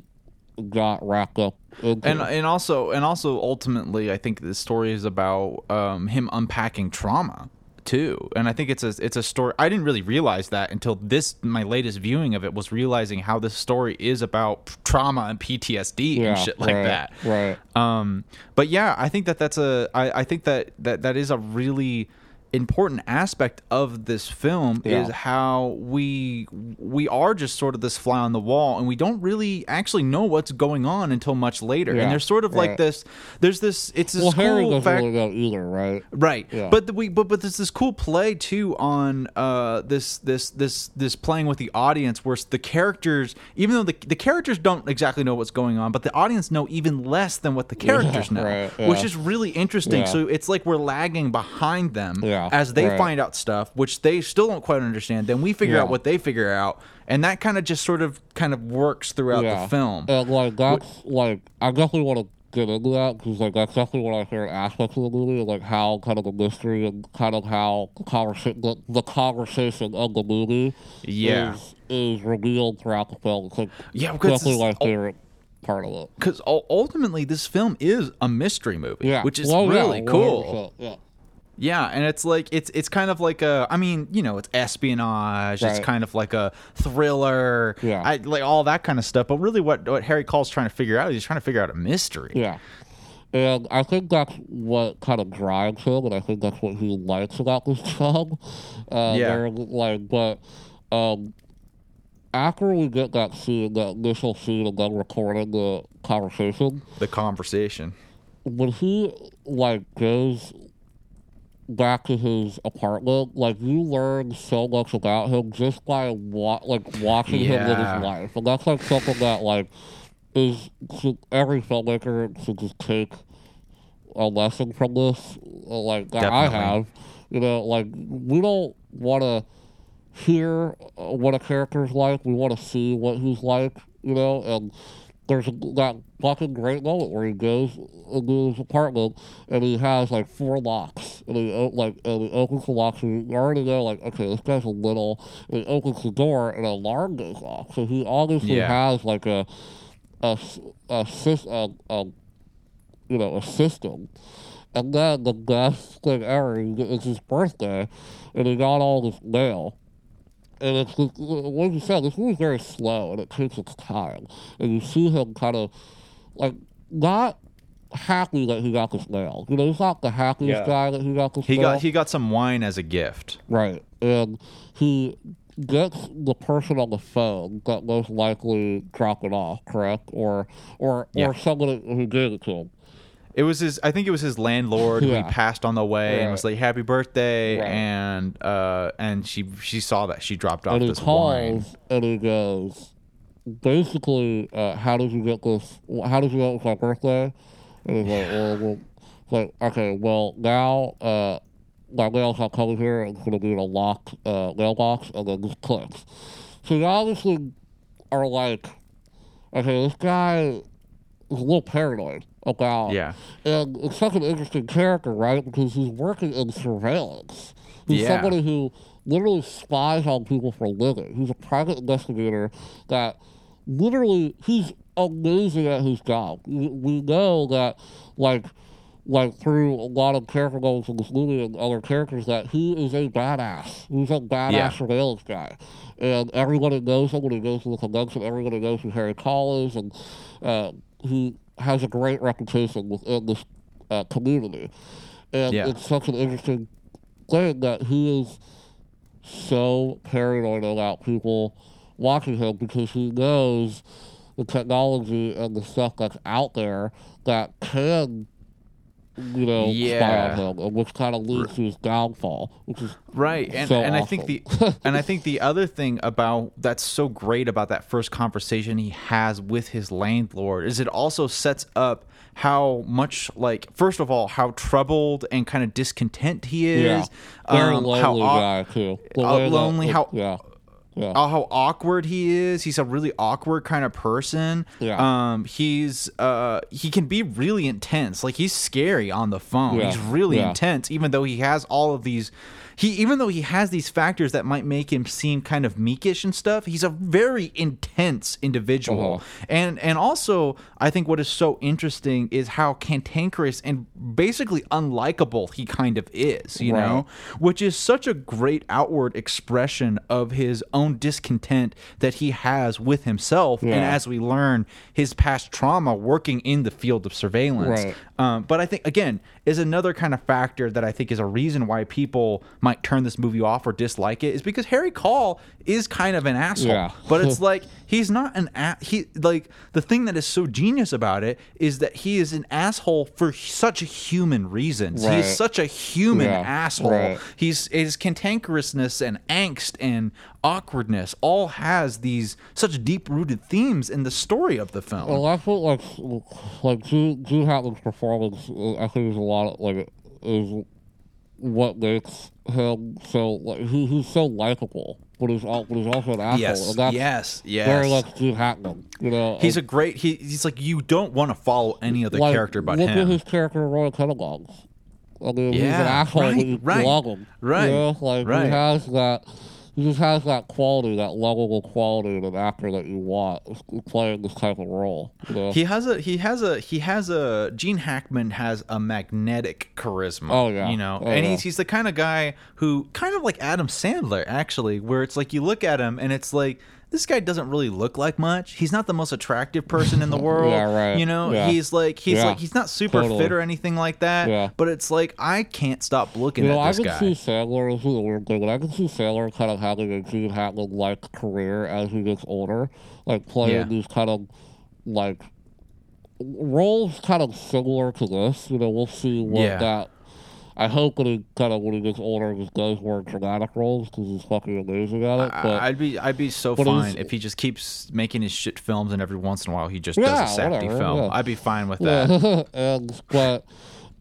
got wrapped up into. and and also and also ultimately I think this story is about um, him unpacking trauma too and I think it's a it's a story I didn't really realize that until this my latest viewing of it was realizing how this story is about trauma and PTSD yeah, and shit like right, that Right. um but yeah i think that that's a i, I think that, that that is a really important aspect of this film Yeah. is how we we are just sort of this fly on the wall and we don't really actually know what's going on until much later Yeah, and there's sort of like this there's this it's this Well, Harry doesn't fact really know either, right? Right. But the, we but but there's this cool play too on uh this this this this playing with the audience where the characters even though the the characters don't exactly know what's going on, but the audience know even less than what the characters know, right, which is really interesting. So it's like we're lagging behind them Yeah, as they right. find out stuff which they still don't quite understand. Then we figure Yeah. out what they figure out, and that kind of just sort of kind of works throughout yeah. the film. And like that's like I definitely want to get into that because like that's definitely one of my favorite aspects of the movie, like how kind of the mystery and kind of how the conversation the, the conversation of the movie Yeah. is is revealed throughout the film. It's like Yeah, because definitely my it's- oh. favorite part of it. Because ultimately, this film is a mystery movie, Yeah, which is Well, yeah, really cool. Yeah. Yeah, and it's like it's it's kind of like a I mean, you know, it's espionage, it's kind of like a thriller, Yeah. I, like all that kind of stuff. But really, what what Harry Caul's trying to figure out is he's trying to figure out a mystery. Yeah. And I think that's what kind of drives him, and I think that's what he likes about this job. Uh, Yeah. like, but um, after we get that scene, that initial scene, and then recording the conversation, The conversation. when he like goes back to his apartment, like you learn so much about him just by wa- like watching him live his life, and that's like something that like is should, every filmmaker should just take a lesson from this, like that I have. You know, like we don't want to hear what a character's like. We want to see what he's like. You know, and there's that fucking great moment where he goes uh, into his apartment and he has like four locks and he o- like and he opens the locks and you already know like okay this guy's a little and he opens the door and an alarm goes off so he obviously Yeah. has like a a a, a, a you know a system and then the best thing ever is it's his birthday and he got all this mail and it's just, like you said, this movie's very slow and it takes its time. And you see him kind of like not happy that he got this nail. You know, he's not the happiest Yeah. guy that he got this He mail. got he got some wine as a gift. right, and he gets the person on the phone that most likely dropped it off, correct, or or Yeah. or someone who gave it to him. It was his. I think it was his landlord who he passed on the way and Right. was like, "Happy birthday!" Right. And uh, and she she saw that she dropped off and he this wine. and he goes, basically, uh, how did you get this? How did you get was my birthday? And he's like, well, well, it's like, okay, well, now uh, my mail's not coming here. It's going to be in a locked uh, mailbox, and then just clicks. So you obviously are like, okay, this guy is a little paranoid about Yeah. and it's such an interesting character, right? Because he's working in surveillance. He's Yeah. somebody who literally spies on people for a living. He's a private investigator that literally he's amazing at his job. We, we know that, like, like through a lot of character moments in this movie and other characters, that he is a badass. He's a badass Yeah. surveillance guy, and everybody knows him when he goes to the convention. Everybody knows who Harry Caul is, and uh, he has a great reputation within this uh, community. And Yeah. it's such an interesting thing that he is so paranoid about people watching him because he knows the technology and the stuff that's out there that can, you know, Yeah. him, which kind of leads to his downfall, which is right and, so and i think the and i think the other thing about that's so great about that first conversation he has with his landlord is it also sets up how much like first of all how troubled and kind of discontent he yeah, is very um, lonely how guy too. The uh, way that lonely, how- yeah, yeah. uh, how awkward he is. He's a really awkward kind of person. Yeah. Um, he's uh, he can be really intense. Like he's scary on the phone. Yeah. He's really Yeah. intense, even though he has all of these. He even though he has these factors that might make him seem kind of meekish and stuff. He's a very intense individual. Uh-huh. And and also, I think what is so interesting is how cantankerous and basically unlikable he kind of is. You Right. know which is such a great outward expression of his own discontent that he has with himself and as we learn his past trauma working in the field of surveillance Right. Um, but i think again is another kind of factor that i think is a reason why people might turn this movie off or dislike it is because harry caul is kind of an asshole Yeah. but it's like he's not an a- he like the thing that is so genius about it is that he is an asshole for such a human reasons he Right. is such a human Yeah, asshole right. he's his cantankerousness and angst and awkwardness all has these such deep rooted themes in the story of the film. Well, that's what like like Gene, Hackman's performance. uh, I think is a lot of, like is what makes him so like he, he's so likable, but he's but he's also an asshole. yes, and that's yes, yes. Very like Gene Hackman, you know. he's a great. He, he's like you don't want to follow any other like, character but look him. at his character in Royal Tenenbaums. I mean, he's an asshole, right, but you right, love him. right, You know? Like right. he has that. He just has that quality, that lovable quality of an actor that you want playing this type of role. You know? he has a he has a he has a Gene Hackman has a magnetic charisma. Oh, yeah. you know, Oh, and yeah. he's he's the kind of guy who kind of like Adam Sandler actually, where it's like you look at him and it's like this guy doesn't really look like much. He's not the most attractive person in the world. Yeah, right. You know, Yeah. he's like he's Yeah. like he's not super Totally. fit or anything like that. Yeah. But it's like I can't stop looking You know, at I this can guy. see Sandler. This is a weird thing, but I can see Sandler kind of having a Gene Hackman like career as he gets older, like playing Yeah. these kind of like roles kind of similar to this. You know, we'll see what that. I hope when he kind of when he gets older, he just does more dramatic roles because he's fucking amazing at it. But I- I'd be I'd be so but it was- fine if he just keeps making his shit films and every once in a while he just Yeah, does a sappy film. yeah. I'd be fine with that. Yeah, and but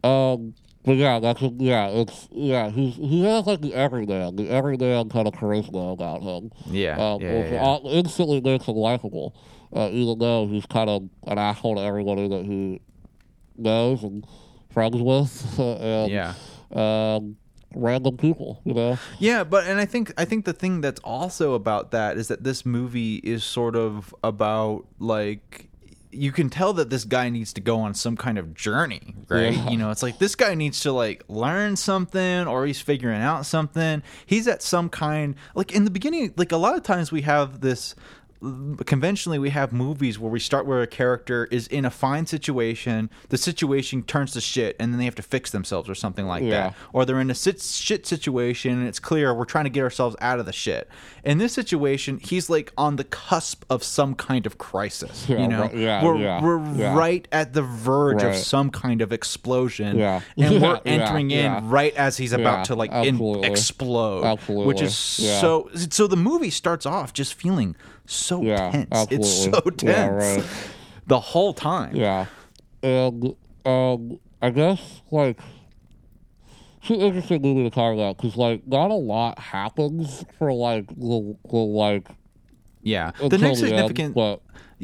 um, but yeah, that's yeah, it's yeah, he's he has like the everyman, the everyman kind of charisma about him. Yeah, um, yeah, yeah, which yeah. instantly makes him likable, uh, even though he's kind of an asshole to everybody that he knows and friends with, and Yeah. um, random people, you know. Yeah, but and I think I think the thing that's also about that is that this movie is sort of about like you can tell that this guy needs to go on some kind of journey, right? Yeah. You know, it's like this guy needs to like learn something or he's figuring out something. He's at some kind like in the beginning like a lot of times we have this conventionally we have movies where we start where a character is in a fine situation the situation turns to shit and then they have to fix themselves or something like Yeah. that or they're in a sit- shit situation and it's clear we're trying to get ourselves out of the shit. In this situation he's like on the cusp of some kind of crisis Yeah, you know? right, yeah, we're, yeah, we're right at the verge of some kind of explosion and we're entering in right as he's about to like in- explode Absolutely, which is so so the movie starts off just feeling so Yeah, tense. It's so tense Yeah, right. the whole time. Yeah, and um, I guess like it's an interesting movie to talk about because like not a lot happens for like the, the like yeah. the next the end, significant but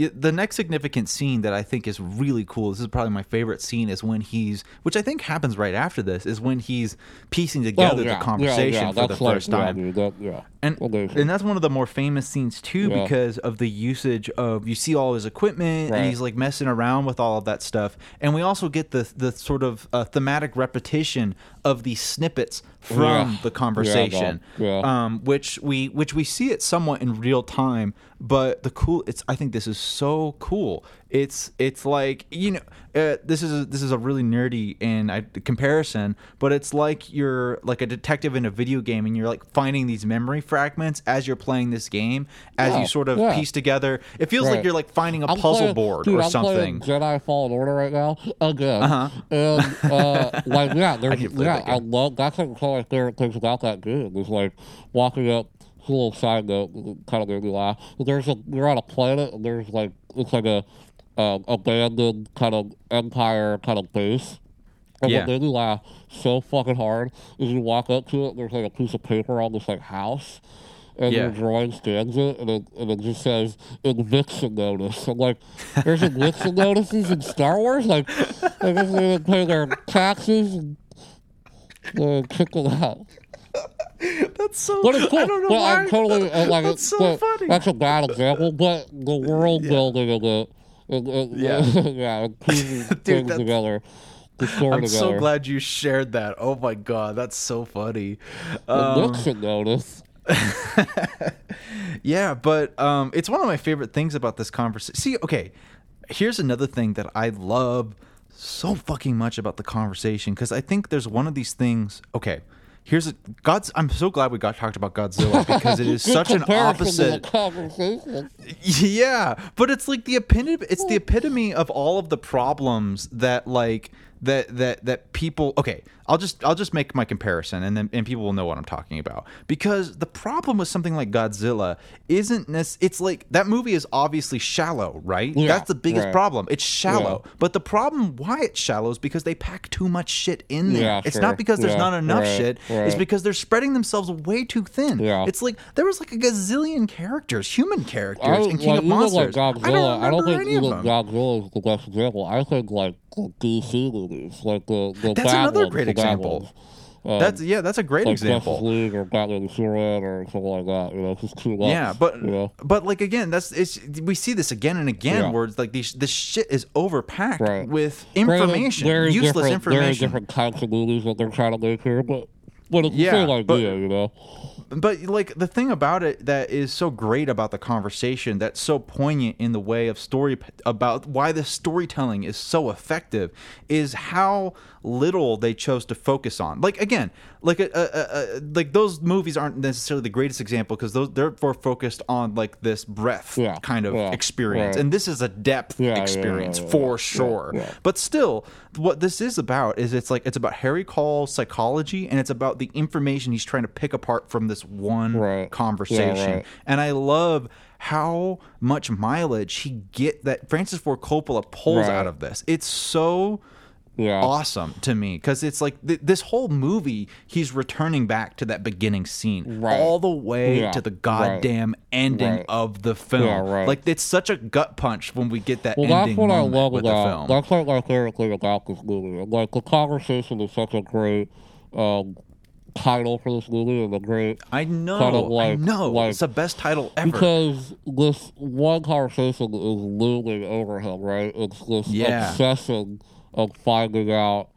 the next significant scene that I think is really cool. This is probably my favorite scene. Is when he's, which I think happens right after this, is when he's piecing together oh, yeah, the conversation yeah, yeah, for the like, first time. that, yeah, And, and that's one of the more famous scenes too because of the usage of you see all his equipment Right. and he's like messing around with all of that stuff and we also get the the sort of uh, thematic repetition of these snippets from Yeah. the conversation Yeah. um which we which we see it somewhat in real time but the cool it's I think this is so cool it's it's like you know uh, this is a, this is a really nerdy and I, comparison but it's like you're like a detective in a video game and you're like finding these memory fragments as you're playing this game as Yeah, you sort of yeah. piece together it feels like you're like finding a I'm puzzle playing- board dude, or I'm something Jedi Fallen Order right now again, Uh-huh. and uh, like yeah, there's, play yeah. I love that's like one of my favorite things about that game is like walking up. Little side note, kind of made me laugh. There's a you're on a planet and there's like it's like a um, abandoned kind of empire kind of base. And Yeah. what made me laugh so fucking hard is you walk up to it, and there's like a piece of paper on this like house, and Yeah. your drawing scans it, and it, and it just says eviction notice. I'm like, there's eviction notices in Star Wars? Like, I guess they would pay their taxes and uh, kick them out. that's so But it's cool. I don't know but why I'm totally uh, like that's so funny That's a bad example, but the world building of it, it, it Yeah. yeah, it pieces things together, the story I'm together. so glad you shared that. Oh my god, that's so funny. Um, Eviction notice. Yeah, but um, it's one of my favorite things about this conversation. See, okay, here's another thing that I love so fucking much about the conversation because I think there's one of these things. Okay, here's a God's. I'm so glad we got talked about Godzilla because it is such an comparison to the opposite. conversation. Yeah, but it's like the epitome. It's the epitome of all of the problems that like that that that people. Okay, I'll just I'll just make my comparison, and then and people will know what I'm talking about. Because the problem with something like Godzilla isn't nec- It's like that movie is obviously shallow, right? Yeah, That's the biggest right. problem. It's shallow. But the problem why it's shallow is because they pack too much shit in there. Yeah, it's sure. not because there's Yeah, not enough right, shit. It's because they're spreading themselves way too thin. Yeah. It's like there was like a gazillion characters, human characters in King like, of Monsters. like Godzilla, I don't I don't, think any even. Godzilla is the best example. I think like DC movies, like the, the That's bad another ones, great example. Um, That's yeah, that's a great like example. League or Batman and Superman or something like that. You know, just too much. Yeah, but you know? but like again, that's it's we see this again and again Yeah. where it's like these this shit is overpacked Right. with information, very useless different, Very information. different types of movies that they're trying to make here, but but it's Yeah, the same but- you know. but like the thing about it that is so great about the conversation that's so poignant in the way of story about why the storytelling is so effective is how little they chose to focus on like again like a, a, a like those movies aren't necessarily the greatest example because those they're more focused on like this breadth Yeah, kind of yeah, experience right. and this is a depth Yeah, yeah, yeah, experience yeah, yeah, for yeah, sure yeah. but still what this is about is it's like it's about harry caul's psychology and it's about the information he's trying to pick apart from this one Right. conversation Yeah, right. and i love how much mileage he get that francis ford coppola pulls Right. out of this it's so Yeah. awesome to me because it's like th- this whole movie he's returning back to that beginning scene Right. all the way Yeah, to the right. goddamn ending Right. of the film Yeah, right. like it's such a gut punch when we get that Well, ending that's what I love with the about. film That's like my favorite thing about this movie. Like the conversation is such a great um, title for this movie and a great I know, kind of I know. like- it's the best title ever. because this one conversation is looming over him, right? It's this Yeah. obsession of finding out,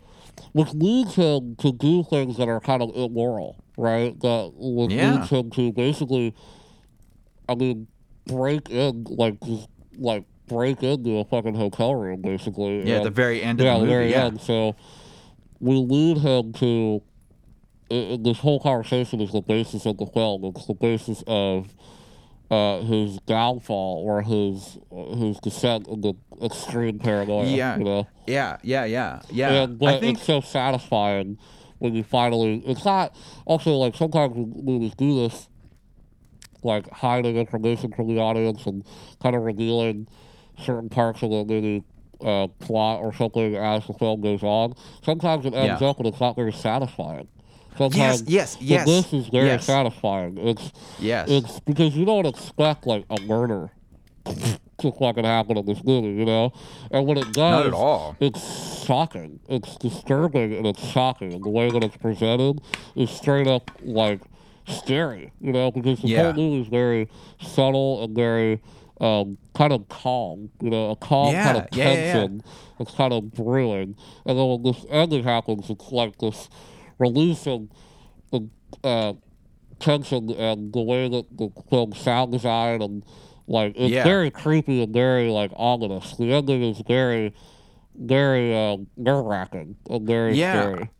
which leads him to do things that are kind of immoral, right? That which Yeah. leads him to basically, I mean, break in, like just like break into a fucking hotel room, basically. yeah, and- the very end of yeah, the movie. very yeah, end. So we lead him to this whole conversation is the basis of the film. It's the basis of uh, his downfall or his his descent into extreme paranoia. Yeah. you know. yeah, yeah, yeah, yeah. And, but I think it's so satisfying when you finally. It's not also like sometimes when movies do this, like hiding information from the audience and kind of revealing certain parts of the movie uh, plot or something as the film goes on. Sometimes it ends Yeah. up and it's not very satisfying. Yes, Sometimes yes, but yes. this is very yes. satisfying. It's Yes. it's because you don't expect like a murder to fucking happen in this movie, you know? And when it does Not at all. it's shocking. It's disturbing and it's shocking. And the way that it's presented is straight up like scary, you know, because the Yeah. whole movie is very subtle and very um, kind of calm, you know, a calm kind of Yeah, yeah, yeah, yeah. tension that's kind of brewing. And then when this ending happens, it's like this release of the uh, tension and the way that the film sound design and like it's Yeah. very creepy and very like ominous. The ending is very, very uh, nerve wracking and very Yeah. scary.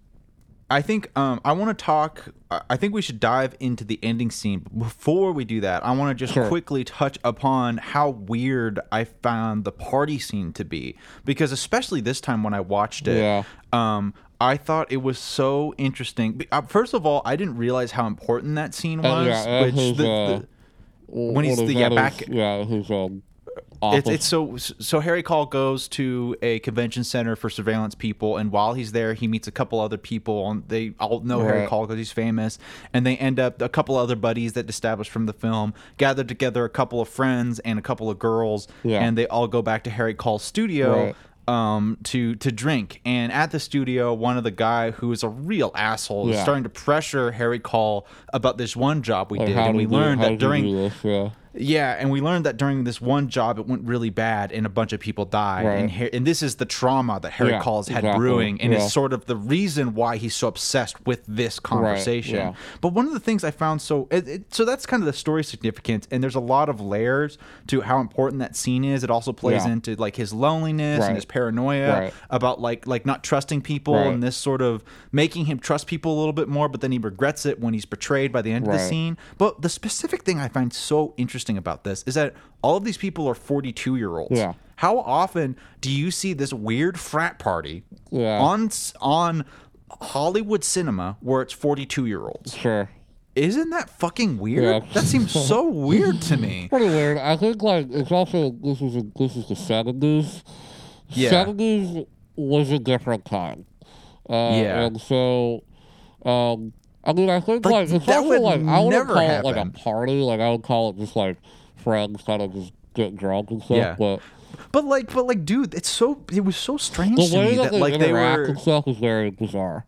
I think um, I want to talk. I- think we should dive into the ending scene. But before we do that, I want to just Sure. quickly touch upon how weird I found the party scene to be. Because especially this time when I watched it, Yeah. um, I thought it was so interesting. Uh, First of all, I didn't realize how important that scene was. Uh, yeah, which his, the- uh, when he's the- yeah, back- His- yeah, his um, it's, it's so so Harry Caul goes to a convention center for surveillance people, and while he's there, he meets a couple other people, and they all know Harry Caul because he's famous, and they end up a couple other buddies that established from the film gather together a couple of friends and a couple of girls, Yeah. and they all go back to Harry Caul's studio. Right. Um, to to drink, and at the studio, one of the guy who is a real asshole is starting to pressure Harry Caul about this one job we like, did, and we learned that during this? Yeah. Yeah, and we learned that during this one job, it went really bad, and a bunch of people died. Right. And and this is the trauma that Harry Yeah, Caul's had exactly, brewing, and yeah. is sort of the reason why he's so obsessed with this conversation. yeah. But one of the things I found so it, it, so that's kind of the story significance, and there's a lot of layers to how important that scene is. It also plays into like his loneliness Right. and his paranoia Right. about like like not trusting people, Right. and this sort of making him trust people a little bit more, but then he regrets it when he's betrayed by the end of the scene. But the specific thing I find so interesting about this is that all of these people are 42 year olds. Yeah. How often do you see this weird frat party Yeah. on on Hollywood cinema where it's 42 year olds? Sure. Isn't that fucking weird? Yeah. That seems so weird to me. Pretty weird. I think like it's also this is a, this is the seventies. Yeah. Seventies was a different time. Uh, Yeah. And so, um, I mean, I think Like, like, it's that also would like I wouldn't never call it like a party. Like I would call it just like friends kind of just get drunk and stuff. Yeah. But But like, but like, dude, it's so it was so strange the to way me that, that they like they were and stuff is very bizarre.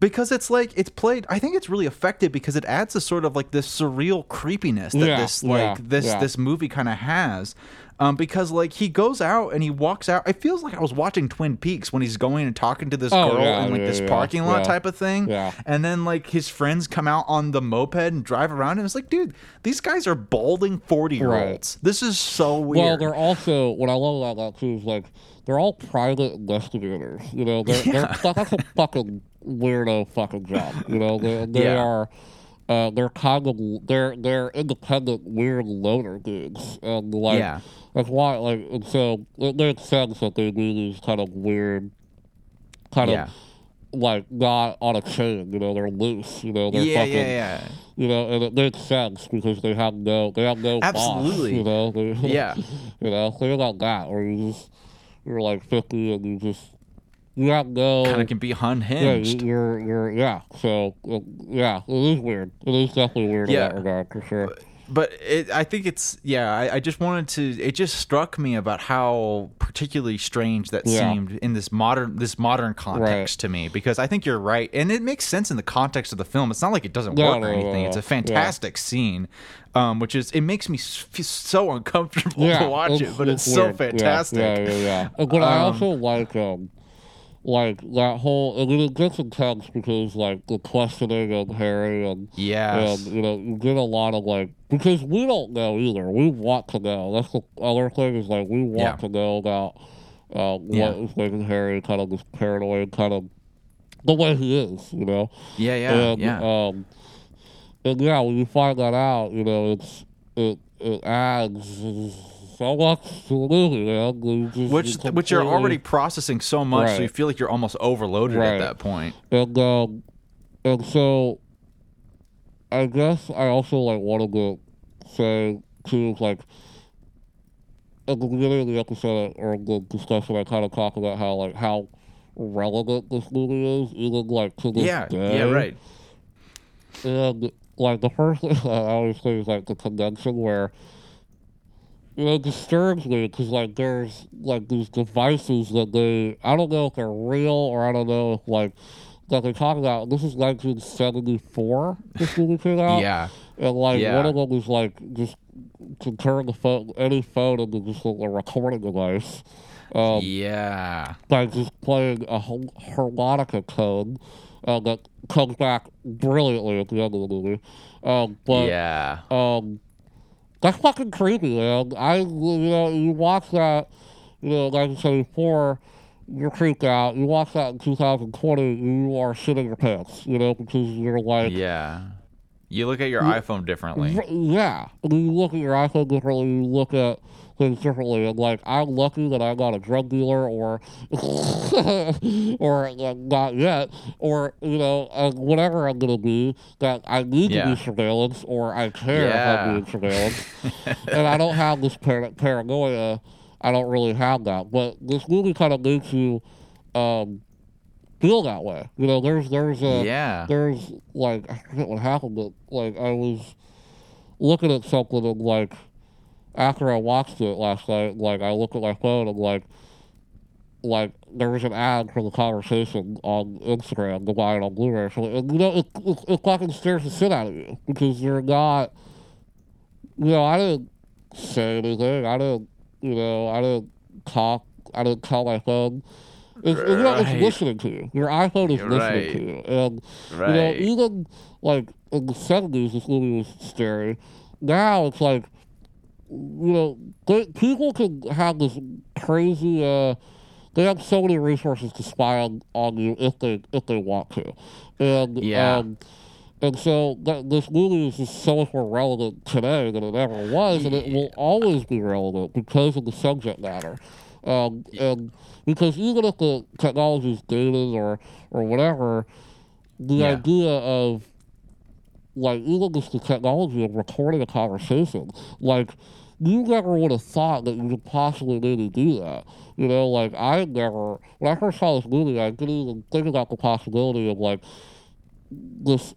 because it's like it's played i think it's really effective because it adds a sort of like this surreal creepiness that Yeah, this like yeah, this this movie kind of has um, because like he goes out and he walks out it feels like i was watching twin peaks when he's going and talking to this Oh, girl yeah, in like yeah, this yeah, parking lot yeah. type of thing Yeah. and then like his friends come out on the moped and drive around and it's like dude these guys are balding 40 year olds this is so weird Well, they're also what I love about that too is like they're all private investigators. You know, they're, they're that's a fucking weirdo fucking job. You know, they they Yeah. are. Uh, they're kind of they're they're independent weird loner dudes and like Yeah. That's why like and so it makes sense that they do these kind of weird kind yeah of like not on a chain you know they're loose you know they're yeah, fucking yeah yeah you know and it makes sense because they have no they have no boss, Absolutely. you know they, Yeah. you know, you're not that, or you just you're like fifty and you just you have no kind of can be yeah, unhinged you- you're you're yeah. So uh, yeah, it is weird. It is definitely weird Yeah. in that regard for sure. but it, I think it's yeah. I, I just wanted to. It just struck me about how particularly strange that Yeah. seemed in this modern this modern context Right. to me because I think you're right, and it makes sense in the context of the film. It's not like it doesn't No, work no, or anything. no. It's a Yeah. fantastic scene, um, which is it makes me feel so uncomfortable Yeah, to watch it, but it's, so. Yeah, fantastic. Yeah, yeah, yeah. But I Um, also like um like that whole and it gets intense because like the questioning of Harry and Yes. And you know, you get a lot of like because we don't know either. We want to know. That's the other thing is like we want Yeah. to know about uh, what Yeah. is making Harry kind of this paranoid kind of the way he is, you know. yeah, yeah, and yeah. um and yeah, when you find that out, you know, it's it it adds so much to the movie. You just- which which you're already processing so much, so you feel like you're almost overloaded Right. at that point. And um, and so, I guess I also like wanted to say too, like at the beginning of the episode or the discussion, I kind of talked about how like how relevant this movie is, even like to this Yeah, day. yeah, right. And like the first thing I always think is like the convention where. You know, it disturbs me because like there's like these devices that they I don't know if they're real or I don't know if like that they talk about. This is 1974. This movie came out. Yeah. And like Yeah. one of them is like just to turn the phone any phone into just like a recording device. Um, yeah. like just playing a har- harmonica code uh, that comes back brilliantly at the end of the movie. Um, but yeah. um, that's fucking creepy, man. I, you know, you watch that, you know, 1974, you're creeped out. You watch that in 2020, you are shitting your pants, you know, because you're like, Yeah. You look at your iPhone differently. Yeah. You look at your iPhone differently, you look at things differently. And like, I'm lucky that I'm not a drug dealer or, or uh, not yet, or, you know, uh, whatever I'm going to be, that I need Yeah. to be surveillance or I care if Yeah. I'm doing surveillance. and I don't have this par- paranoia. I don't really have that. But this movie kind of makes you um, feel that way. You know, there's, there's a, yeah. there's like I forget what happened, but like I was looking at something and like after I watched it last night, like I looked at my phone and like like there was an ad for the conversation on Instagram, the buy it on Blu-ray. So and, you know, it, it it fucking scares the shit out of you because you're not. You know, I didn't say anything. I didn't. You know, I didn't talk. I didn't call my phone. It's, you know, it's listening to you. Your iPhone is You're listening right. to you, and Right. you know, even like in the seventies, this movie was scary. Now it's like, you know, they, people can have this crazy. Uh, they have so many resources to spy on, on you if they if they want to, and Yeah. um, and so that, this movie is just so much more relevant today than it ever was, and it will always be relevant because of the subject matter. Um, and because even if the technology is dated or or whatever, the Yeah. idea of like even just the technology of recording a conversation, like you never would have thought that you could possibly maybe do that. You know, like I never when I first saw this movie, I didn't even think about the possibility of like this.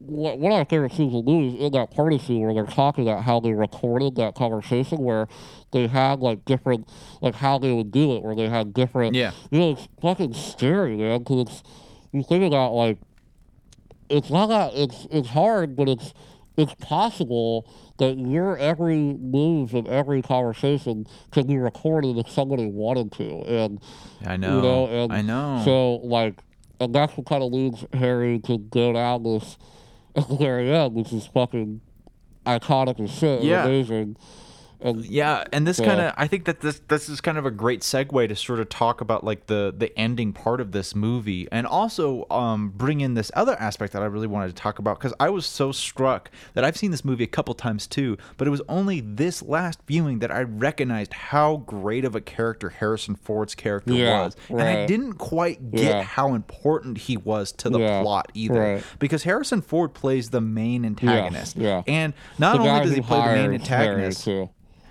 One of my favorite scenes in the movie is in that party scene where they're talking about how they recorded that conversation, where they had like different, like how they would do it, where they had different Yeah. you know, it's fucking scary, man, because it's, you think about like it's not that it's it's hard, but it's it's possible that your every move and every conversation can be recorded if somebody wanted to, and I know. you know, and I know. So like, and that's what kind of leads Harry to go down this at the very end, which is fucking iconic and shit, and Yeah. amazing. And Yeah, and this Yeah. kind of I think that this this is kind of a great segue to sort of talk about like the the ending part of this movie and also um bring in this other aspect that I really wanted to talk about cuz I was so struck that I've seen this movie a couple times too, but it was only this last viewing that I recognized how great of a character Harrison Ford's character Yeah, was. And I didn't quite get Yeah. how important he was to the Yeah, plot either right. because Harrison Ford plays the main antagonist. yeah. And not the only does he play the main antagonist.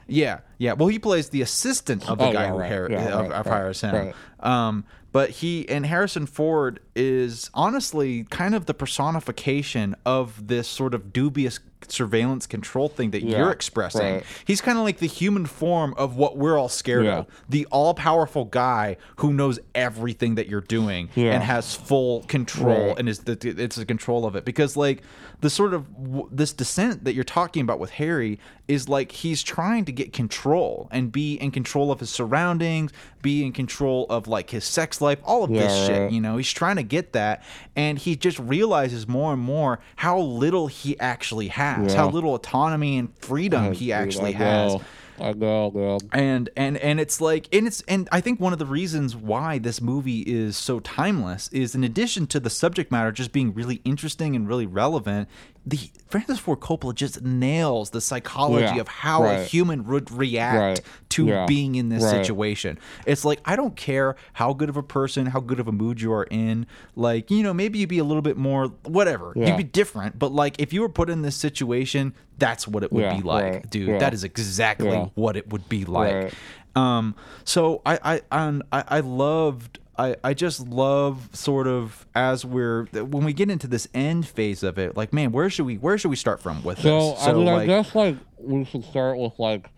Yeah, yeah. Well, he plays the assistant of the Oh, guy yeah, who right, Har- yeah, of, right, of right, hires him. Um, but he and Harrison Ford is honestly kind of the personification of this sort of dubious surveillance control thing that Yeah, you're expressing. right. He's kind of like the human form of what we're all scared Yeah. of. The all-powerful guy who knows everything that you're doing Yeah. and has full control Right. and is the it's the control of it because like the sort of w- this descent that you're talking about with Harry is like he's trying to get control and be in control of his surroundings, be in control of like his sex life, all of this Yeah, shit, you know. He's trying to get that and he just realizes more and more how little he actually has, how little autonomy and freedom he actually has. I know, man. and and and it's like and it's and i think one of the reasons why this movie is so timeless is in addition to the subject matter just being really interesting and really relevant the francis ford coppola just nails the psychology Yeah, of how a human would react Right, to yeah, being in this right. situation it's like i don't care how good of a person how good of a mood you are in like you know maybe you'd be a little bit more whatever Yeah. you'd be different but like if you were put in this situation that's what it would be like right, dude that is exactly what it would be like. Right. Um, so I I I, I loved. I, I just love sort of as we're when we get into this end phase of it like man where should we where should we start from with So, this I mean, I guess like we should start with like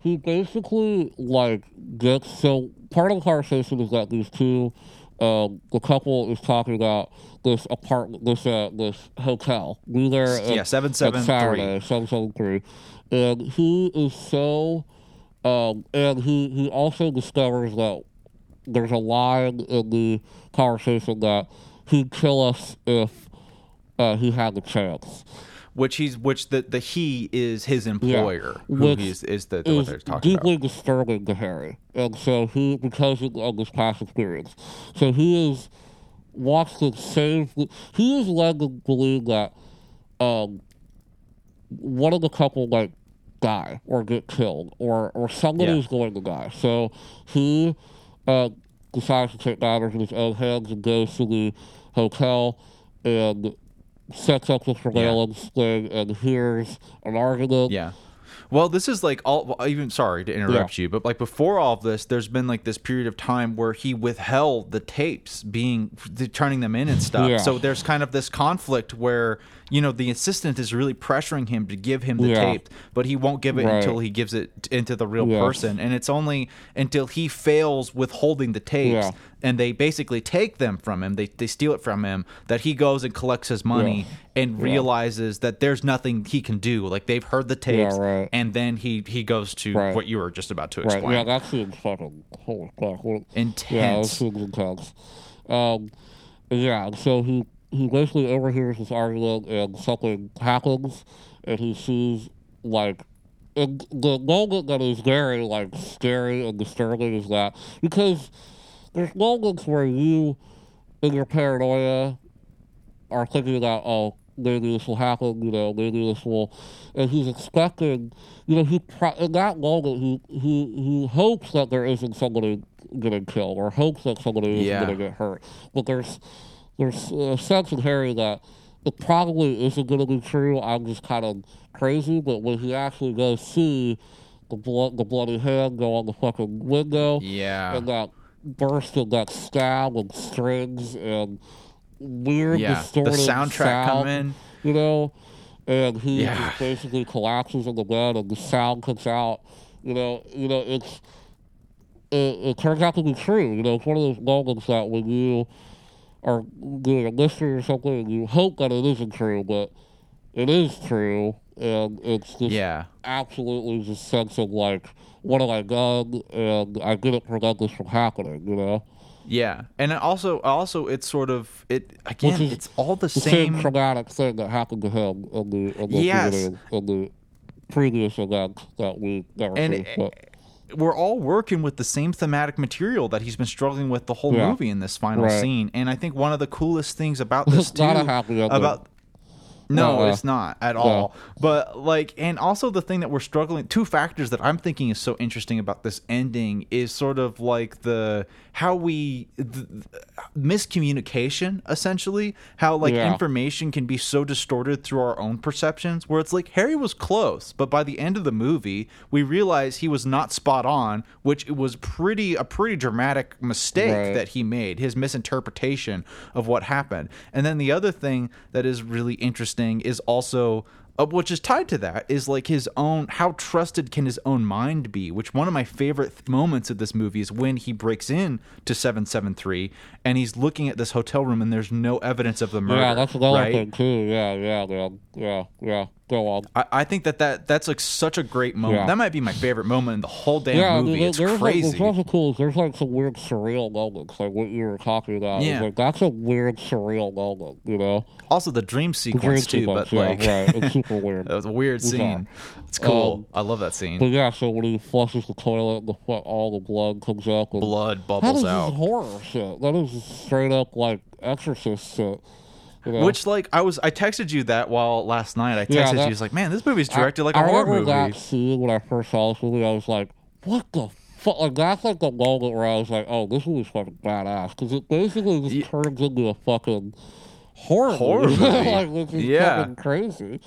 he basically like gets so part of the conversation is that these two, um, the couple is talking about this apartment, this uh, this hotel. We there, Yeah, 773. at Saturday, seven seven three, and he is so, um, and he he also discovers that there's a line in the conversation that he'd kill us if uh, he had the chance. which he's which the the he is his employer who Which he's is the, the what is they're talking deeply about disturbing to Harry, and so he because of, this past experience, so he is wants to save. He is led to believe that um, one of the couple might die or get killed, or or somebody Yeah. going to die. So he uh, decides to take matters in his own hands and goes to the hotel and sets up the surveillance thing and hears an argument. Yeah. Well, this is like all. Even sorry to interrupt you, but like before all of this, there's been like this period of time where he withheld the tapes, being turning them in and stuff. Yeah. So there's kind of this conflict where you know the assistant is really pressuring him to give him the Yeah. tape, but he won't give it Right. until he gives it into the real Yes. person, and it's only until he fails withholding the tapes. Yeah. And they basically take them from him. They, they steal it from him. That he goes and collects his money and realizes that there's nothing he can do. Like they've heard the tapes, right. and then he he goes to Right. what you were just about to Right, explain. yeah, that's seems fucking fuck. what- Yeah, that Intense. Um, yeah, so he he basically overhears this argument and something happens, and he sees like. And the moment that is very like scary and disturbing is that because there's moments where you, in your paranoia, are thinking that oh maybe this will happen, you know, maybe this will, and he's expecting, you know, he pro- in that moment he he he hopes that there isn't somebody getting killed or hopes that somebody isn't Yeah. going to get hurt, but there's there's a sense in Harry that it probably isn't going to be true. I'm just kind of crazy, but when he actually goes see the blood, the bloody hand go on the fucking window, Yeah. and that burst of that stab and strings and weird Yeah, the distorted soundtrack sound, come in. you know, and he Yeah. just basically collapses on the bed and the sound comes out. You know, you know, it's it, it turns out to be true. You know, it's one of those moments that when you are doing a mystery or something, and you hope that it isn't true, but it is true, and it's just Yeah. absolutely this sense of like, what have I done? And I didn't prevent this from happening, you know? Yeah, and also, also, it's sort of it again. is It's all the The same, same. traumatic thing that happened to him in the, in the Yes. in the previous event that we never And it- we're all working with the same thematic material that he's been struggling with the whole Yeah. movie in this final Right. scene. And I think one of the coolest things about this too a happy about no, Uh-uh. it's not at all. But like, and also the thing that we're struggling. Two factors that I'm thinking is so interesting about this ending is sort of like the how we the, miscommunication essentially. How like Yeah. information can be so distorted through our own perceptions. Where it's like Harry was close, but by the end of the movie, we realize he was not spot on, which was pretty a pretty dramatic mistake Right. that he made, his misinterpretation of what happened. And then the other thing that is really interesting is also uh, which is tied to that is like his own how trusted can his own mind be which one of my favorite th- moments of this movie is when he breaks in to 773 and he's looking at this hotel room and there's no evidence of the murder yeah, that's another right thing, too. Yeah, yeah, man. Yeah, yeah. Go on. I, I think that, that that's like such a great moment Yeah. that might be my favorite moment in the whole damn yeah, movie there- it's there's crazy Like, there's also cool. There's like some weird surreal moments, like what you were talking about. Yeah. like that's a weird surreal moment, you know. also the dream The dream sequence too sequence, but yeah, like right. It's super weird. that was a weird Yeah. scene it's cool Um, i love that scene But yeah, so when he flushes the toilet, the all the blood comes out. Blood bubbles is out horror shit. That is straight up like exorcist shit. You know? Which like I was I texted you that while last night I texted Yeah, you I was like man this movie's I- directed like a I horror movie that scene when I first saw this movie. I was like, "What the fuck?" Like that's like the moment where I was like, "Oh, this movie's fucking badass," because it basically just Ye- turns into a fucking horror, Horror movie. movie. like which is Yeah. fucking crazy.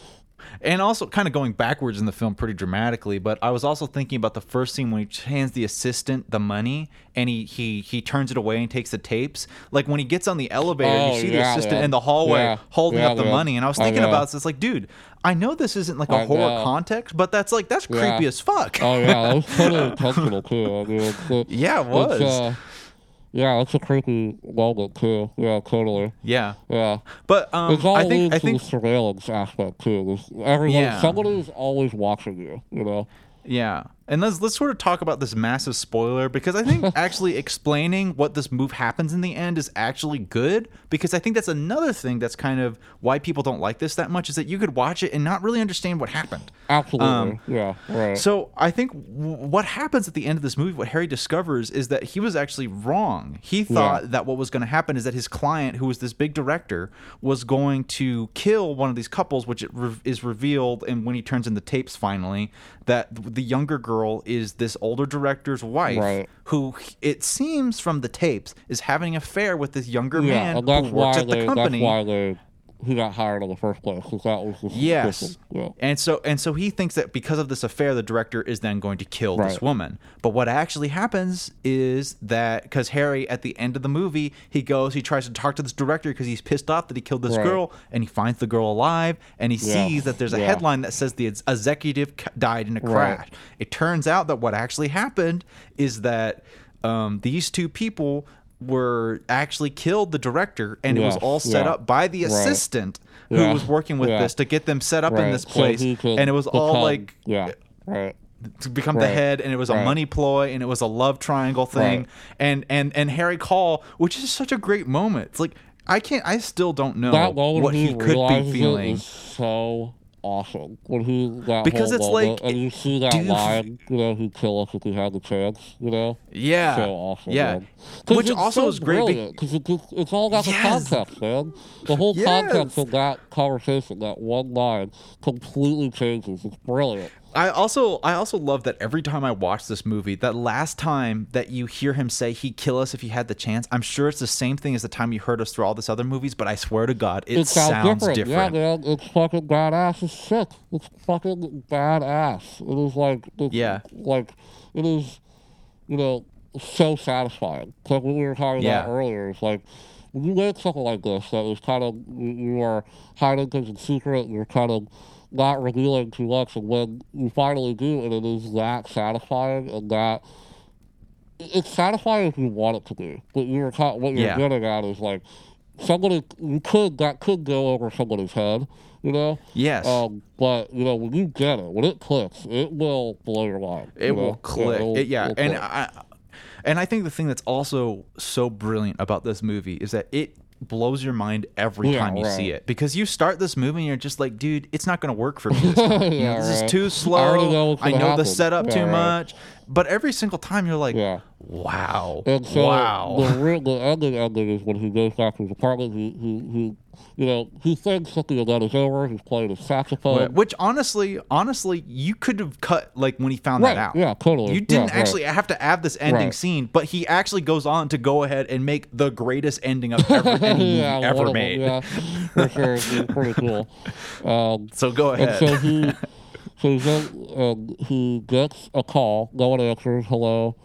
And also kind of going backwards in the film pretty dramatically but I was also thinking about the first scene when he hands the assistant the money and he he he turns it away and takes the tapes like when he gets on the elevator Oh, you see the assistant man. in the hallway Yeah. holding Yeah, up the money and I was thinking know. about this it's like dude I know this isn't like a I horror know. context but that's like that's Yeah. creepy as fuck Oh yeah, that was totally intentional too. I mean, it's, uh, yeah it was It's, uh, yeah, it's a creepy moment too. Yeah, totally. yeah Yeah. but um It's all I think I to think the surveillance aspect too. There's everyone, Yeah. somebody is always watching you. You know. Yeah. And let's let's sort of talk about this massive spoiler because I think actually explaining what this move happens in the end is actually good because I think that's another thing that's kind of why people don't like this that much is that you could watch it and not really understand what happened. Absolutely. Um, yeah. Right. So I think w- what happens at the end of this movie, what Harry discovers, is that he was actually wrong. He thought that what was going to happen is that his client, who was this big director, was going to kill one of these couples, which it re- is revealed, and when he turns in the tapes finally, that the younger girl is this older director's wife, Right. who it seems from the tapes is having an affair with this younger yeah, man who works at the company. That's why they. He got hired in the first place that was the Yes. Yeah. And so and so he thinks that because of this affair the director is then going to kill this woman. But what actually happens is that cuz Harry at the end of the movie, he goes, he tries to talk to this director because he's pissed off that he killed this Right. girl and he finds the girl alive and he Yeah. sees that there's a Yeah. headline that says the executive died in a Right. crash. It turns out that what actually happened is that um, these two people were actually killed the director and it was all set yeah. up by the Right. assistant who Yeah, was working with yeah. this to get them set up in this place could and it was all become- like Yeah. Right. to become the head and it was a Right. money ploy and it was a love triangle thing Right. and and and Harry Caul which is such a great moment it's like I can't I still don't know what he, could be feeling so awesome when he that Because whole it's like, and you see that dude, line, you know, he'd kill us if he had the chance, you know. yeah so awesome. yeah which also so is great because it, it's- it's all about Yes. the context, man. The whole Yes. context of that conversation, that one line, completely changes. It's brilliant. I also I also love that every time I watch this movie, that last time that you hear him say he'd kill us if he had the chance, I'm sure it's the same thing as the time you heard us through all this other movies, but I swear to God, it, It sounds, sounds different. different. Yeah, man. It's fucking badass as shit. It's fucking badass. It is like, it's, Yeah. like, it is, you know, so satisfying. It's like what we were talking Yeah. about earlier. It's like, when you make something like this that is kind of, you- you are hiding things in secret, you're kind of not revealing too much, and when you finally do, and it is that satisfying and that it's satisfying if you want it to be, but you're what you're Yeah. getting at is like somebody you could that could go over somebody's head, you know. Yes. Um, but you know when you get it, when it clicks, it will blow your mind. it you will know? click. It- Yeah, and click. I, and I think the thing that's also so brilliant about this movie is that it blows your mind every Yeah, time you see it because you start this movie and you're just like, dude, it's not going to work for me. This, time. Yeah, this is too slow. I gonna know the setup Yeah, too right. much, but every single time you're like, yeah. wow, And so wow. the real the ending ending is when he goes back to his apartment. He he, he you know he thinks that the event is over. He's playing his saxophone. Which honestly, honestly, you could have cut like when he found Right, that out. yeah, totally. You didn't Yeah, right. actually have to add this ending Right. scene, but he actually goes on to go ahead and make the greatest ending of ever any movie yeah, one ever of them, made. Yeah, for sure. It's pretty cool. Um, So go ahead. he, so he, then, um, he gets a call. No one answers. Hello.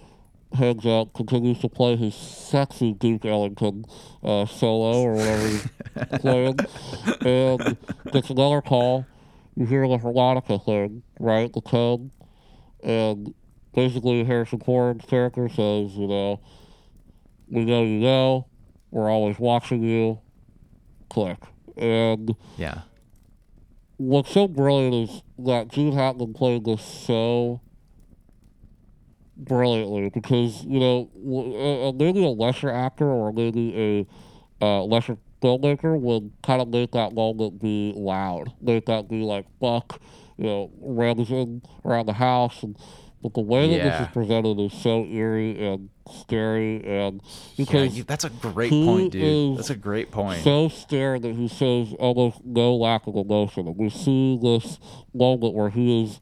Hangs up. Continues to play his sexy Duke Ellington uh, solo or whatever he's playing, and gets another call. You hear the harmonica thing, right? The tone, and basically Harrison Ford's character says, you know, we know you know, we're always watching you. Click. And yeah. What's so brilliant is that Gene Hackman played this so brilliantly because you know w- uh, maybe a lesser actor or maybe a uh, lesser filmmaker would kind of make that moment be loud, make that be like Buck, you know, ramming around the house, and but the way that this is presented is so eerie and scary, and Yeah, because you, that's a great point, dude. That's a great point. so scared that he shows almost no lack of emotion. And we see this moment where he is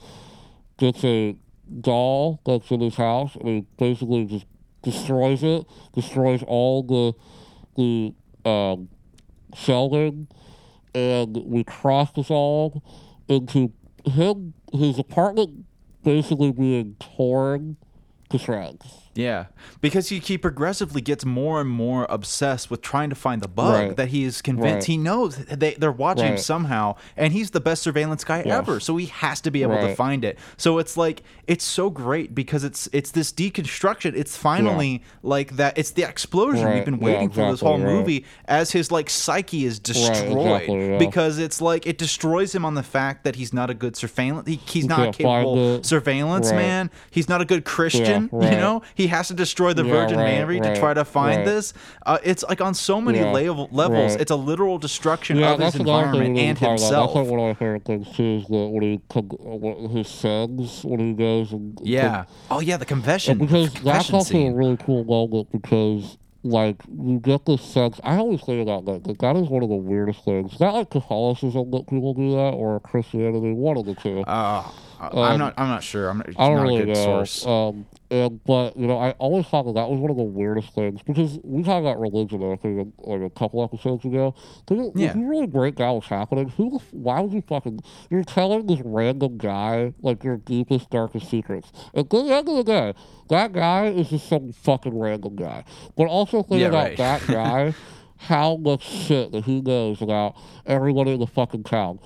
gets a doll that's in his house and he basically just destroys it, destroys all the the um, shelving, and we cross this all into him his apartment basically being torn to shreds. Yeah, because he, he progressively gets more and more obsessed with trying to find the bug Right. that he is convinced Right. he knows they they're watching him somehow, and he's the best surveillance guy Yes. ever. So he has to be able to find it. So it's like it's so great because it's it's this deconstruction. It's finally like that. It's the explosion we've Right. been Yeah, waiting for this whole right. movie as his like psyche is destroyed exactly, yeah. because it's like it destroys him on the fact that he's not a good surveillance. He, he's not find capable surveillance Right. man. He's not a good Christian. right. You know, he has to destroy the Yeah, Virgin right, Mary to try to find right. this. Uh, it's like on so many Yeah, level, levels. right. It's a literal destruction Yeah, of his that's another thing environment and himself. That's like of my favorite too. Is that when he what- his sends when he goes and yeah. Oh yeah, the confession. because the that's confession also a really cool moment because like you get this sense. I always say about that that that is one of the weirdest things. Not like Catholicism that people do that or Christianity, one of the two. Uh, I'm not. I'm not sure. I'm not, I don't not really a good know. source. Um, and, but you know, I always thought that that was one of the weirdest things because we talked about religion, I think, like a couple episodes ago. Did Yeah. If you really break down what's happening, who? Why would you fucking? You're telling this random guy like your deepest, darkest secrets. At the end of the day, that guy is just some fucking random guy. But also think Yeah, about right. that guy, how much shit that he knows about everybody in the fucking town.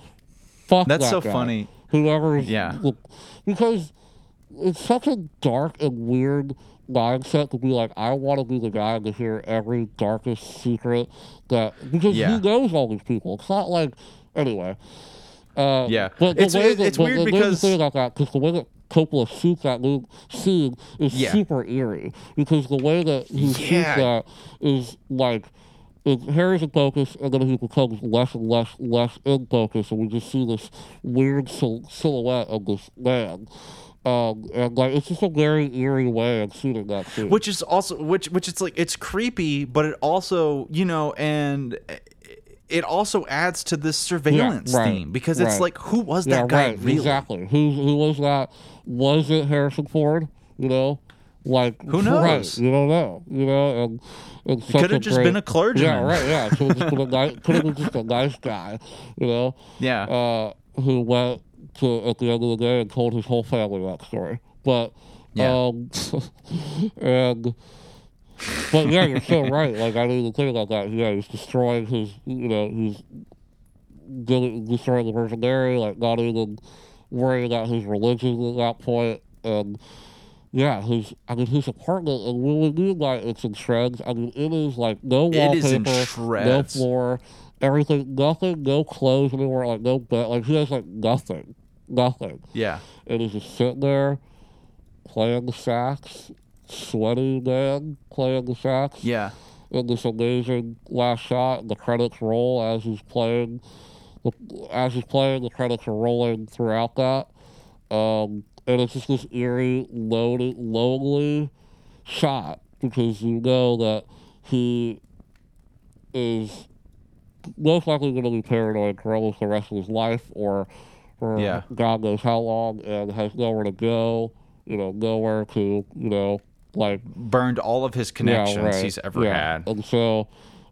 Fuck That's that so guy. funny. Whoever Yeah. because it's such a dark and weird mindset to be like, I want to be the guy to hear every darkest secret that because Yeah. he knows all these people. It's not like anyway. Uh, Yeah. but the It's- way it- that, it's but weird the way because- about that because the way that Coppola shoots that scene is Yeah. super eerie because the way that he shoots that is like. It, Harry's in focus, and then he becomes less and less, less in focus, and we just see this weird sil- silhouette of this man. Um, and like it's just a very eerie way of shooting that scene. which is also which which it's like it's creepy but it also you know and it also adds to this surveillance right, theme because it's right. like who was yeah, that guy right, really exactly. Who who was that? Was it Harrison Ford? You know, like Who right, knows? you don't know. You know, and, and such could have just great- been a clergyman. Yeah, right. Yeah, could have just been a nice, could have been just a nice guy. You know, yeah uh, who went to at the end of the day and told his whole family that story. But Yeah. um, and but yeah, you're so right. Like I didn't even think about that. Yeah, he's destroying his. You know, he's de- destroying the Virgin Mary. Like not even worrying about his religion at that. And yeah, his I mean his apartment and when we mean like it's in shreds, I mean it is like no It is in wallpaper, no floor, everything, nothing, no clothes anywhere, like no bed, like he has like nothing, nothing, Yeah. and he's just sitting there playing the sax, sweaty man playing the sax Yeah. in this amazing last shot. and The credits roll as he's playing. The, as he's playing, the credits are rolling throughout that. Um, and it's just this eerie, lonely, lonely shot because you know that he is most likely going to be paranoid for almost the rest of his life or for Yeah. God knows how long and has nowhere to go, you know, nowhere to, you know, like Burned all of his connections right. he's ever Yeah. had. And so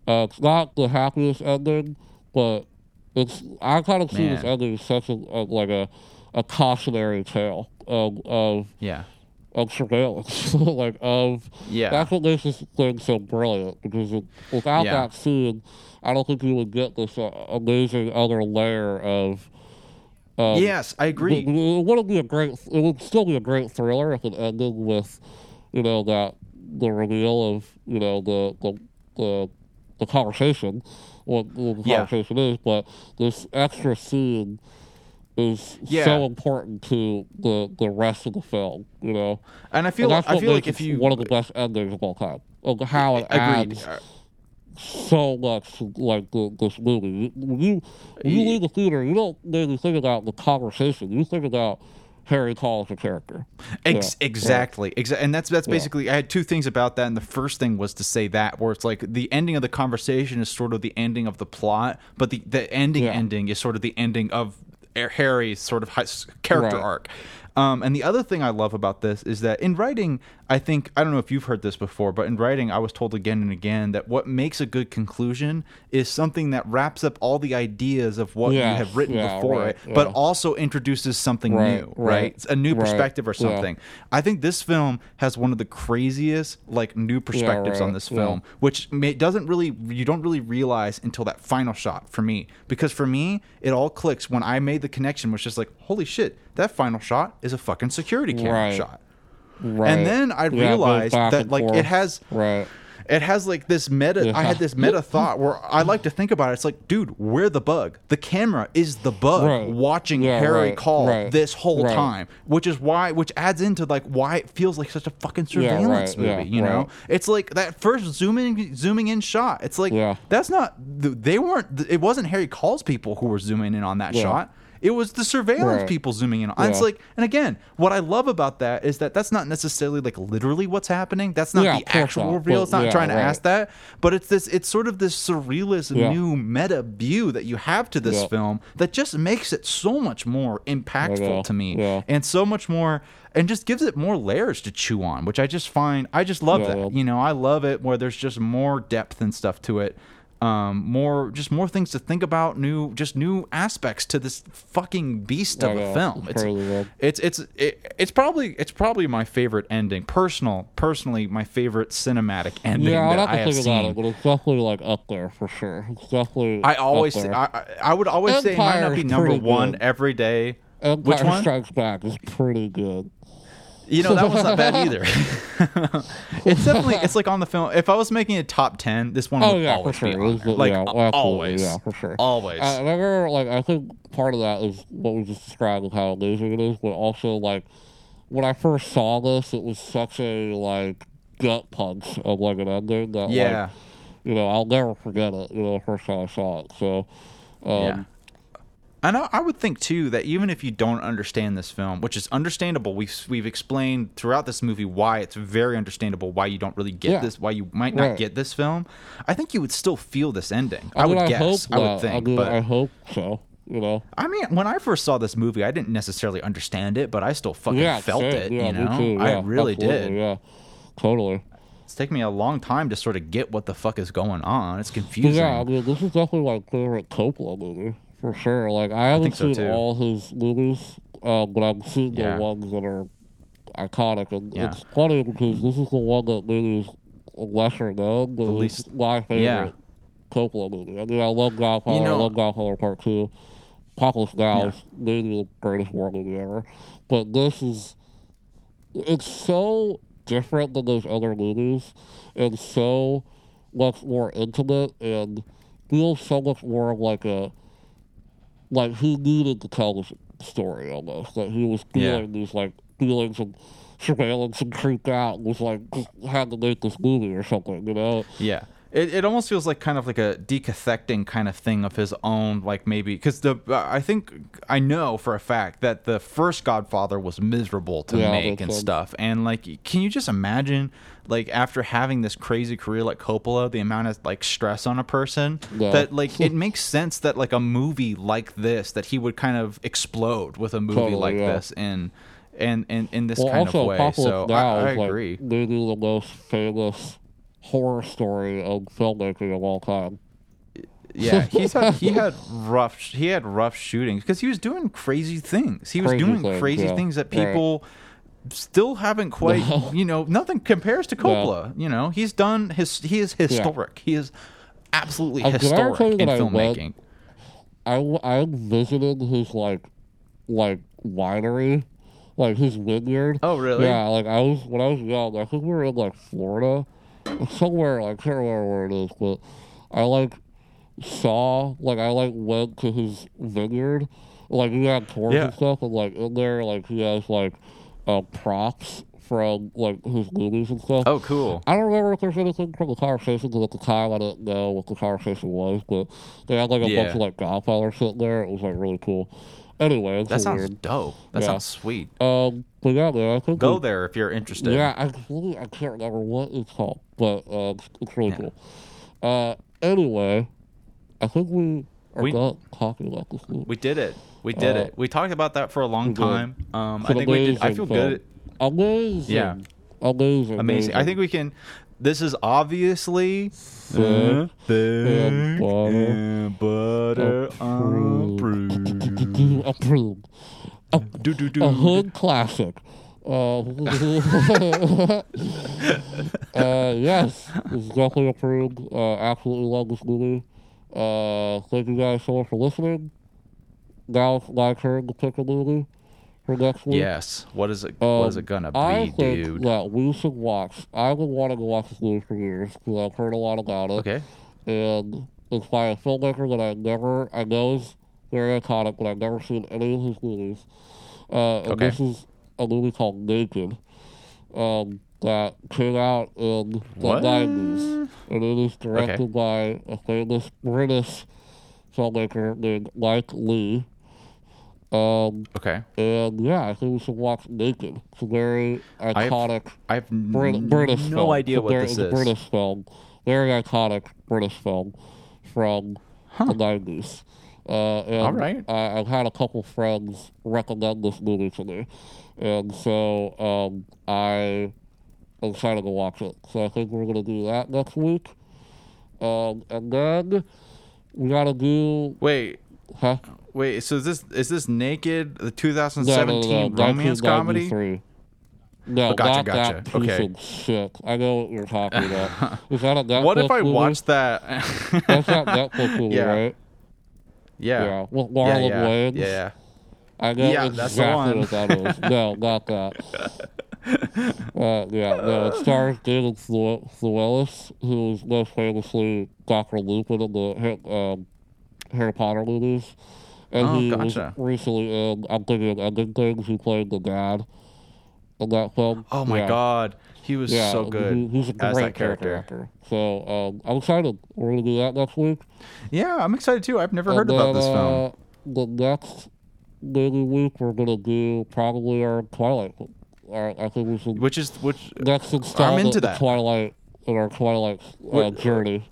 uh, it's not the happiest ending, but it's I kind of see this ending as such a, a like a, a cautionary tale of of, Yeah. of surveillance, like of Yeah. that's what makes this thing so brilliant because it, without Yeah. that scene, I don't think you would get this uh, amazing other layer of. Um, yes, I agree. It, it wouldn't be a great. It would still be a great thriller if it ended with, you know, that the reveal of you know the the the, the conversation, what, what the Yeah. conversation is. But this extra scene is Yeah. so important to the the rest of the film. You know, And I and feel that's I feel like if you one of the best endings of all time. Of how it agreed. adds uh, so much to like the, this movie. When you when you leave the theater, you don't really think about the conversation. You think about Harry Caul as a character. Ex- Yeah, exactly. Exa- and that's that's basically I had two things about that and the first thing was to say that where it's like the ending of the conversation is sort of the ending of the plot, but the the ending Yeah. ending is sort of the ending of Harry's sort of hi- character Right. arc. Um, and the other thing I love about this is that in writing, I think I don't know if you've heard this before, but in writing, I was told again and again that what makes a good conclusion is something that wraps up all the ideas of what you have written yeah, before right, it, but also introduces something Right, new, right, right? A new perspective or yeah. something. I think this film has one of the craziest like new perspectives on this yeah. film, which may, doesn't really you don't really realize until that final shot for me. Because for me, it all clicks when I made the connection, which is like, holy shit, that final shot is a fucking security camera shot. Right. And then I Yeah, realized that like forth. it has right. it has like this meta i had this meta thought where i like to think about it it's like dude we're the bug the camera is the bug Right. watching Yeah, harry right, caul right, this whole time which is why which adds into like why it feels like such a fucking Yeah, surveillance right, movie yeah, you know it's like that first zooming zooming in shot it's like Yeah. that's not they weren't it wasn't harry caul's people who were zooming in on that Yeah. shot it was the surveillance Right. people zooming in on. And It's like, and again, what I love about that is that that's not necessarily like literally what's happening. That's not Yeah, the actual not, reveal. It's not yeah, trying to right. ask that, but it's this. It's sort of this surrealist Yeah. new meta view that you have to this Yeah. film that just makes it so much more impactful to me, yeah. and so much more, and just gives it more layers to chew on, which I just find I just love Yeah, that. yeah. You know, I love it where there's just more depth and stuff to it. Um, more, just more things to think about. New, just new aspects to this fucking beast of a film. it's It's, it's it's it, it's probably it's probably my favorite ending. Personal, personally, my favorite cinematic ending Yeah, I'd that have I to have think about it, but it's definitely like up there for sure. It's definitely. I always. I, I I would always say it might not be number pretty one good. every day. Empire Which one? Strikes Back is pretty good. You know that one's not bad either. it's definitely it's like on the film. If I was making a top ten, this one Oh would yeah, for always sure. be on. Like yeah, always, yeah, for sure. always. I remember, like, I think part of that is what we just described how amazing it is, but also, like, when I first saw this, it was such a, like, gut punch of, like, an ending that, yeah, like, you know, I'll never forget it, you know, the first time I saw it. So, um, yeah. And I, I would think too that even if you don't understand this film, which is understandable, we've we've explained throughout this movie why it's very understandable why you don't really get Yeah. this, why you might not Right. get this film. I think you would still feel this ending. I, I, would I guess. I would that. think. I mean, but I hope so, you know. I mean, when I first saw this movie, I didn't necessarily understand it, but I still fucking yeah, felt same. it. Yeah, you know, too. I really did. Yeah, totally. It's taken me a long time to sort of get what the fuck is going on. It's confusing. yeah, I mean, this is definitely my favorite Coppola movie for sure. Like, I haven't think so, seen too. all his movies, uh, but I've seen Yeah. the ones that are iconic. And Yeah. it's funny because this is the one that maybe is lesser known, but The least- my favorite yeah. Coppola movie. I mean, I love Godfather. You know- I love Godfather Part Two. Apocalypse Now Yeah. is maybe the greatest war movie ever, but this is it's so different than those other movies, and so much more intimate, and feels so much more like a like he needed to tell this story almost. That he was Yeah. feeling these like feelings and surveillance and creeped out and was like just had to make this movie or something, you know? Yeah. It, it almost feels like kind of like a decathecting kind of thing of his own, like maybe because the I think I know for a fact that the first Godfather was miserable to Yeah, make and stuff, and like, can you just imagine, like after having this crazy career like Coppola, the amount of like stress on a person Yeah. that like it makes sense that like a movie like this that he would kind of explode with a movie Totally, like yeah. this in, and in in this Well, kind also of way. So Now I, I like agree. maybe the most famous horror story of filmmaking of all time. Yeah, he's had, he had rough he had rough shootings because he was doing crazy things. He was Crazy doing things, crazy yeah. things that Right. people still haven't quite. No. You know, nothing compares to Coppola. You know, he's done his. He is historic. He is absolutely historic in filmmaking. I went-. I, I visited his like like winery, like his vineyard. Oh, really? Yeah, like I was when I was young. I think we were in like Florida, somewhere. I can't remember where it is, but I like saw like I like went to his vineyard. Like he had tours Yeah. and stuff, and like in there, like he has like uh, props from like his movies and stuff. Oh, cool. I don't remember if there's anything from the conversation because at the time I didn't know what the conversation was, but they had like a Yeah. bunch of like Godfather sitting there. It was like really cool. Anyway, That sounds weird. dope. That Yeah. sounds sweet. Um, but yeah, man, I think Go we- there if you're interested. Yeah, I really I can't remember what it's called, but uh, it's, it's really Yeah. cool. Uh, anyway, I think we are We- done talking about this movie. We did it. We did Uh, it. We talked about that for a long time. Um, I think we did. I feel film. good. Amazing. Yeah. Amazing. Amazing. I think we can. This is obviously Thick and butter butter approved. approved. A, Do, do, a hood classic. Uh, uh, yes, it's definitely approved. Uh, absolutely love this movie. Uh, thank you guys so much for listening. Now it's my turn to pick a movie for next week. Yes. What is it? Um, what is it gonna be, I think dude? that we should watch. I've been wanting to watch this movie for years because I've heard a lot about it. Okay. and it's by a filmmaker that I never, I know is very iconic, but I've never seen any of his movies. Uh, and Okay. this is a movie called Naked um, that came out in the What? 90s. And it is directed by a famous British filmmaker named Mike Leigh. Um, Okay. and yeah, I think we should watch Naked. It's a very iconic I have n- Brit- British no film. idea what very- this is. British film, very iconic British film from the nineties. Uh, and All right. I, I've had a couple friends recommend this movie to me, and so um, I am excited to watch it. So I think we're gonna do that next week, um, and then we gotta do Wait. huh? Wait. So is this is this naked? The 2017 no, no, romance comedy? 1993. No, Oh, gotcha, gotcha. that piece Okay. of shit. I know what you're talking about. Is that a Netflix What if I movie? watched that? That's that Netflix movie, Yeah. right? Yeah. Yeah, with Yeah, yeah, yeah. I know Yeah, exactly what that is. No, not that. Uh, yeah, no, it stars David Thewlis, who is most famously Dr. Lupin in the um, Harry Potter movies. And Oh, he gotcha. was recently in, I'm thinking of Ending Things, he played the dad in that film. Oh my Yeah. god, he was Yeah, so good he- he's a as great that character. actor. So um, I'm excited. We're gonna do that next week. Yeah, I'm excited too. I've never And heard about then, this film. uh, The next maybe week we're gonna do probably our Twilight. Our, I think we should Which is which? next installment into that. Twilight in our Twilight uh, Wh- journey.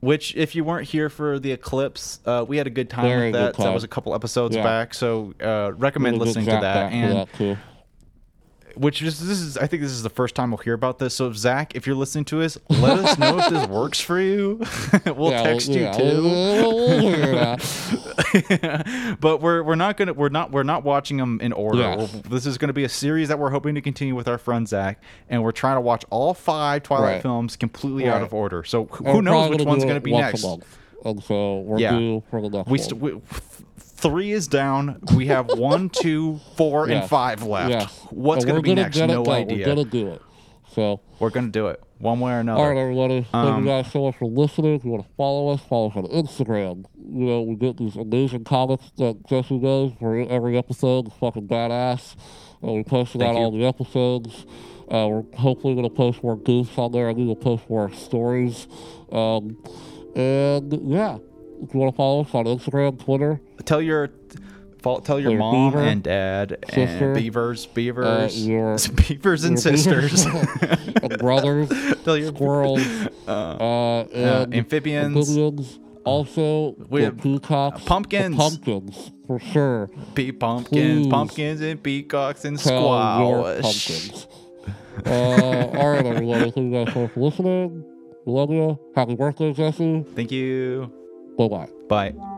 Which, if you weren't here for the eclipse, uh, we had a good time Very with that. That was a couple episodes Yeah. back, so uh, recommend listening to that. And that too. Which is this is I think this is the first time we'll hear about this. So Zach, if you're listening to us, let us know if this works for you. we'll Yeah, text we'll- you yeah, too. We'll, we'll figure it out. but we're we're not gonna we're not we're not watching them in order. Yeah. This is gonna be a series that we're hoping to continue with our friend Zach, and we're trying to watch all five Twilight Right. films completely out of order. So who we're knows which one's gonna be next? And so we're Yeah. due for the next We, st- we three is down. We have one, two, four, and five left. Yes. What's going to be next? Get it No done. idea. We're gonna do it. So, We're going to do it one way or another. all right, everybody. Thank Um, you guys so much for listening. If you want to follow us, follow us on Instagram. You know, we get these amazing comics that Jesse does for every episode. It's fucking badass. And we Thank out you. all the episodes. Uh, we're hopefully going to post more goofs on there. I think we'll post more stories. Um, and yeah, if you want to follow us on Instagram, Twitter, Tell your. Tell your Your mom beaver, and dad sister, and beavers, beavers, your- beavers and sisters. and brothers, Tell your squirrels, uh, uh, and amphibians. amphibians. Also, We have peacocks, the pumpkins. pumpkins for sure. Pea pumpkins, Please. pumpkins and peacocks and squash. pumpkins. uh, all right, everybody. Thank you guys so much for listening. We love you. Happy birthday, Jesse. Thank you. Bye bye. Bye.